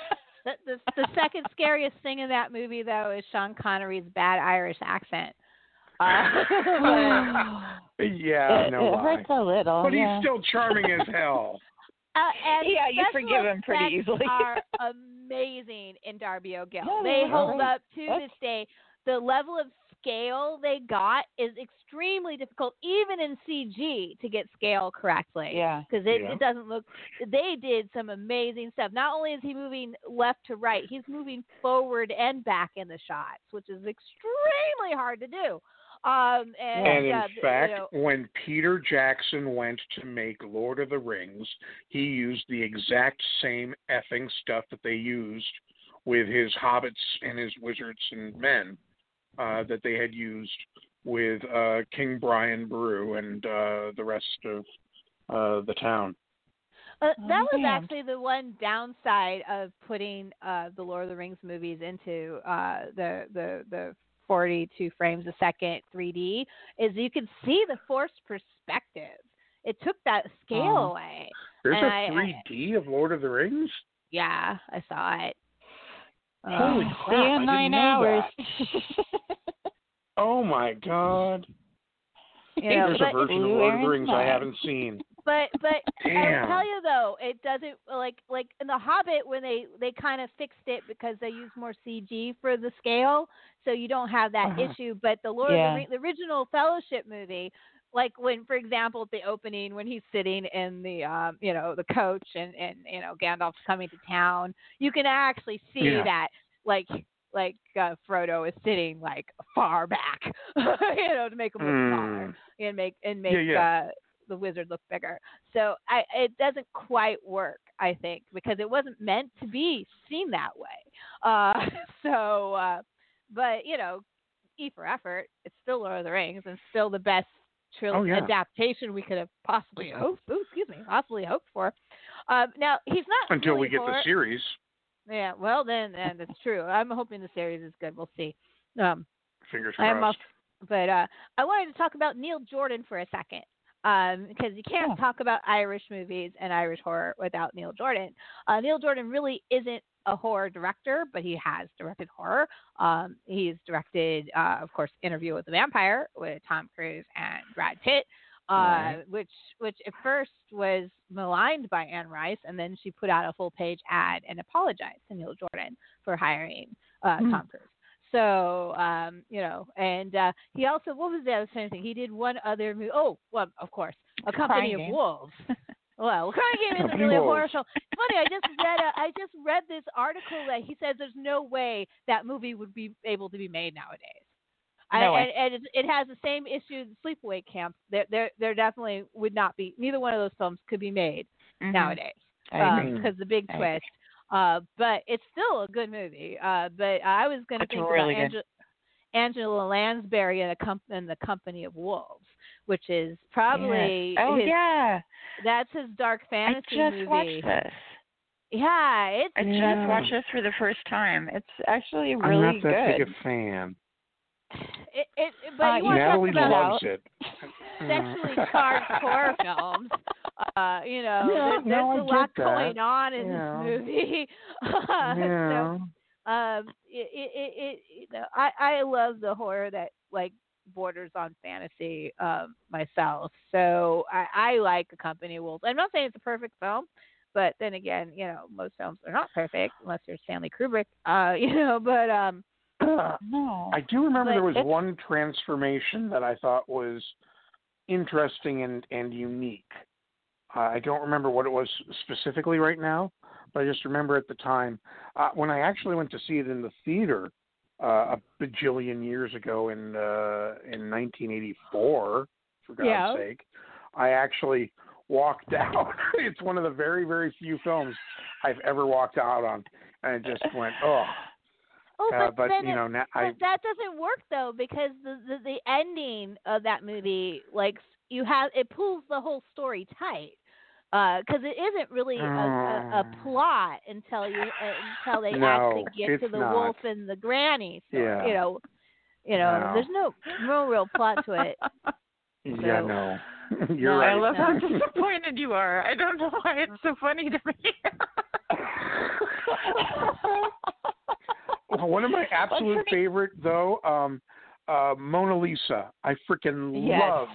The, *laughs* the, the second scariest thing in that movie, though, is Sean Connery's bad Irish accent. Uh, *laughs* *laughs* yeah, it, no it lie. hurts a little. But yeah. he's still charming as *laughs* hell. uh, and Yeah, you forgive him pretty easily. are amazing in Darby O'Gill. Yeah, they they hold up to That's- this day. The level of scale they got is extremely difficult, even in CG, to get scale correctly. Yeah. because it, Yeah. it doesn't look. They did some amazing stuff. Not only is he moving left to right, he's moving forward and back in the shots, which is extremely hard to do. Um, and, And in uh, th- you fact, know, when Peter Jackson went to make Lord of the Rings, he used the exact same effing stuff that they used with his hobbits and his wizards and men uh, that they had used with uh, King Brian Brew and uh, the rest of uh, the town. uh, that was actually the one downside of putting uh, the Lord of the Rings movies into uh, the the the 42 frames a second 3D is you can see the forced perspective. It took that scale Oh. away. There's And a I- I- 3D of Lord of the Rings. Yeah, I saw it. Holy Uh, crap! See I didn't nine know hours. that. Oh my God! *laughs* you know, There's a version of Lord of the Aaron's Rings I haven't seen. But but I'll tell you though, it doesn't like like in the Hobbit when they they kind of fixed it because they use more CG for the scale, so you don't have that Uh-huh. issue. But the Lord Yeah. of the, the original Fellowship movie, like when for example at the opening when he's sitting in the um you know the coach and and you know Gandalf's coming to town, you can actually see Yeah. that like like uh, Frodo is sitting like far back, *laughs* you know, to make him look smaller Mm. and make and make Yeah, yeah. Uh, the wizard look bigger. So I it doesn't quite work, I think, because it wasn't meant to be seen that way. *laughs* Uh, so, uh, but you know, E for effort, it's still Lord of the Rings and still the best tril- Oh, yeah. adaptation we could have possibly hoped. Ooh, excuse me, possibly hoped for. Um, now he's not Until we get the series. Yeah, well then, then that's true. I'm hoping the series is good. We'll see. Um, Fingers crossed. off, but uh, I wanted to talk about Neil Jordan for a second um, because you can't Yeah. talk about Irish movies and Irish horror without Neil Jordan. Uh, Neil Jordan really isn't a horror director, but he has directed horror. Um, he's directed, uh, of course, Interview with the Vampire with Tom Cruise and Brad Pitt. Uh, which which at first was maligned by Anne Rice, and then she put out a full page ad and apologized to Neil Jordan for hiring uh, Hmm. Tom Cruise. So, um, you know, and uh, he also, what was the other same thing? He did one other movie. Oh, well, of course, A Company Crying of Game. Wolves. *laughs* well, Crying Game isn't Company really a horror show. It's funny. I just read a, I just read this article that he says there's no way that movie would be able to be made nowadays. No way. and, and it, it has the same issue as Sleepaway Camp. There, there, there definitely would not be. Neither one of those films could be made Mhm. nowadays I agree. because the big twist. Uh, but it's still a good movie. Uh, but I was going to It's think really about good. Angela, Angela Lansbury and the, com- and the Company of Wolves, which is probably Yes. Oh his, yeah, that's his dark fantasy I fantasy just movie. watched this. Yeah, it's I just watched this for the first time. It's actually really good. I'm really not that good. big a fan. It, it, but Uh, you want to talk Natalie about loves it. sexually charged *laughs* horror films. Uh, you know, Yeah, there, there's no, a lot that. going on in Yeah. this movie. *laughs* Yeah. so, um, it, it, it, it, you know, I, I love the horror that like borders on fantasy um, myself. So I, I like A Company of Wolves. I'm not saying it's a perfect film, but then again, you know, most films are not perfect unless you're Stanley Kubrick. Uh, *laughs* you know, but um, *clears throat* no. I do remember But there was it's- one transformation that I thought was interesting and and unique. Uh, I don't remember what it was specifically right now, but I just remember at the time uh, when I actually went to see it in the theater uh, a bajillion years ago in uh, in 1984. For God's Yeah. sake, I actually walked *laughs* out. it's one of the very very few films I've ever walked out on, and I just went, oh. Oh, Uh, but, but then you it- know, na- I But that doesn't work though because the, the the ending of that movie, like you have, it pulls the whole story tight. Because it isn't really a, a, a Mm. plot until you uh, until they No, actually get to the not. wolf and the granny. story, Yeah. You know, you know, No. there's no no real plot to it. Yeah, So- no. *laughs* You're No, I right. love how *laughs* disappointed you are. I don't know why it's so funny to me. *laughs* One of my *laughs* absolute favorite though, um, uh, Mona Lisa. I freaking Yes. love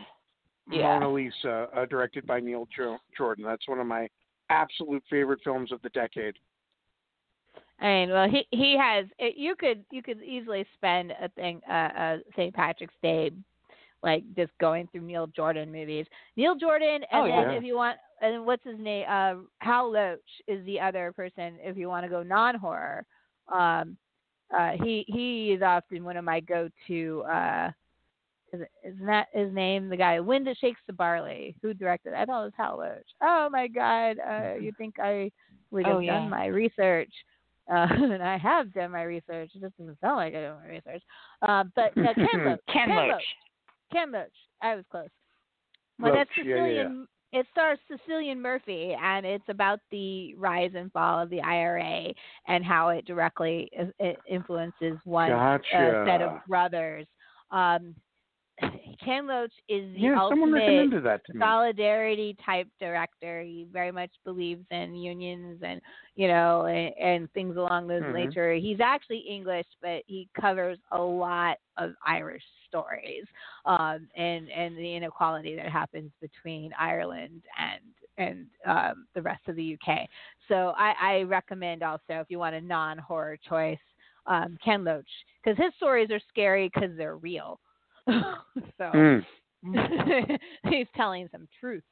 Yeah. Mona Lisa, uh, directed by Neil jo- Jordan. That's one of my absolute favorite films of the decade. I mean, well, he he has. It, you could you could easily spend a thing uh, uh St. Patrick's Day, like just going through Neil Jordan movies. Neil Jordan, and Oh, then yeah. if you want, and what's his name? Uh, Hal Loach is the other person. If you want to go non horror, um, uh, he he is often one of my go to. Uh, is it, isn't that his name? The guy, Wind That Shakes the Barley, who directed? I thought it was Hal Loach. Oh my God! Uh, *laughs* you think I would have Oh, yeah. done my research? Uh, *laughs* and I have done my research. It just doesn't sound like I did my research. Uh, but uh, *laughs* Ken Loach. Ken Loach. Ken Loach. I was close. Well, Loach, that's yeah, yeah, Cecilian. It stars Cecilian Murphy, and it's about the rise and fall of the IRA and how it directly it influences one Gotcha. uh, set of brothers. Um, Ken Loach is the yeah, ultimate solidarity type director. He very much believes in unions and you know and, and things along those Mhm. nature. He's actually English, but he covers a lot of Irish stories um, and and the inequality that happens between Ireland and and um, the rest of the UK. So I, I recommend also if you want a non horror choice, um, Ken Loach because his stories are scary because they're real. *laughs* so Mm. *laughs* he's telling some truths,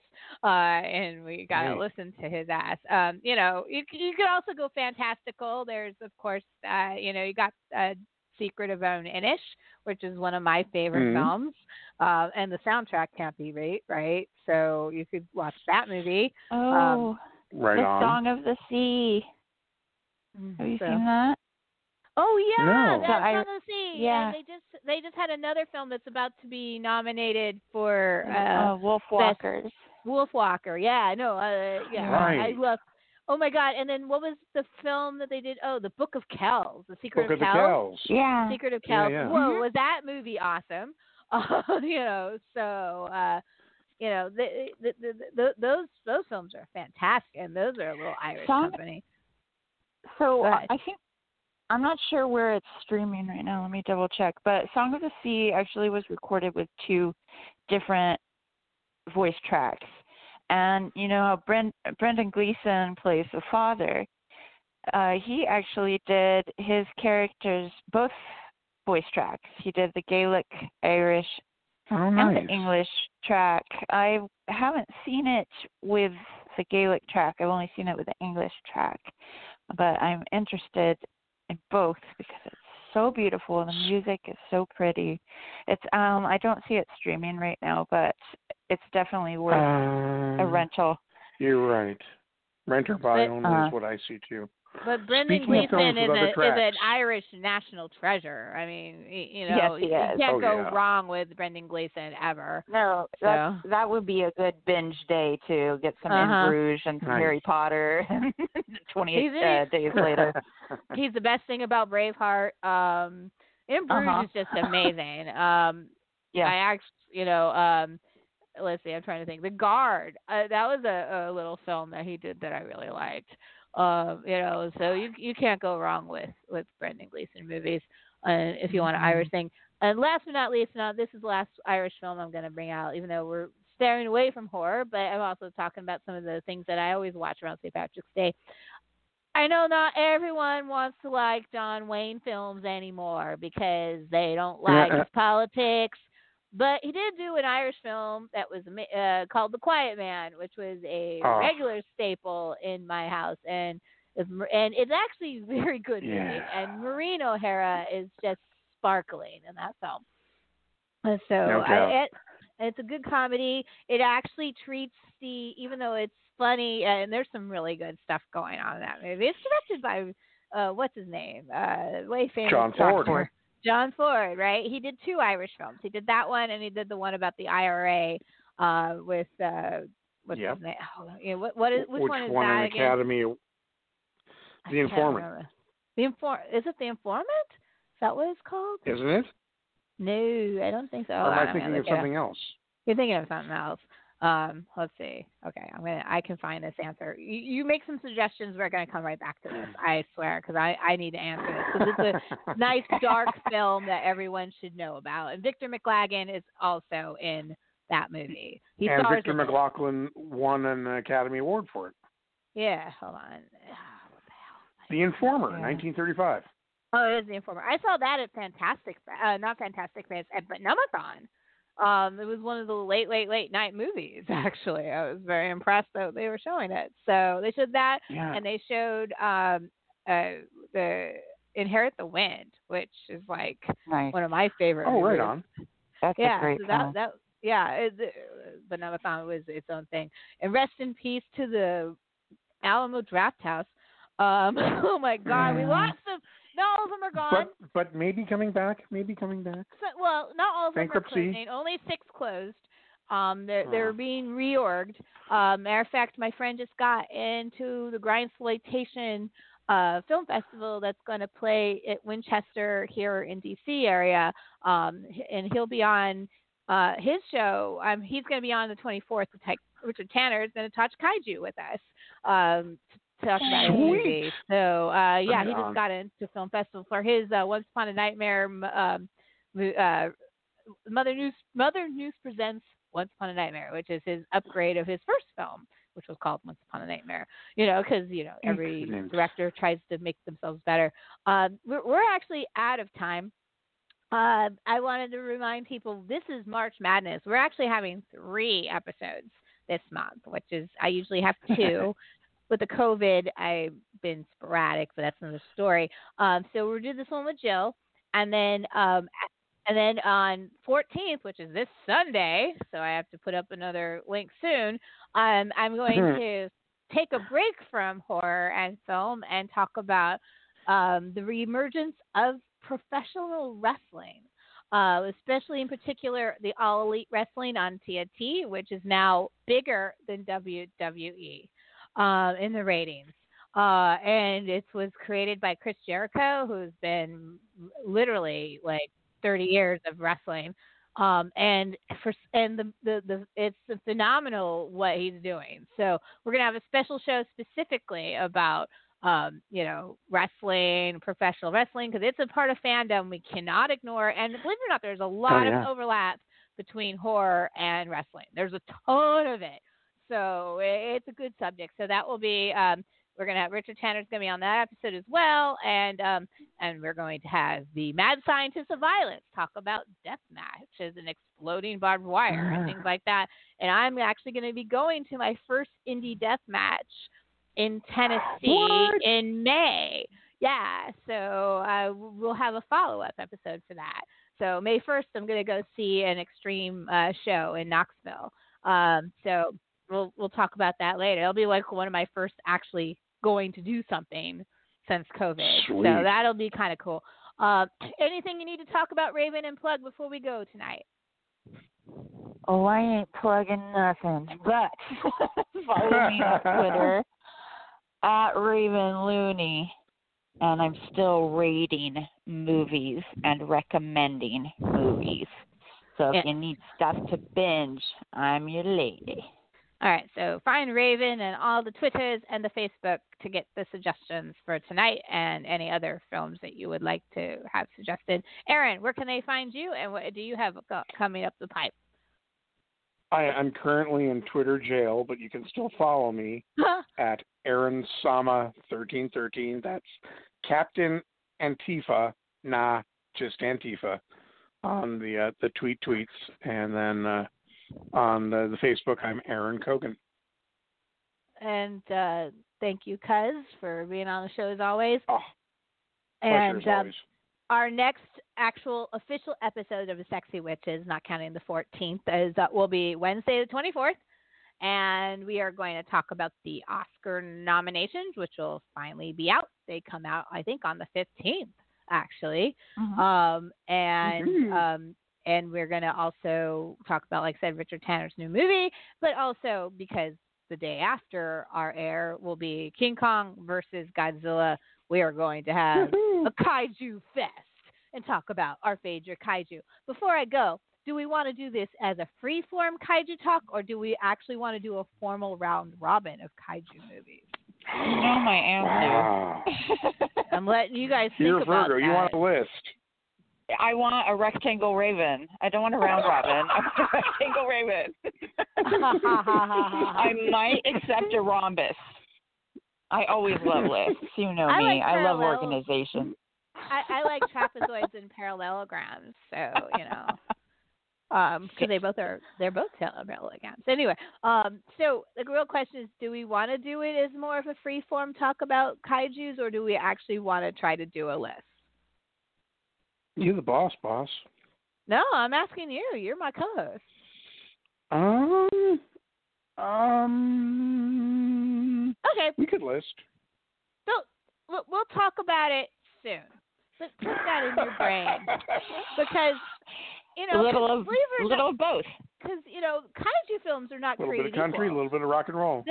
uh, and we gotta Right. listen to his ass. Um, you know, you you could also go fantastical. There's of course, uh, you know, you got uh, Secret of Roan Inish, which is one of my favorite Mhm. films, uh, and the soundtrack can't be right, right? So you could watch that movie. Oh, Right the on. Song of the Sea. Have you So- seen that? Oh yeah, No. that's So I- on the sea. yeah. And they just they just had another film that's about to be nominated for uh, uh, Wolf Walkers. Wolf Walker. Yeah, no, uh, yeah, I love. Oh my god! And then what was the film that they did? Oh, the Book of Kells, the Secret Book of of Kells. Kells. Yeah. Secret of Kells. yeah. Whoa, Mhm. was that movie awesome? Uh, *laughs* you know, so uh, you know, the, the, the, the, those those films are fantastic, and those are a little Irish Song- company. So Go uh, ahead. I think I'm not sure where it's streaming right now. Let me double check. But Song of the Sea actually was recorded with two different voice tracks. And you know how Brent, Brendan Gleeson plays the father. Uh, he actually did his characters both voice tracks. He did the Gaelic, Irish, Oh, and the English track. I haven't seen it with the Gaelic track. I've only seen it with the English track. But I'm interested in both because it's so beautiful. The music is so pretty. It's um I don't see it streaming right now, but it's definitely worth a Um, rental. You're right. Rent or buy But- only Uh, is what I see too. But Brendan Speaking Gleeson is, a, is an. Irish national treasure. I mean, you know, Yes, he you is. can't Oh, go yeah. wrong with Brendan Gleeson ever. No, that that would be a good binge day to get some Uh-huh. in Bruges and some Nice. Harry Potter. *laughs* Twenty eight uh, days *laughs* later. He's the best thing about Braveheart. Um, in Bruges Uh-huh. is just amazing. um, Yeah. I actually, you know, um, let's see, I'm trying to think. The Guard. Uh, that was a, a little film that he did that I really liked. Um, you know, so you you can't go wrong with with Brendan Gleeson movies. Uh, if you want an Irish thing. And last but not least, now this is the last Irish film I'm going to bring out, even though we're staring away from horror, but I'm also talking about some of the things that I always watch around St. Patrick's Day. I know not everyone wants to like John Wayne films anymore because they don't like his politics. But he did do an Irish film that was uh, called The Quiet Man, which was a Oh. regular staple in my house, and is- and it's actually a *laughs* very good movie. Yeah. And Maureen O'Hara is just sparkling in that film. And so No I, it, it's a good comedy. It actually treats the, even though it's funny, and there's some really good stuff going on in that movie. It's directed by, uh, what's his name? Uh, way famous John John Ford. John Ford, right? He did two Irish films. He did that one, and he did the one about the IRA uh, with uh, what's Yep. his name? Oh, yeah, what, what is which, Which one is that an again? Academy? The Informant. The inform is it the informant? Is that what it's called? Isn't it? No, I don't think so. or am I thinking of up. something else? You're thinking of something else. Um, let's see. Okay, I'm gonna. I can find this answer. You, you make some suggestions. We're gonna come right back to this. I swear, because I I need to answer this because it's a *laughs* nice dark film that everyone should know about. And Victor McLaglen is also in that movie. He and Victor in. McLaglen won an Academy Award for it. Yeah, hold on. Ah, the? The Informer, Yeah. 1935. Oh, it is the Informer. I saw that at Fantastic, uh, not Fantastic Fans, at but Numathon. Um, it was one of the late, late, late night movies. *laughs* Actually, I was very impressed that they were showing it. So they showed that, Yeah. and they showed um, uh, the Inherit the Wind, which is like Nice. one of my favorite. oh, right on. That's yeah, a great so that that yeah, it, Numathon was its own thing. And rest in peace to the Alamo Drafthouse. Um, *laughs* oh my God, we lost them. Not all of them are gone. But but maybe coming back. Maybe coming back. So, well, not all of them are Bankruptcy? closing. Only six closed. Um, they're they're Ah. being reorged. Um, matter of fact, my friend just got into the Grindsploitation uh, film festival that's going to play at Winchester here in DC area. Um, and he'll be on uh, his show. Um, he's going to be on the 24th. with Richard Tanner is going to touch kaiju with us. Um, to talk about his Sweet. movie. So uh, yeah, he just got into film festival for his uh, Once Upon a Nightmare um, uh, Mother News Mother News presents Once Upon a Nightmare, which is his upgrade of his first film, which was called Once Upon a Nightmare. You know, because you know every Excellent. director tries to make themselves better. Um, we're, we're actually out of time. Uh, I wanted to remind people this is March Madness. We're actually having three episodes this month, which is I usually have *laughs* two. With the COVID, I've been sporadic, but that's another story. Um, so we'll do this one with Jill, and then um, and then on 14th, which is this Sunday, so I have to put up another link soon. Um, I'm going Mhm. to take a break from horror and film and talk about um, the reemergence of professional wrestling, uh, especially in particular the All Elite Wrestling on TNT, which is now bigger than WWE uh, in the ratings. Uh, and it was created by Chris Jericho, who's been literally like 30 years of wrestling. Um, and for and the, the the it's phenomenal what he's doing. So we're gonna have a special show specifically about um, you know wrestling, professional wrestling, because it's a part of fandom we cannot ignore. And believe it or not, there's a lot yeah. of overlap between horror and wrestling. There's a ton of it. So it's a good subject. So that will be um, we're gonna have Richard Tanner's gonna be on that episode as well, and um, and we're going to have the Mad Scientist of Violence talk about death matches and exploding barbed wire and things *laughs* like that. And I'm actually going to be going to my first indie death match in Tennessee What? in May. Yeah, so uh, we'll have a follow up episode for that. So May 1st, I'm going to go see an extreme uh, show in Knoxville. Um, so we'll we'll talk about that later. It'll be like one of my first actually going to do something since COVID. Sweet. So that'll be kind of cool. Uh, anything you need to talk about Raven and plug before we go tonight? Oh, I ain't plugging nothing, but *laughs* follow me on *laughs* Twitter at Raven Looney, and I'm still rating movies and recommending movies. So if Yeah. you need stuff to binge, I'm your lady. All right, so find Raven and all the Twitters and the Facebook to get the suggestions for tonight and any other films that you would like to have suggested. Aaron, where can they find you, and what do you have coming up the pipe? I, I'm currently in Twitter jail, but you can still follow me *laughs* at Aaron Sama thirteen thirteen. That's Captain Antifa, nah, just Antifa, on the uh, the tweet tweets, and then uh, on the, the Facebook, I'm Aaron Kogan. and uh, thank you, Cuz, for being on the show as always. Oh, and as um, always. our next actual official episode of the Sexy Witches, not counting the 14th, is uh, will be Wednesday the 24th, and we are going to talk about the Oscar nominations, which will finally be out. They come out, I think, on the 15th, actually, um, and Mhm. um, and we're going to also talk about, like I said, Richard Tanner's new movie, but also because the day after our air will be King Kong versus Godzilla. We are going to have a kaiju fest and talk about our favorite kaiju. Before I go, do we want to do this as a free form kaiju talk or do we actually want to do a formal round robin of kaiju movies? You know my answer. Wow. *laughs* I'm letting you guys think Here, about Virgo, that. you want a list? I want a rectangle raven. I don't want a round robin. I want a *laughs* rectangle raven. *laughs* I might accept a rhombus. I always love lists. You know I me. like I love organization. I, I like trapezoids and parallelograms, so you know, um, because they both are they're both parallelograms. Anyway, um, so the real question is, do we want to do it as more of a free form talk about kaiju's, or do we actually want to try to do a list? You the boss, boss. No, I'm asking you. You're my co-host. Um, um, Okay, we could list. so we'll, we'll talk about it soon. But put that in your brain *laughs* because you know, a little of believe it a or little of both. because you know, kaiju films are not A little bit of country, a little bit of rock and roll.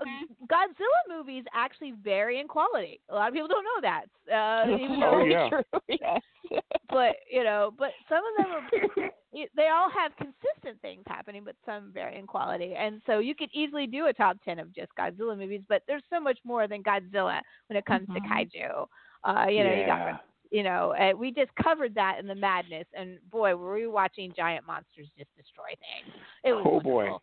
The- Godzilla movies actually vary in quality. A lot of people don't know that. Uh, even *laughs* Oh, yeah. True. *laughs* But you know, but some of them are. *laughs* They all have consistent things happening, but some vary in quality. And so you could easily do a top ten of just Godzilla movies, but there's so much more than Godzilla when it comes to Mhm. kaiju. Uh, you know, you got you know, uh, we just covered that in the madness, and boy, were we watching giant monsters just destroy things. It was Oh, boy.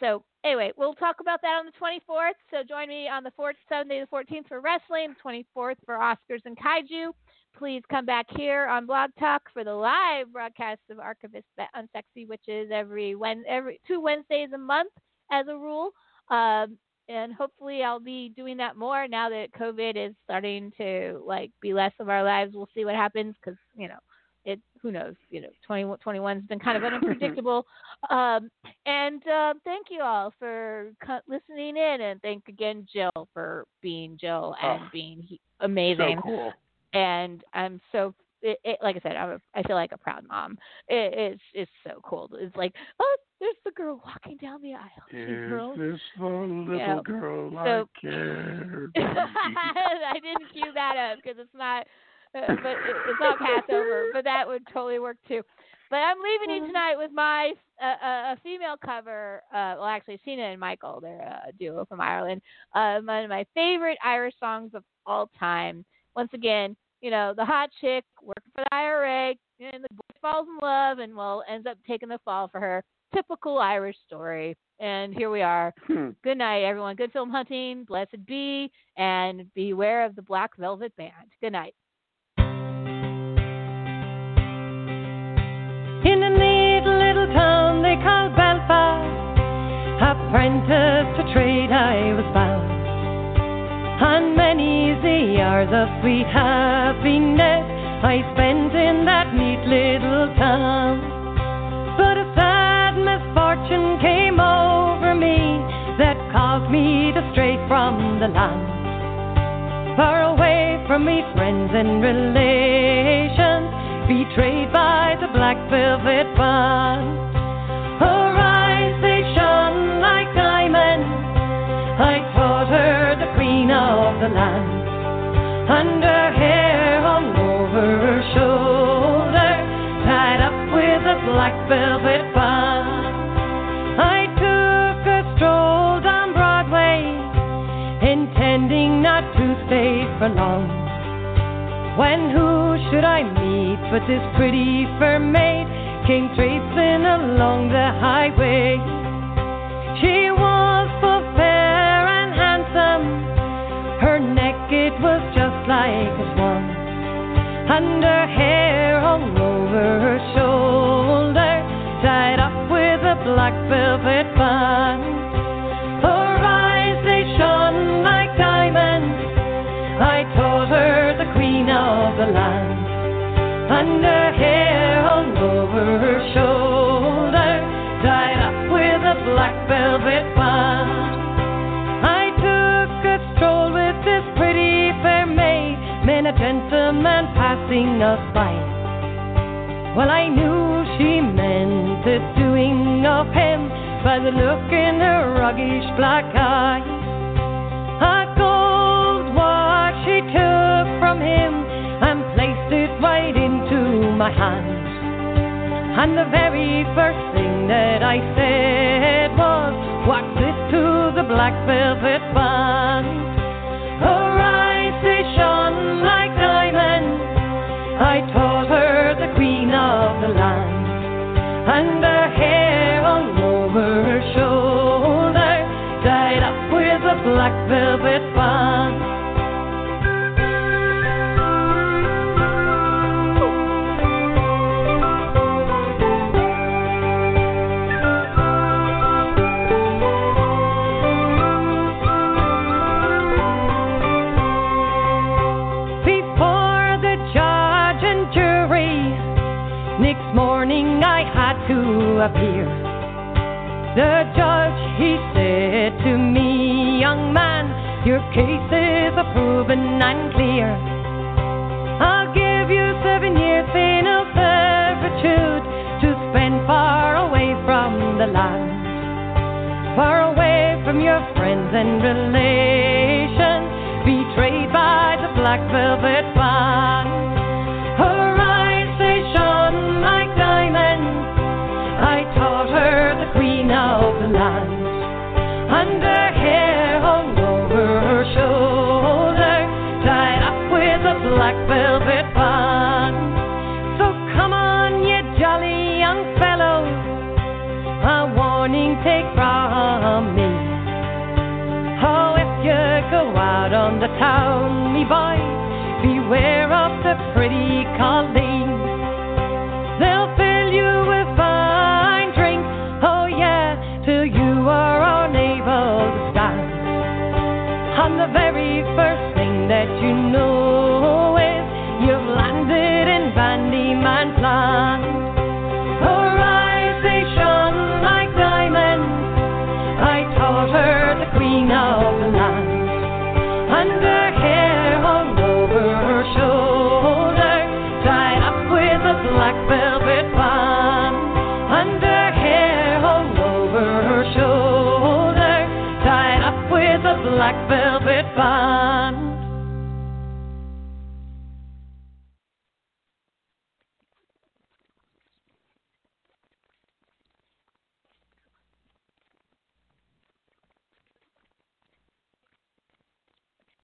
So anyway, we'll talk about that on the 24th. So join me on the 4th, Sunday the 14th for wrestling, 24th for Oscars and Kaiju. Please come back here on Blog Talk for the live broadcast of Archivist Bet on Sexy Witches every every two Wednesdays a month as a rule. Um, and hopefully I'll be doing that more now that COVID is starting to like be less of our lives. We'll see what happens because you know it. Who knows? You know, 2021's been kind of *laughs* unpredictable. um, and uh, thank you all for co- listening in, and thank again Jill for being Jill and Oh, being he- amazing So cool. and I'm so it, it, like I said, I'm a, I feel like a proud mom. It, it's it's so cool. It's like oh, there's the girl walking down the aisle. Is this little Yeah. girl So- I care? *laughs* I didn't cue that up because it's not, but it, it's not Passover. But that would totally work too. But I'm leaving you tonight with my uh, uh, a female cover. Uh, well, actually, Tina and Michael, they're a duo from Ireland. Uh, one of my favorite Irish songs of all time. Once again, you know, the hot chick working for the IRA, and the boy falls in love, and well, ends up taking the fall for her. Typical Irish story. And here we are. Hmm. Good night, everyone. Good film hunting. Blessed be, and beware of the Black Velvet Band. Good night. Apprentice to trade I was bound. And many the hours of sweet happiness I spent in that neat little town. But a sad misfortune came over me that caused me to stray from the land. Far away from me friends and relations, betrayed by the black velvet band. The land. And her hair hung over her shoulder, tied up with a black velvet band. I took a stroll down Broadway, intending not to stay for long. When who should I meet but this pretty fair maid came traipsing along the highway. Like a swan, and her hair hung over her shoulder, tied up with a black velvet band. Her eyes they shone like diamonds. I taught her the queen of the land, and passing us by. Well, I knew she meant the doing of him by the look in her ruggish black eye. A gold watch she took from him and placed it right into my hand. And the very first thing that I said was, What's this to the black velvet band? Velvet band. Before the judge and jury, next morning I had to appear. The judge, your case is a proven and clear. I'll give you seven years penal servitude to spend far away from the land, far away from your friends and relations, betrayed by the black velvet band. Her eyes they shone like diamonds. I taught her the queen of the land, on the town, me boy, beware of the pretty colleen.